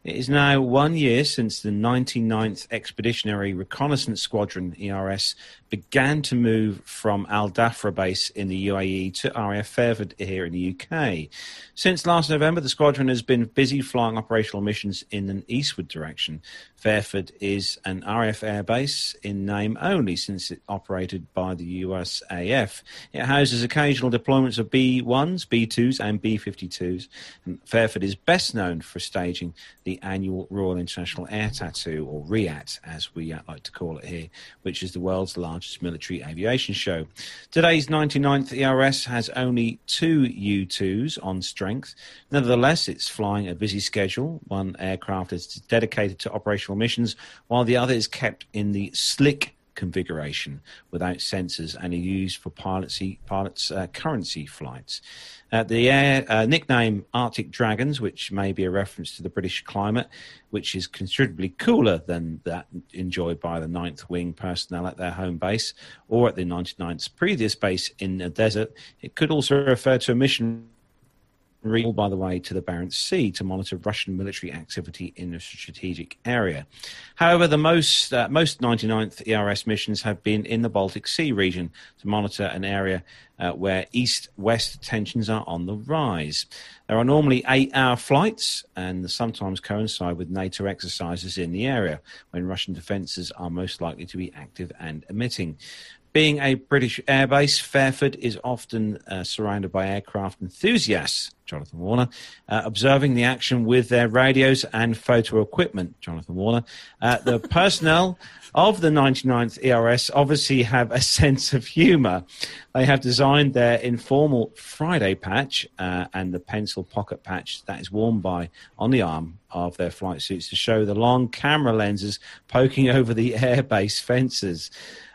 It is now one year since the 99th Expeditionary Reconnaissance Squadron, ERS, began to move from Al Dhafra base in the UAE to RAF Fairford here in the UK. Since last November, the squadron has been busy flying operational missions in an eastward direction. Fairford is an RAF airbase in name only since it operated by the USAF. It houses occasional deployments of B 1s, B 2s, and B 52s. And Fairford is best known for staging the the annual Royal International Air Tattoo, or RIAT, as we uh, like to call it here, which is the world's largest military aviation show. Today's 99th ERS has only two U-2s on strength. Nevertheless, it's flying a busy schedule. One aircraft is dedicated to operational missions, while the other is kept in the slick configuration without sensors and are used for pilots, pilots uh, currency flights. Uh, the air uh, nickname Arctic Dragons, which may be a reference to the British climate, which is considerably cooler than that enjoyed by the 9th Wing personnel at their home base or at the 99th's previous base in the desert. It could also refer to a mission all by the way to the Barents Sea to monitor Russian military activity in a strategic area. However, the most uh, most 99th ERS missions have been in the Baltic Sea region to monitor an area uh, where east-west tensions are on the rise. There are normally eight-hour flights, and sometimes coincide with NATO exercises in the area when Russian defences are most likely to be active and emitting. Being a British airbase, Fairford is often uh, surrounded by aircraft enthusiasts, Jonathan Warner, uh, observing the action with their radios and photo equipment, Jonathan Warner. Uh, the personnel of the 99th ERS obviously have a sense of humour. They have designed their informal Friday patch uh, and the pencil pocket patch that is worn by on the arm of their flight suits to show the long camera lenses poking over the airbase fences.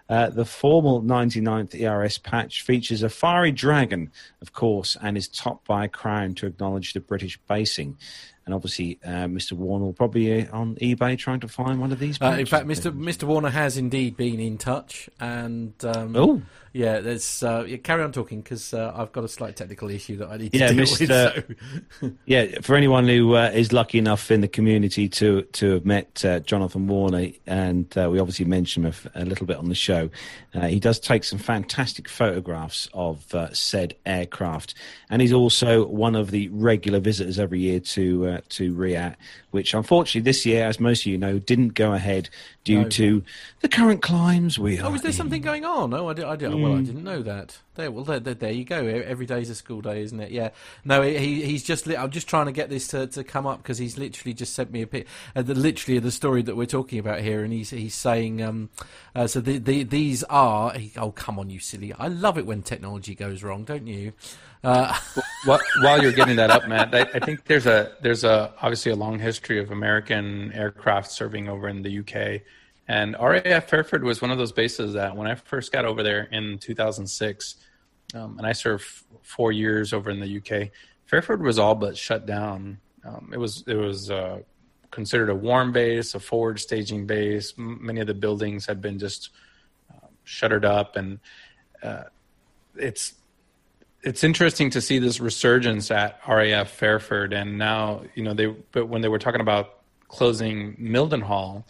Uh, the formal 99th ERS patch features a fiery dragon, of course, and is topped by a crown to acknowledge the British basing. And obviously, uh, Mr. Warner will probably be on eBay trying to find one of these. Uh, in fact, Mr. Mr. Warner has indeed been in touch, and um, oh, yeah, there's uh, yeah, carry on talking because uh, I've got a slight technical issue that I need to yeah, deal Mr. with. So. yeah, for anyone who uh, is lucky enough in the community to to have met uh, Jonathan Warner, and uh, we obviously mentioned him a, a, little bit on the show. Uh, he does take some fantastic photographs of said aircraft, and he's also one of the regular visitors every year to to RIAT, which unfortunately this year, as most of you know, didn't go ahead due no. to the current climes we are. Oh, is there in. something going on? Oh, I, did, I did, mm. well, I mm. didn't know that. There, well, there, there, there, you go. Every day's a school day, isn't it? Yeah. No, he, he's just. I'm just trying to get this to, to come up because he's literally just sent me a pic. Uh, the, literally the story that we're talking about here, and he's he's saying. Um, uh, so the, the, these are. He, oh, come on, you silly! I love it when technology goes wrong, don't you? Uh, while you're getting that up, Matt, I, I, think there's a there's a obviously a long history of American aircraft serving over in the UK, and RAF Fairford was one of those bases that when I first got over there in 2006, um, and I served four years over in the UK, Fairford was all but shut down. Um, it was it was uh, considered a warm base, a forward staging base. Many of the buildings had been just uh, shuttered up, and uh, it's it's interesting to see this resurgence at RAF Fairford, and now you know they. But when they were talking about closing Mildenhall,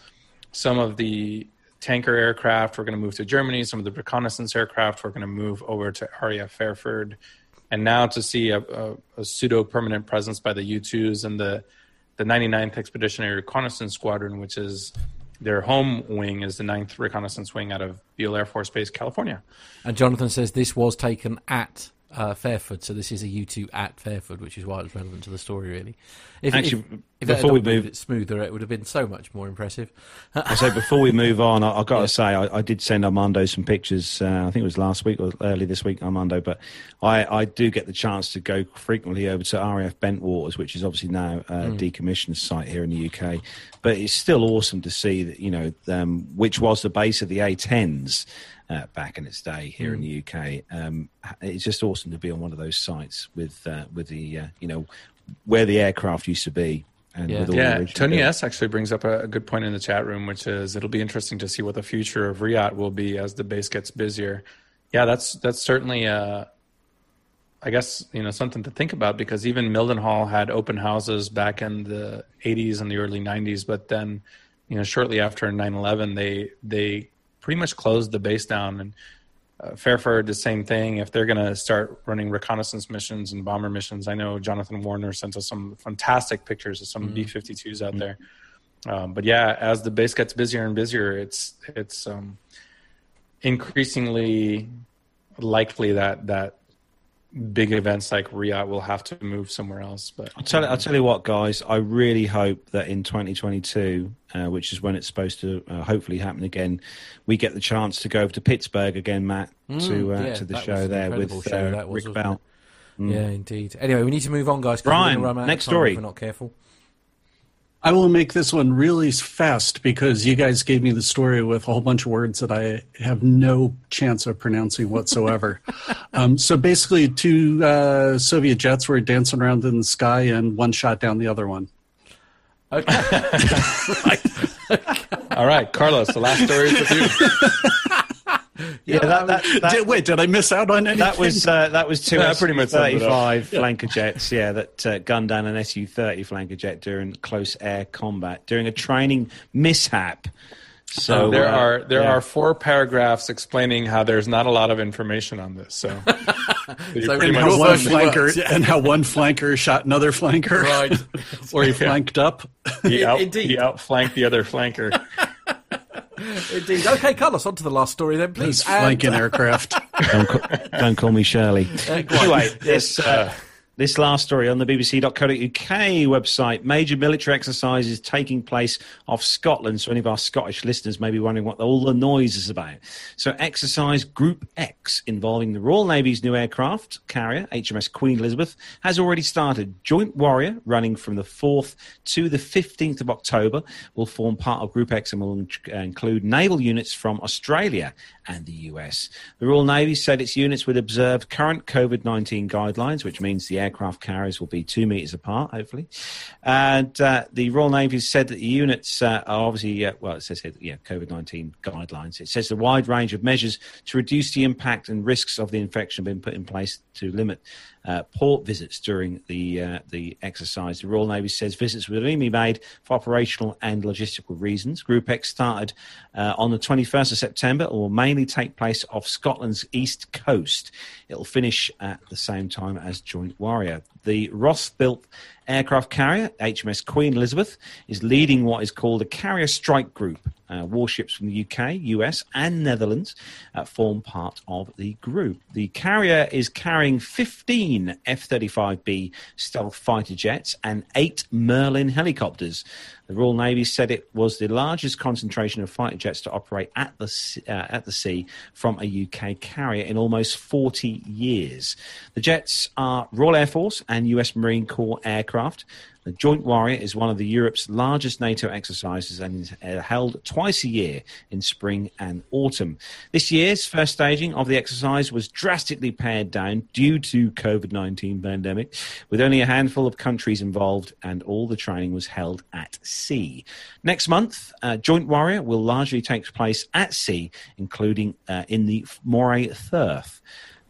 some of the tanker aircraft were going to move to Germany. Some of the reconnaissance aircraft were going to move over to RAF Fairford, and now to see a, a, a pseudo permanent presence by the U-2s and the the 99th Expeditionary Reconnaissance Squadron, which is their home wing is the 9th Reconnaissance Wing out of Beale Air Force Base, California. And Jonathan says this was taken at uh, Fairford, so this is a U2 at Fairford, which is why it's relevant to the story, really. If, Actually, if, if before we move it smoother, it would have been so much more impressive. I say before we move on, I, have got yeah. to say I, I, did send Armando some pictures. Uh, I think it was last week or early this week, Armando. But I, I do get the chance to go frequently over to RAF Bentwaters, which is obviously now a mm. decommissioned site here in the UK. But it's still awesome to see that you know um, which was the base of the A10s uh, back in its day here mm. in the UK. Um, it's just awesome to be on one of those sites with uh, with the uh, you know where the aircraft used to be. And yeah, yeah. Tony S actually brings up a, a, good point in the chat room, which is it'll be interesting to see what the future of RIAT will be as the base gets busier. Yeah, that's that's certainly uh, I guess you know something to think about because even Mildenhall had open houses back in the 80s and the early 90s, but then you know shortly after 9/11 they they pretty much closed the base down. And uh, Fairford, the same thing. If they're going to start running reconnaissance missions and bomber missions, I know Jonathan Warner sent us some fantastic pictures of some mm-hmm. B 52s out there. Um, but yeah, as the base gets busier and busier, it's it's um, increasingly likely that that big events like RIAT will have to move somewhere else. But I'll tell, I'll tell you what, guys. I really hope that in 2022, uh, which is when it's supposed to uh, hopefully happen again, we get the chance to go over to Pittsburgh again, Matt, to uh, yeah, to the show there with show, uh, was, Rick wasn't Bell. Yeah, indeed. Anyway, we need to move on, guys. Brian, gonna run out of next story. If we're not careful. I will make this one really fast because you guys gave me the story with a whole bunch of words that I have no chance of pronouncing whatsoever. um, so basically, two uh, Soviet jets were dancing around in the sky, and one shot down the other one. Okay. all right, Carlos, the last story is with you. Yeah, that, that, that, Did, wait, did I miss out on anything? that was uh, that was two Yeah, pretty much summed it up. Su-35 flanker jets. Yeah, that uh, gunned down an Su-30 flanker jet during close air combat during a training mishap. So there uh, are there yeah. are four paragraphs explaining how there's not a lot of information on this. So, you So pretty how Well, one first flanker works, yeah. and how one flanker shot another flanker, right. or he flanked up. he, out, Indeed. he outflanked the other flanker. Indeed. Okay, Carlos, on to the last story then, please. Those flanking aircraft. don't, call, don't call me Shirley. Uh, anyway, this uh, this last story on the BBC.co.uk website: major military exercises taking place off Scotland. So any of our Scottish listeners may be wondering what all the noise is about. So exercise Group X, involving the Royal Navy's new aircraft carrier HMS Queen Elizabeth, has already started. Joint Warrior, running from the 4th to the 15th of October, will form part of Group X and will uh, include naval units from Australia and the US. The Royal Navy said its units would observe current COVID 19 guidelines, which means the aircraft carriers will be two metres apart, hopefully. And uh, the Royal Navy said that the units uh, are obviously, uh, well, it says here, yeah, COVID 19 guidelines. It says a wide range of measures to reduce the impact and risks of the infection have been put in place to limit uh, port visits during the uh, the exercise. The Royal Navy says visits will only be made for operational and logistical reasons. Group X started uh, on the 21st of September and will mainly take place off Scotland's east coast. It will finish at the same time as Joint Warrior. The Rosyth built aircraft carrier, HMS Queen Elizabeth, is leading what is called a carrier strike group. Uh, warships from the UK, US, and Netherlands uh, form part of the group. The carrier is carrying 15 F 35B stealth fighter jets and eight Merlin helicopters. The Royal Navy said it was the largest concentration of fighter jets to operate at the, uh, at the sea from a UK carrier in almost 40 years. The jets are Royal Air Force and US Marine Corps aircraft. The Joint Warrior is one of the Europe's largest NATO exercises and is uh, held twice a year in spring and autumn. This year's first staging of the exercise was drastically pared down due to COVID-19 pandemic, with only a handful of countries involved, and all the training was held at sea. Next month, uh, Joint Warrior will largely take place at sea, including uh, in the Moray Firth.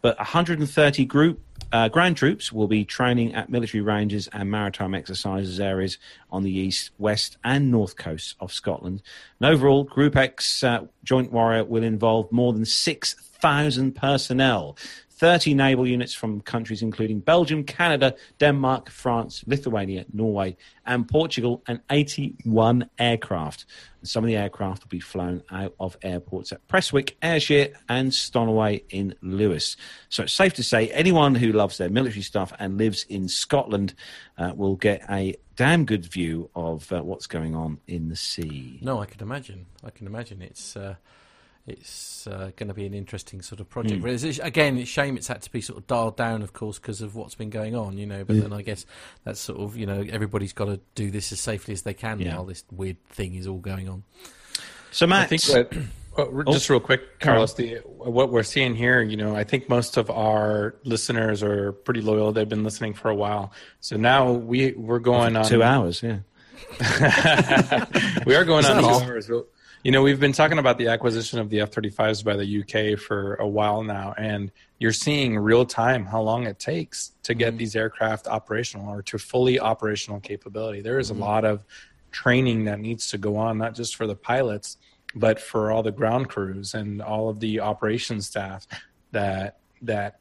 But 130 group uh, ground troops will be training at military ranges and maritime exercises areas on the east, west, and north coasts of Scotland. And overall, Group X uh, Joint Warrior will involve more than 6,000 personnel. 30 naval units from countries including Belgium, Canada, Denmark, France, Lithuania, Norway, and Portugal, and 81 aircraft. And some of the aircraft will be flown out of airports at Prestwick, Ayrshire, and Stornoway in Lewis. So it's safe to say anyone who loves their military stuff and lives in Scotland uh, will get a damn good view of uh, what's going on in the sea. No, I can imagine. I can imagine it's uh, it's uh, going to be an interesting sort of project. But it's, again, it's a shame it's had to be sort of dialed down, of course, because of what's been going on, you know. But then I guess that's sort of you know everybody's got to do this as safely as they can Yeah. while this weird thing is all going on. So, Matt, I think that, just real quick, Carlos, the, what we're seeing here, you know, I think most of our listeners are pretty loyal. They've been listening for a while. So now we, we're going on two hours, yeah. we are going on two hours. You know, we've been talking about the acquisition of the F 35s by the UK for a while now, and you're seeing real time how long it takes to get mm-hmm. these aircraft operational or to fully operational capability. There is a mm-hmm. lot of training that needs to go on, not just for the pilots, but for all the ground crews and all of the operations staff that that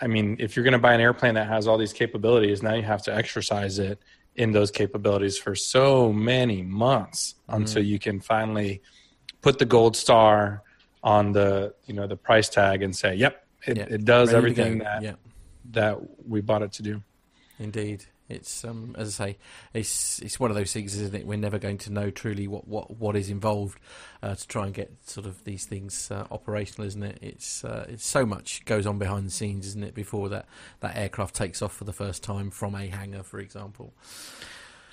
I mean, if you're going to buy an airplane that has all these capabilities, now you have to exercise it in those capabilities for so many months mm-hmm. until you can finally put the gold star on the you know the price tag and say, "Yep, it, Yeah. it does Ready everything that Yeah. that we bought it to do. Indeed. It's um, as I say, it's it's one of those things, isn't it? We're never going to know truly what, what, what is involved uh, to try and get sort of these things uh, operational, isn't it? It's uh, it's so much goes on behind the scenes, isn't it? Before that, that aircraft takes off for the first time from a hangar, for example.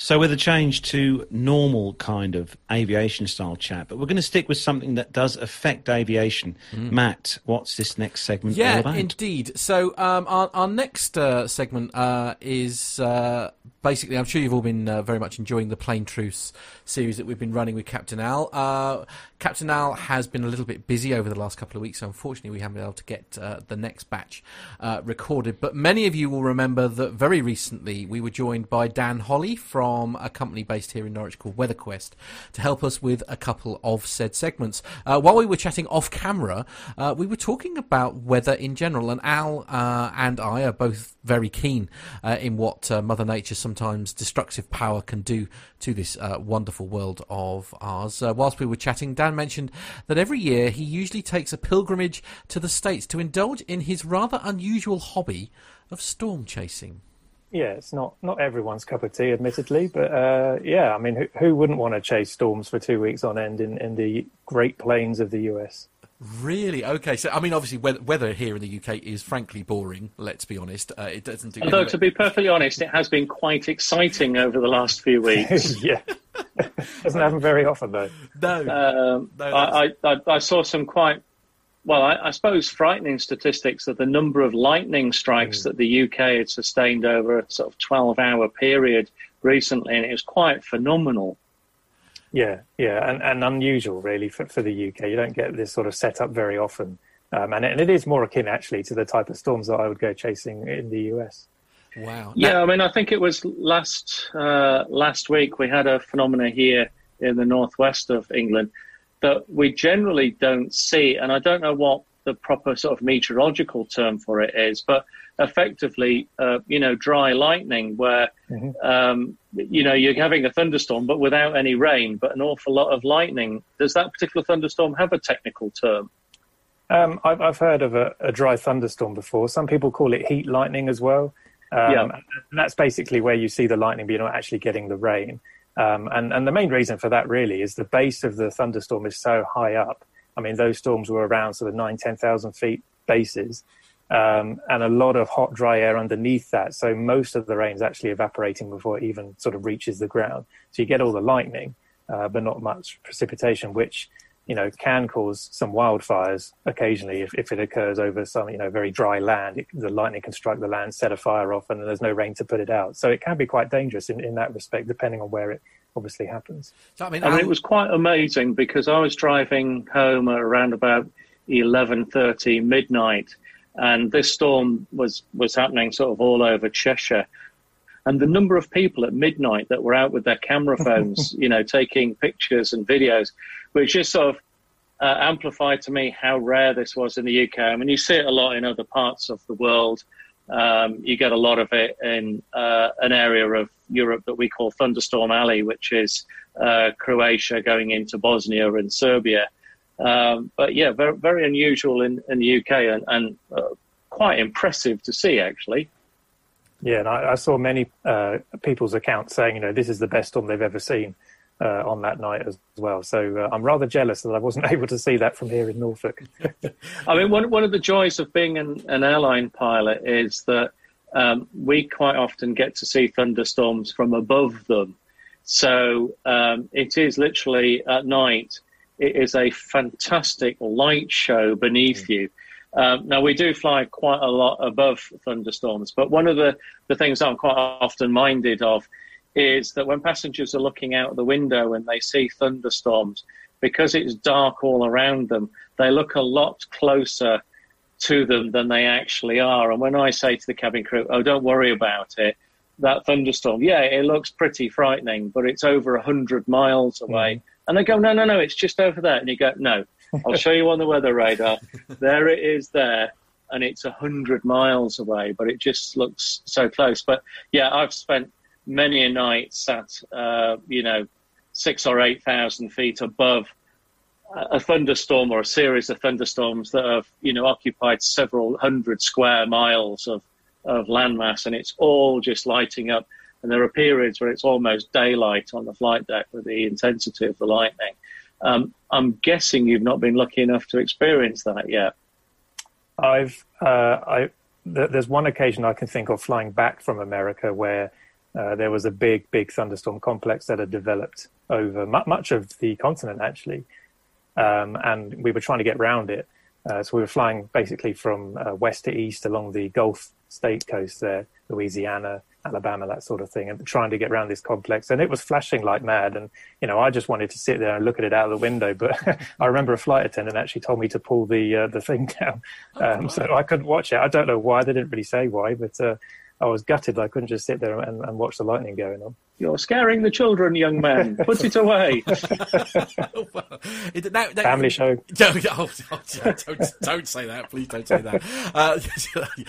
So, with a change to normal kind of aviation style chat, but we're going to stick with something that does affect aviation. Mm. Matt, what's this next segment yeah, all about? indeed. So, um, our, our next uh, segment uh, is uh, basically, I'm sure you've all been uh, very much enjoying the Plane Truths series that we've been running with Captain Al. Uh, Captain Al has been a little bit busy over the last couple of weeks, so unfortunately, we haven't been able to get uh, the next batch recorded. But many of you will remember that very recently we were joined by Dan Holley from from a company based here in Norwich called WeatherQuest to help us with a couple of said segments. Uh, while we were chatting off camera, uh, we were talking about weather in general, and Al uh, and I are both very keen uh, in what uh, Mother Nature's sometimes destructive power can do to this uh, wonderful world of ours. whilst we were chatting, Dan mentioned that every year he usually takes a pilgrimage to the States to indulge in his rather unusual hobby of storm chasing yeah, it's not not everyone's cup of tea, admittedly, but uh, yeah, I mean, who, who wouldn't want to chase storms for two weeks on end in, in the Great Plains of the US? Really? Okay. So, I mean, obviously, weather here in the UK is frankly boring. Let's be honest. Uh, it doesn't do. Although, to be perfectly honest, it has been quite exciting over the last few weeks. yeah, doesn't happen very often, though. No. Um, no I, I, I saw some quite well, I, I, suppose frightening statistics of the number of lightning strikes mm. that the UK had sustained over a sort of 12 hour period recently, and it was quite phenomenal. Yeah, yeah, and, and unusual really for, for the UK. You don't get this sort of setup very often. Um, and, it, and it is more akin actually to the type of storms that I would go chasing in the US. Wow. Yeah, I mean, I think it was last uh, last week we had a phenomena here in the northwest of England that we generally don't see. And I don't know what the proper sort of meteorological term for it is, but effectively, uh, you know, dry lightning, where mm-hmm. um, you know you're having a thunderstorm but without any rain, but an awful lot of lightning. Does that particular thunderstorm have a technical term? Um, I've, I've, heard of a, a, dry thunderstorm before. Some people call it heat lightning as well. Um, yeah. And that's basically where you see the lightning, but you're not actually getting the rain. Um, and, and the main reason for that really is the base of the thunderstorm is so high up. I mean, those storms were around sort of nine, 10,000 feet bases. Um, and a lot of hot, dry air underneath that. So most of the rain is actually evaporating before it even sort of reaches the ground. So you get all the lightning, uh, but not much precipitation, which you know can cause some wildfires occasionally if, if it occurs over some you know very dry land. It, the lightning can strike the land, set a fire off, and there's no rain to put it out. So it can be quite dangerous in, in that respect, depending on where it obviously happens. So, I mean, I mean, it was quite amazing because I was driving home around about eleven thirty midnight, and this storm was was happening sort of all over Cheshire. And the number of people at midnight that were out with their camera phones, you know, taking pictures and videos, which just sort of uh, amplified to me how rare this was in the UK. I mean, you see it a lot in other parts of the world. Um, you get a lot of it in uh, an area of Europe that we call Thunderstorm Alley, which is uh, Croatia going into Bosnia and Serbia. Um, but yeah, very, very unusual in, in the UK and, and uh, quite impressive to see, actually. Yeah, and I, I saw many uh, people's accounts saying, you know, this is the best storm they've ever seen uh, on that night as well. So uh, I'm rather jealous that I wasn't able to see that from here in Norfolk. I mean, one one of the joys of being an, an airline pilot is that um, we quite often get to see thunderstorms from above them. So um, it is literally at night. It is a fantastic light show beneath mm. you. Um, now we do fly quite a lot above thunderstorms, but one of the, the things I'm quite often minded of is that when passengers are looking out the window and they see thunderstorms, because it's dark all around them, they look a lot closer to them than they actually are. And when I say to the cabin crew, "Oh, don't worry about it," that thunderstorm, yeah, it looks pretty frightening, but it's over a hundred miles away. Mm. And they go, "No, no, no, it's just over there." And you go, "No, I'll show you on the weather radar. there it is, there." And it's a hundred miles away, but it just looks so close. But yeah, I've spent many a night sat, uh, you know, six or eight thousand feet above a thunderstorm or a series of thunderstorms that have, you know, occupied several hundred square miles of, of landmass, and it's all just lighting up. And there are periods where it's almost daylight on the flight deck with the intensity of the lightning. Um, I'm guessing you've not been lucky enough to experience that yet. I've uh, I th- there's one occasion I can think of flying back from America where uh, there was a big big thunderstorm complex that had developed over mu- much of the continent actually, um, and we were trying to get around it. Uh, so we were flying basically from uh, west to east along the Gulf state coast there, Louisiana, Alabama, that sort of thing, and trying to get around this complex. And it was flashing like mad. And, you know, I just wanted to sit there and look at it out of the window. But I remember a flight attendant actually told me to pull the uh, the thing down. Oh, um, so I couldn't watch it. I don't know why. They didn't really say why, but uh, I was gutted. I couldn't just sit there and, and watch the lightning going on. You're scaring the children, young man. Put it away. now, now, Family show. Don't, oh, oh, don't, don't, say that. Please don't say that. Uh,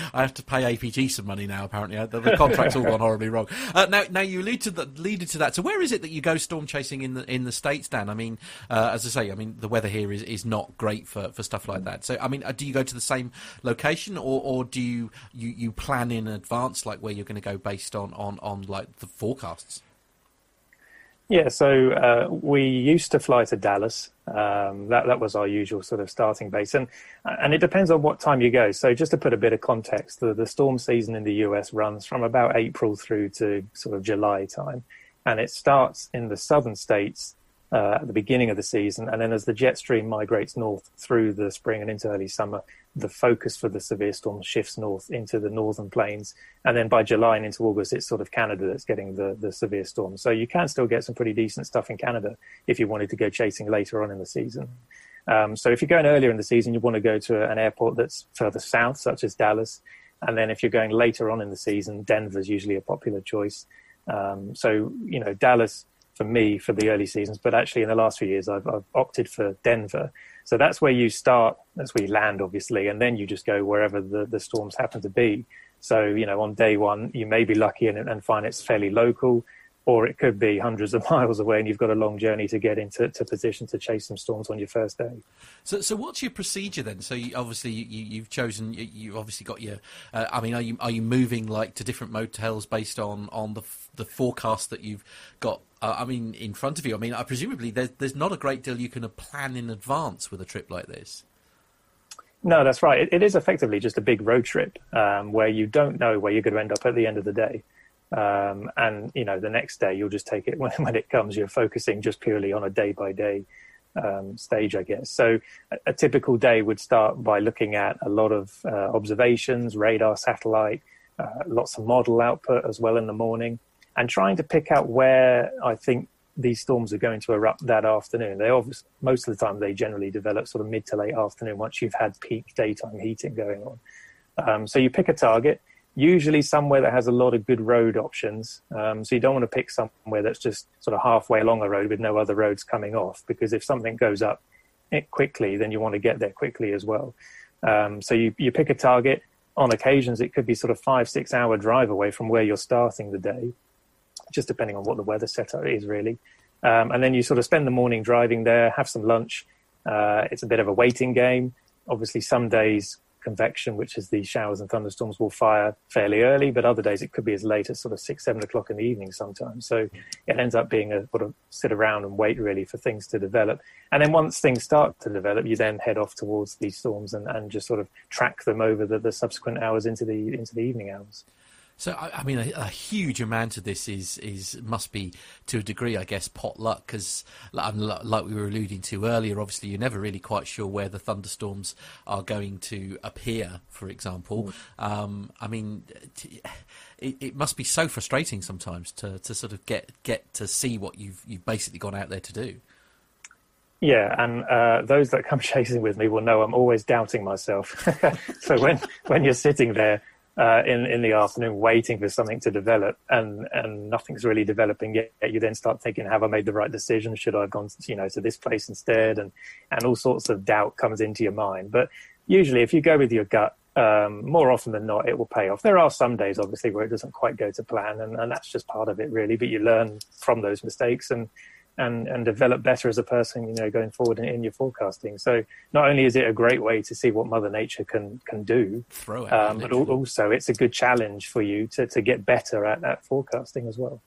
I have to pay APG some money now. Apparently, uh, the, the contract's all gone horribly wrong. Uh, now, now you alluded to, the, alluded to that. So, where is it that you go storm chasing in the in the states, Dan? I mean, uh, as I say, I mean the weather here is, is not great for, for stuff like that. So, I mean, uh, do you go to the same location, or, or do you, you you plan in advance, like where you're going to go based on on on like the forecasts? Yeah, so uh, we used to fly to Dallas. Um, that that was our usual sort of starting base, and and it depends on what time you go. So just to put a bit of context, the, the storm season in the US runs from about April through to sort of July time, and it starts in the southern states uh, at the beginning of the season, and then as the jet stream migrates north through the spring and into early summer, the focus for the severe storm shifts north into the northern plains, and then by July and into August, it's sort of Canada that's getting the the severe storm. So you can still get some pretty decent stuff in Canada if you wanted to go chasing later on in the season. Um, so if you're going earlier in the season, you want to go to an airport that's further south, such as Dallas, and then if you're going later on in the season, Denver's usually a popular choice. Um, so you know Dallas for me for the early seasons, but actually in the last few years I've, I've, opted for Denver. So that's where you start, that's where you land, obviously, and then you just go wherever the, the storms happen to be. So, you know, on day one, you may be lucky and, and find it's fairly local, or it could be hundreds of miles away and you've got a long journey to get into to position to chase some storms on your first day. So, so what's your procedure then? So, you, obviously, you, have chosen, you, have obviously got your. Uh, I mean, are you are you moving like to different motels based on on the the forecast that you've got uh, I mean, in front of you. I mean, I presumably there's there's not a great deal you can plan in advance with a trip like this. No, that's right. It, it is effectively just a big road trip um, where you don't know where you're going to end up at the end of the day. Um, and you know, the next day you'll just take it when, when it comes. You're focusing just purely on a day by day stage, I guess. So a, a, typical day would start by looking at a lot of uh, observations, radar, satellite, uh, lots of model output as well in the morning and trying to pick out where I think these storms are going to erupt that afternoon. They obviously, most of the time they generally develop sort of mid to late afternoon once you've had peak daytime heating going on. Um, so you pick a target, usually somewhere that has a lot of good road options. Um, so you don't want to pick somewhere that's just sort of halfway along a road with no other roads coming off, because if something goes up it quickly, then you want to get there quickly as well. Um, so you, you pick a target. On occasions, it could be sort of five, six hour drive away from where you're starting the day just depending on what the weather setup is, really. Um, and then you sort of spend the morning driving there, have some lunch. Uh, it's a bit of a waiting game. Obviously, some days convection, which is the showers and thunderstorms, will fire fairly early, but other days it could be as late as sort of six, seven o'clock in the evening sometimes. So it ends up being a sort of sit around and wait really for things to develop. And then once things start to develop, you then head off towards these storms and, and just sort of track them over the, the subsequent hours into the into the evening hours. So I, I mean, a, a, huge amount of this is is must be to a degree, I guess, pot luck because, like, like, we were alluding to earlier, obviously you're never really quite sure where the thunderstorms are going to appear. For example, um, I mean, it, it, must be so frustrating sometimes to, to sort of get get to see what you've you've basically gone out there to do. Yeah, and uh, those that come chasing with me will know I'm always doubting myself. so when when you're sitting there uh, in in the afternoon, waiting for something to develop, and and nothing's really developing yet. You then start thinking, have I made the right decision? Should I have gone, you know, to this place instead? And and all sorts of doubt comes into your mind. But usually, if you go with your gut, um, more often than not, it will pay off. There are some days, obviously, where it doesn't quite go to plan, and, and that's just part of it, really. But you learn from those mistakes, and and, and develop better as a person, you know, going forward in, in, your forecasting. So not only is it a great way to see what Mother Nature can can do, throw it, um, but also it's a good challenge for you to, to get better at, at forecasting as well.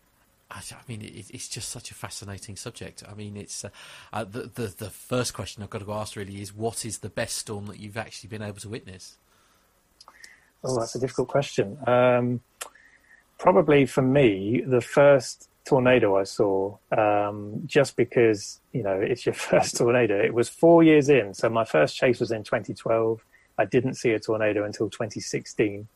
I mean, it's just such a fascinating subject. I mean, it's uh, uh, the, the the first question I've got to ask really is, what is the best storm that you've actually been able to witness? Oh, that's a difficult question. Um, probably for me, the first tornado I saw, um, just because you know it's your first tornado. It was four years in, so my first chase was in 2012. I didn't see a tornado until 2016.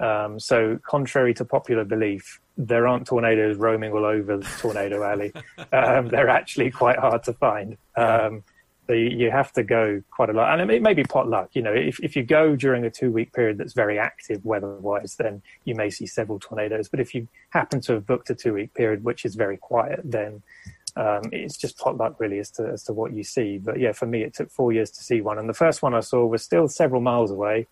Um, so, contrary to popular belief, there aren't tornadoes roaming all over Tornado Alley. Um, they're actually quite hard to find. Um, so you, have to go quite a lot, and it may be pot luck. You know, if if you go during a two week period that's very active weather wise, then you may see several tornadoes. But if you happen to have booked a two week period which is very quiet, then um, it's just pot luck really as to as to what you see. But yeah, for me, it took four years to see one, and the first one I saw was still several miles away.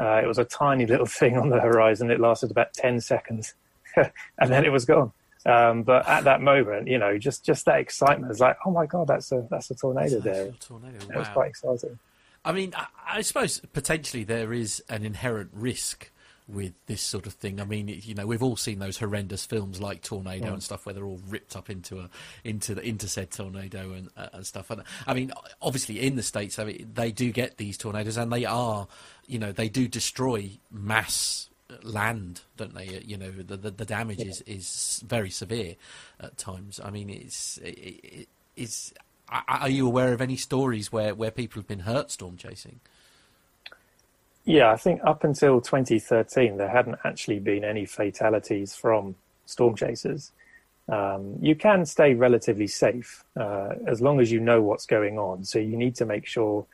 Uh, it was a tiny little thing on the horizon. It lasted about ten seconds, and then it was gone. Um, but at that moment, you know, just just that excitement is like, oh my god, that's a that's a tornado that's there. A tornado. Wow. It was quite exciting. I mean, I, I, suppose potentially there is an inherent risk with this sort of thing. I mean, you know, we've all seen those horrendous films like Tornado yeah. and stuff where they're all ripped up into a into the into said tornado and, uh, and stuff. And I mean, obviously in the states, I mean, they do get these tornadoes and they are, you know, they do destroy mass land, don't they? You know, the the, the damage yeah. is, is very severe at times. I mean, it's it, it's. Are you aware of any stories where, where people have been hurt storm chasing? Yeah, I think up until 2013, there hadn't actually been any fatalities from storm chasers. Um, you can stay relatively safe uh, as long as you know what's going on. So you need to make sure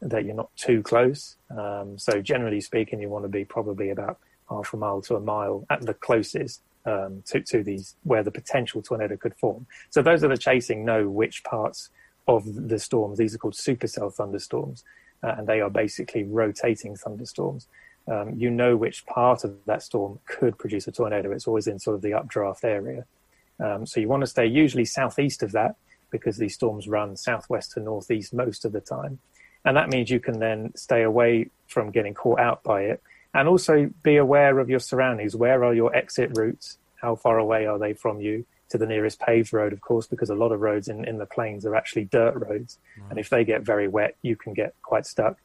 that you're not too close. Um, so generally speaking, you want to be probably about half a mile to a mile at the closest um, to, to these where the potential tornado could form. So those that are chasing know which parts of the storms. These are called supercell thunderstorms, uh, and they are basically rotating thunderstorms. Um, you know which part of that storm could produce a tornado. It's always in sort of the updraft area. Um, so you want to stay usually southeast of that because these storms run southwest to northeast most of the time. And that means you can then stay away from getting caught out by it and also be aware of your surroundings. Where are your exit routes? How far away are they from you to the nearest paved road, of course, because a lot of roads in, in the plains are actually dirt roads. Right. And if they get very wet, you can get quite stuck.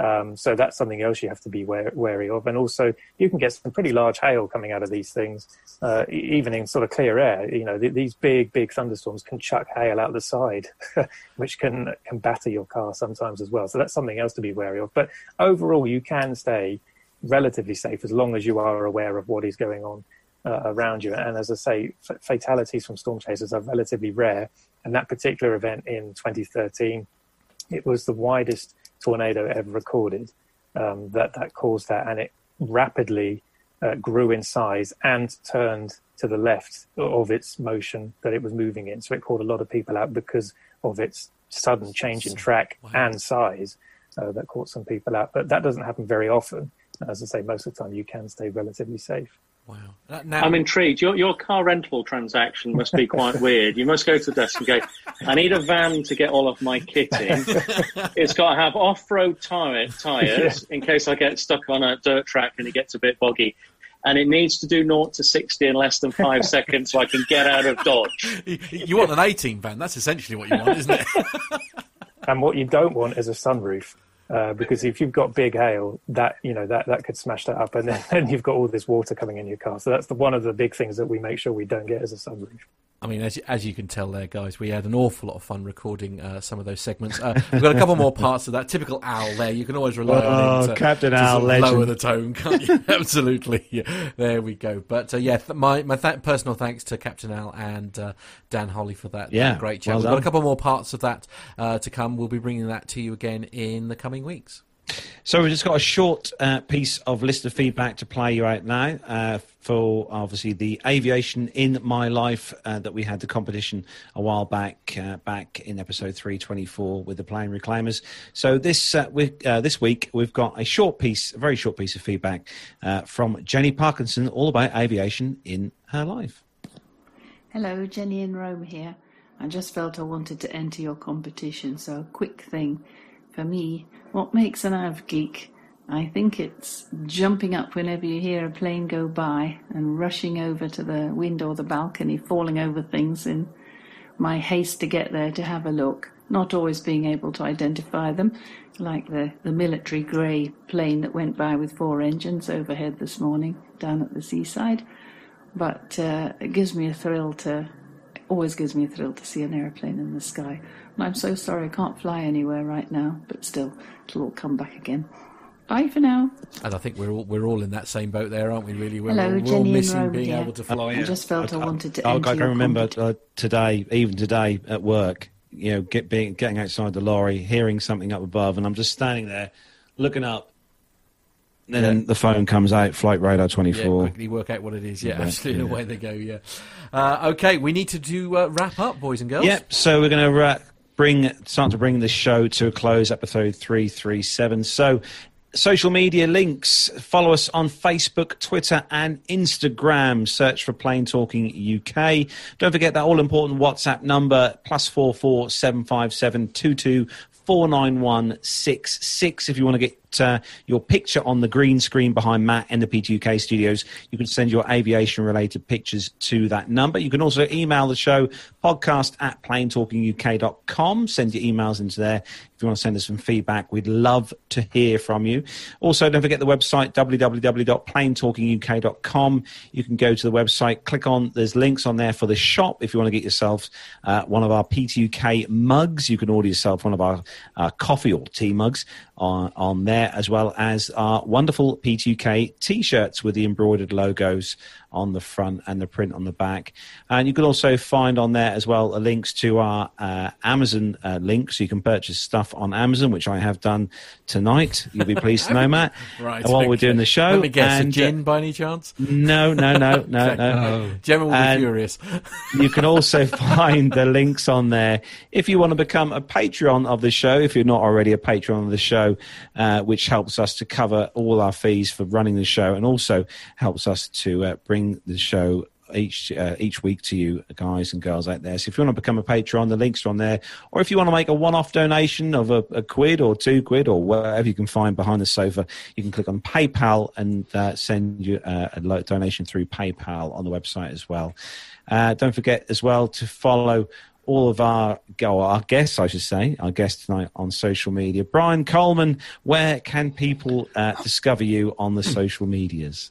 Um, so that's something else you have to be wary of. And also, you can get some pretty large hail coming out of these things, uh, even in sort of clear air. You know, th- these big, big thunderstorms can chuck hail out the side, which can can batter your car sometimes as well. So that's something else to be wary of. But overall, you can stay relatively safe as long as you are aware of what is going on uh, around you. And as I say, f- fatalities from storm chasers are relatively rare. And that particular event in 2013, it was the widest tornado ever recorded um, that that caused that, and it rapidly uh, grew in size and turned to the left of its motion that it was moving in. So it caught a lot of people out because of its sudden change in track wow. and size. Uh, that caught some people out, but that doesn't happen very often as I say, most of the time you can stay relatively safe. Wow. Uh, now, I'm intrigued. Your, your car rental transaction must be quite weird. You must go to the desk and go, I need a van to get all of my kit in. it's got to have off road tire, tyres yeah. in case I get stuck on a dirt track and it gets a bit boggy. And it needs to do 0 to 60 in less than five seconds so I can get out of Dodge. You want an A-Team van. That's essentially what you want, isn't it? and what you don't want is a sunroof. Uh, because if you've got big hail, that you know that that could smash that up, and then, then you've got all this water coming in your car. So that's the, one of the big things that we make sure we don't get as a sunroof. I mean, as as you can tell, there, guys, we had an awful lot of fun recording uh, some of those segments. Uh, we've got a couple more parts of that. Typical Al there. You can always rely oh, on him to, Captain to Al, sort of lower the tone, can't you? Absolutely. Yeah. There we go. But uh, yeah, th- my my th- personal thanks to Captain Al and uh, Dan Holley for that. Yeah, great chat. Well we've got a couple more parts of that uh, to come. We'll be bringing that to you again in the coming weeks. So we've just got a short uh, piece of listener feedback to play you out now uh, for obviously the aviation in my life uh, that we had the competition a while back, uh, back in episode three twenty four with the plane reclaimers. So this uh, we, uh, this week we've got a short piece, a very short piece of feedback from Jenny Parkinson, all about aviation in her life. Hello, Jenny in Rome here. I just felt I wanted to enter your competition, so a quick thing. For me, what makes an av geek? I think it's jumping up whenever you hear a plane go by and rushing over to the window or the balcony, falling over things in my haste to get there to have a look, not always being able to identify them, like the, the military grey plane that went by with four engines overhead this morning down at the seaside. But uh, it gives me a thrill to, always gives me a thrill to see an aeroplane in the sky. And I'm so sorry I can't fly anywhere right now, but still, it'll all come back again. Bye for now. And I think we're all we're all in that same boat there, aren't we? Really, we're, Hello, all, we're all Jenny and missing Rome, being yeah. able to fly. I just felt I, wanted to I, enter I your can remember uh, today, even today at work, you know, get, being, getting outside the lorry, hearing something up above, and I'm just standing there looking up. And then Yeah. the phone comes out, Flightradar24. Yeah, 24. quickly work out what it is. Yeah, Yeah, absolutely. yeah. Away they go. Yeah. Uh, okay, we need to do uh, wrap up, boys and girls. Yep. So we're going to uh, bring start to bring the show to a close. Episode three three seven. So. Social media links. Follow us on Facebook, Twitter, and Instagram. Search for Plane Talking UK. Don't forget that all important WhatsApp number plus four four seven five seven two two four nine one six six. If you want to get uh, your picture on the green screen behind Matt in the P2UK studios, you can send your aviation related pictures to that number. You can also email the show podcast at planetalkinguk.com. Send your emails into there if you want to send us some feedback. We'd love to hear from you. Also, don't forget the website www.planetalkinguk.com. You can go to the website, click on, there's links on there for the shop if you want to get yourself uh, one of our P2K mugs. You can order yourself one of our uh, coffee or tea mugs on, on there, as well as our wonderful P2K t shirts with the embroidered logos on the front and the print on the back. And you can also find on there as well uh, links to our uh, Amazon uh, link, so you can purchase stuff on Amazon, which I have done tonight. You'll be pleased to know, Matt. Right. While we're doing the show. Let me guess. And, a gin by any chance? uh, no, no, no, no, no. Gemma will be And- furious. You can also find the links on there if you want to become a Patreon of the show, if you're not already a Patreon of the show, uh, which helps us to cover all our fees for running the show and also helps us to uh, bring the show each uh, each week to you guys and girls out there. So if you want to become a patron, the links are on there. Or if you want to make a one-off donation of a, a quid or two quid or whatever you can find behind the sofa, you can click on PayPal and uh, send you uh, a donation through PayPal on the website as well. Uh, don't forget as well to follow all of our go our guests, I should say, our guests tonight on social media. Brian Coleman, where can people uh, discover you on the social medias?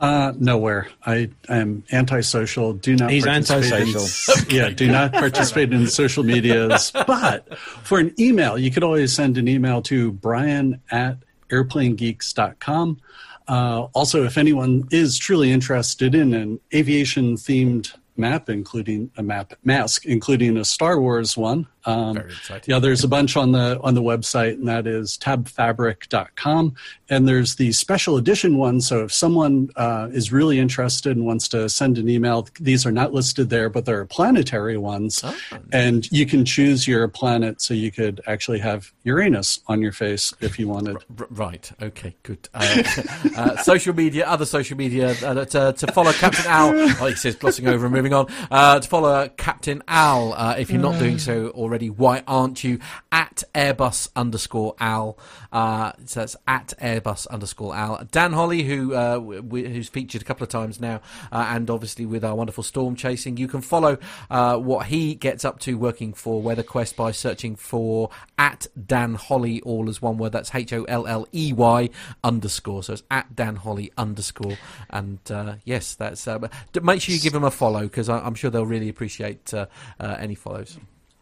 Uh, nowhere. I am antisocial. Do not. He's participate in- antisocial. yeah, do not participate in social medias. But for an email, you could always send an email to Brian at airplanegeeks.com. Uh, also, if anyone is truly interested in an aviation themed map, including a map mask, including a Star Wars one. Um, Yeah, there's a bunch on the on the website, and that is tabfabric.com. And there's the special edition one. So if someone uh, is really interested and wants to send an email, these are not listed there, but there are planetary ones, Oh. and you can choose your planet. So you could actually have Uranus on your face if you wanted. R- right. Okay. Good. Uh, uh, social media, other social media uh, to, to follow Captain Al. Oh, he says glossing over and moving on. Uh, to follow Captain Al. Uh, if you're not doing so already, why aren't you at Airbus underscore Al? Uh, so that's at Airbus underscore Al. Dan Holley, who uh, w- who's featured a couple of times now, uh, and obviously with our wonderful storm chasing, you can follow uh, what he gets up to working for WeatherQuest by searching for at Dan Holley, all as one word. That's H O L L E Y underscore. So it's at Dan Holley underscore. And uh, yes, that's. Uh, make sure you give him a follow because I'm sure they'll really appreciate any follows.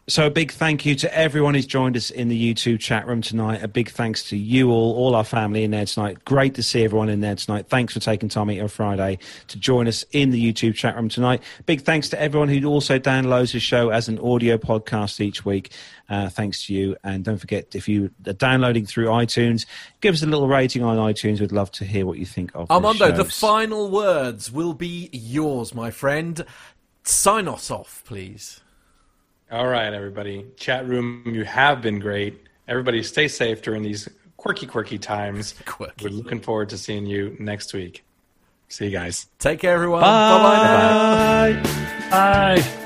So a big thank you to everyone who's joined us in the YouTube chat room tonight. A big thanks to you all, all our family in there tonight. Great to see everyone in there tonight. Thanks for taking time out on Friday to join us in the YouTube chat room tonight. Big thanks to everyone who also downloads the show as an audio podcast each week. Uh, thanks to you. And don't forget, if you are downloading through iTunes, give us a little rating on iTunes. We'd love to hear what you think of Armando, the the final words will be yours, my friend. Sign us off, please. All right, everybody. Chat room, you have been great. Everybody stay safe during these quirky, quirky times. Quirky. We're looking forward to seeing you next week. See you guys. Take care, everyone. Bye bye now. Bye. Bye.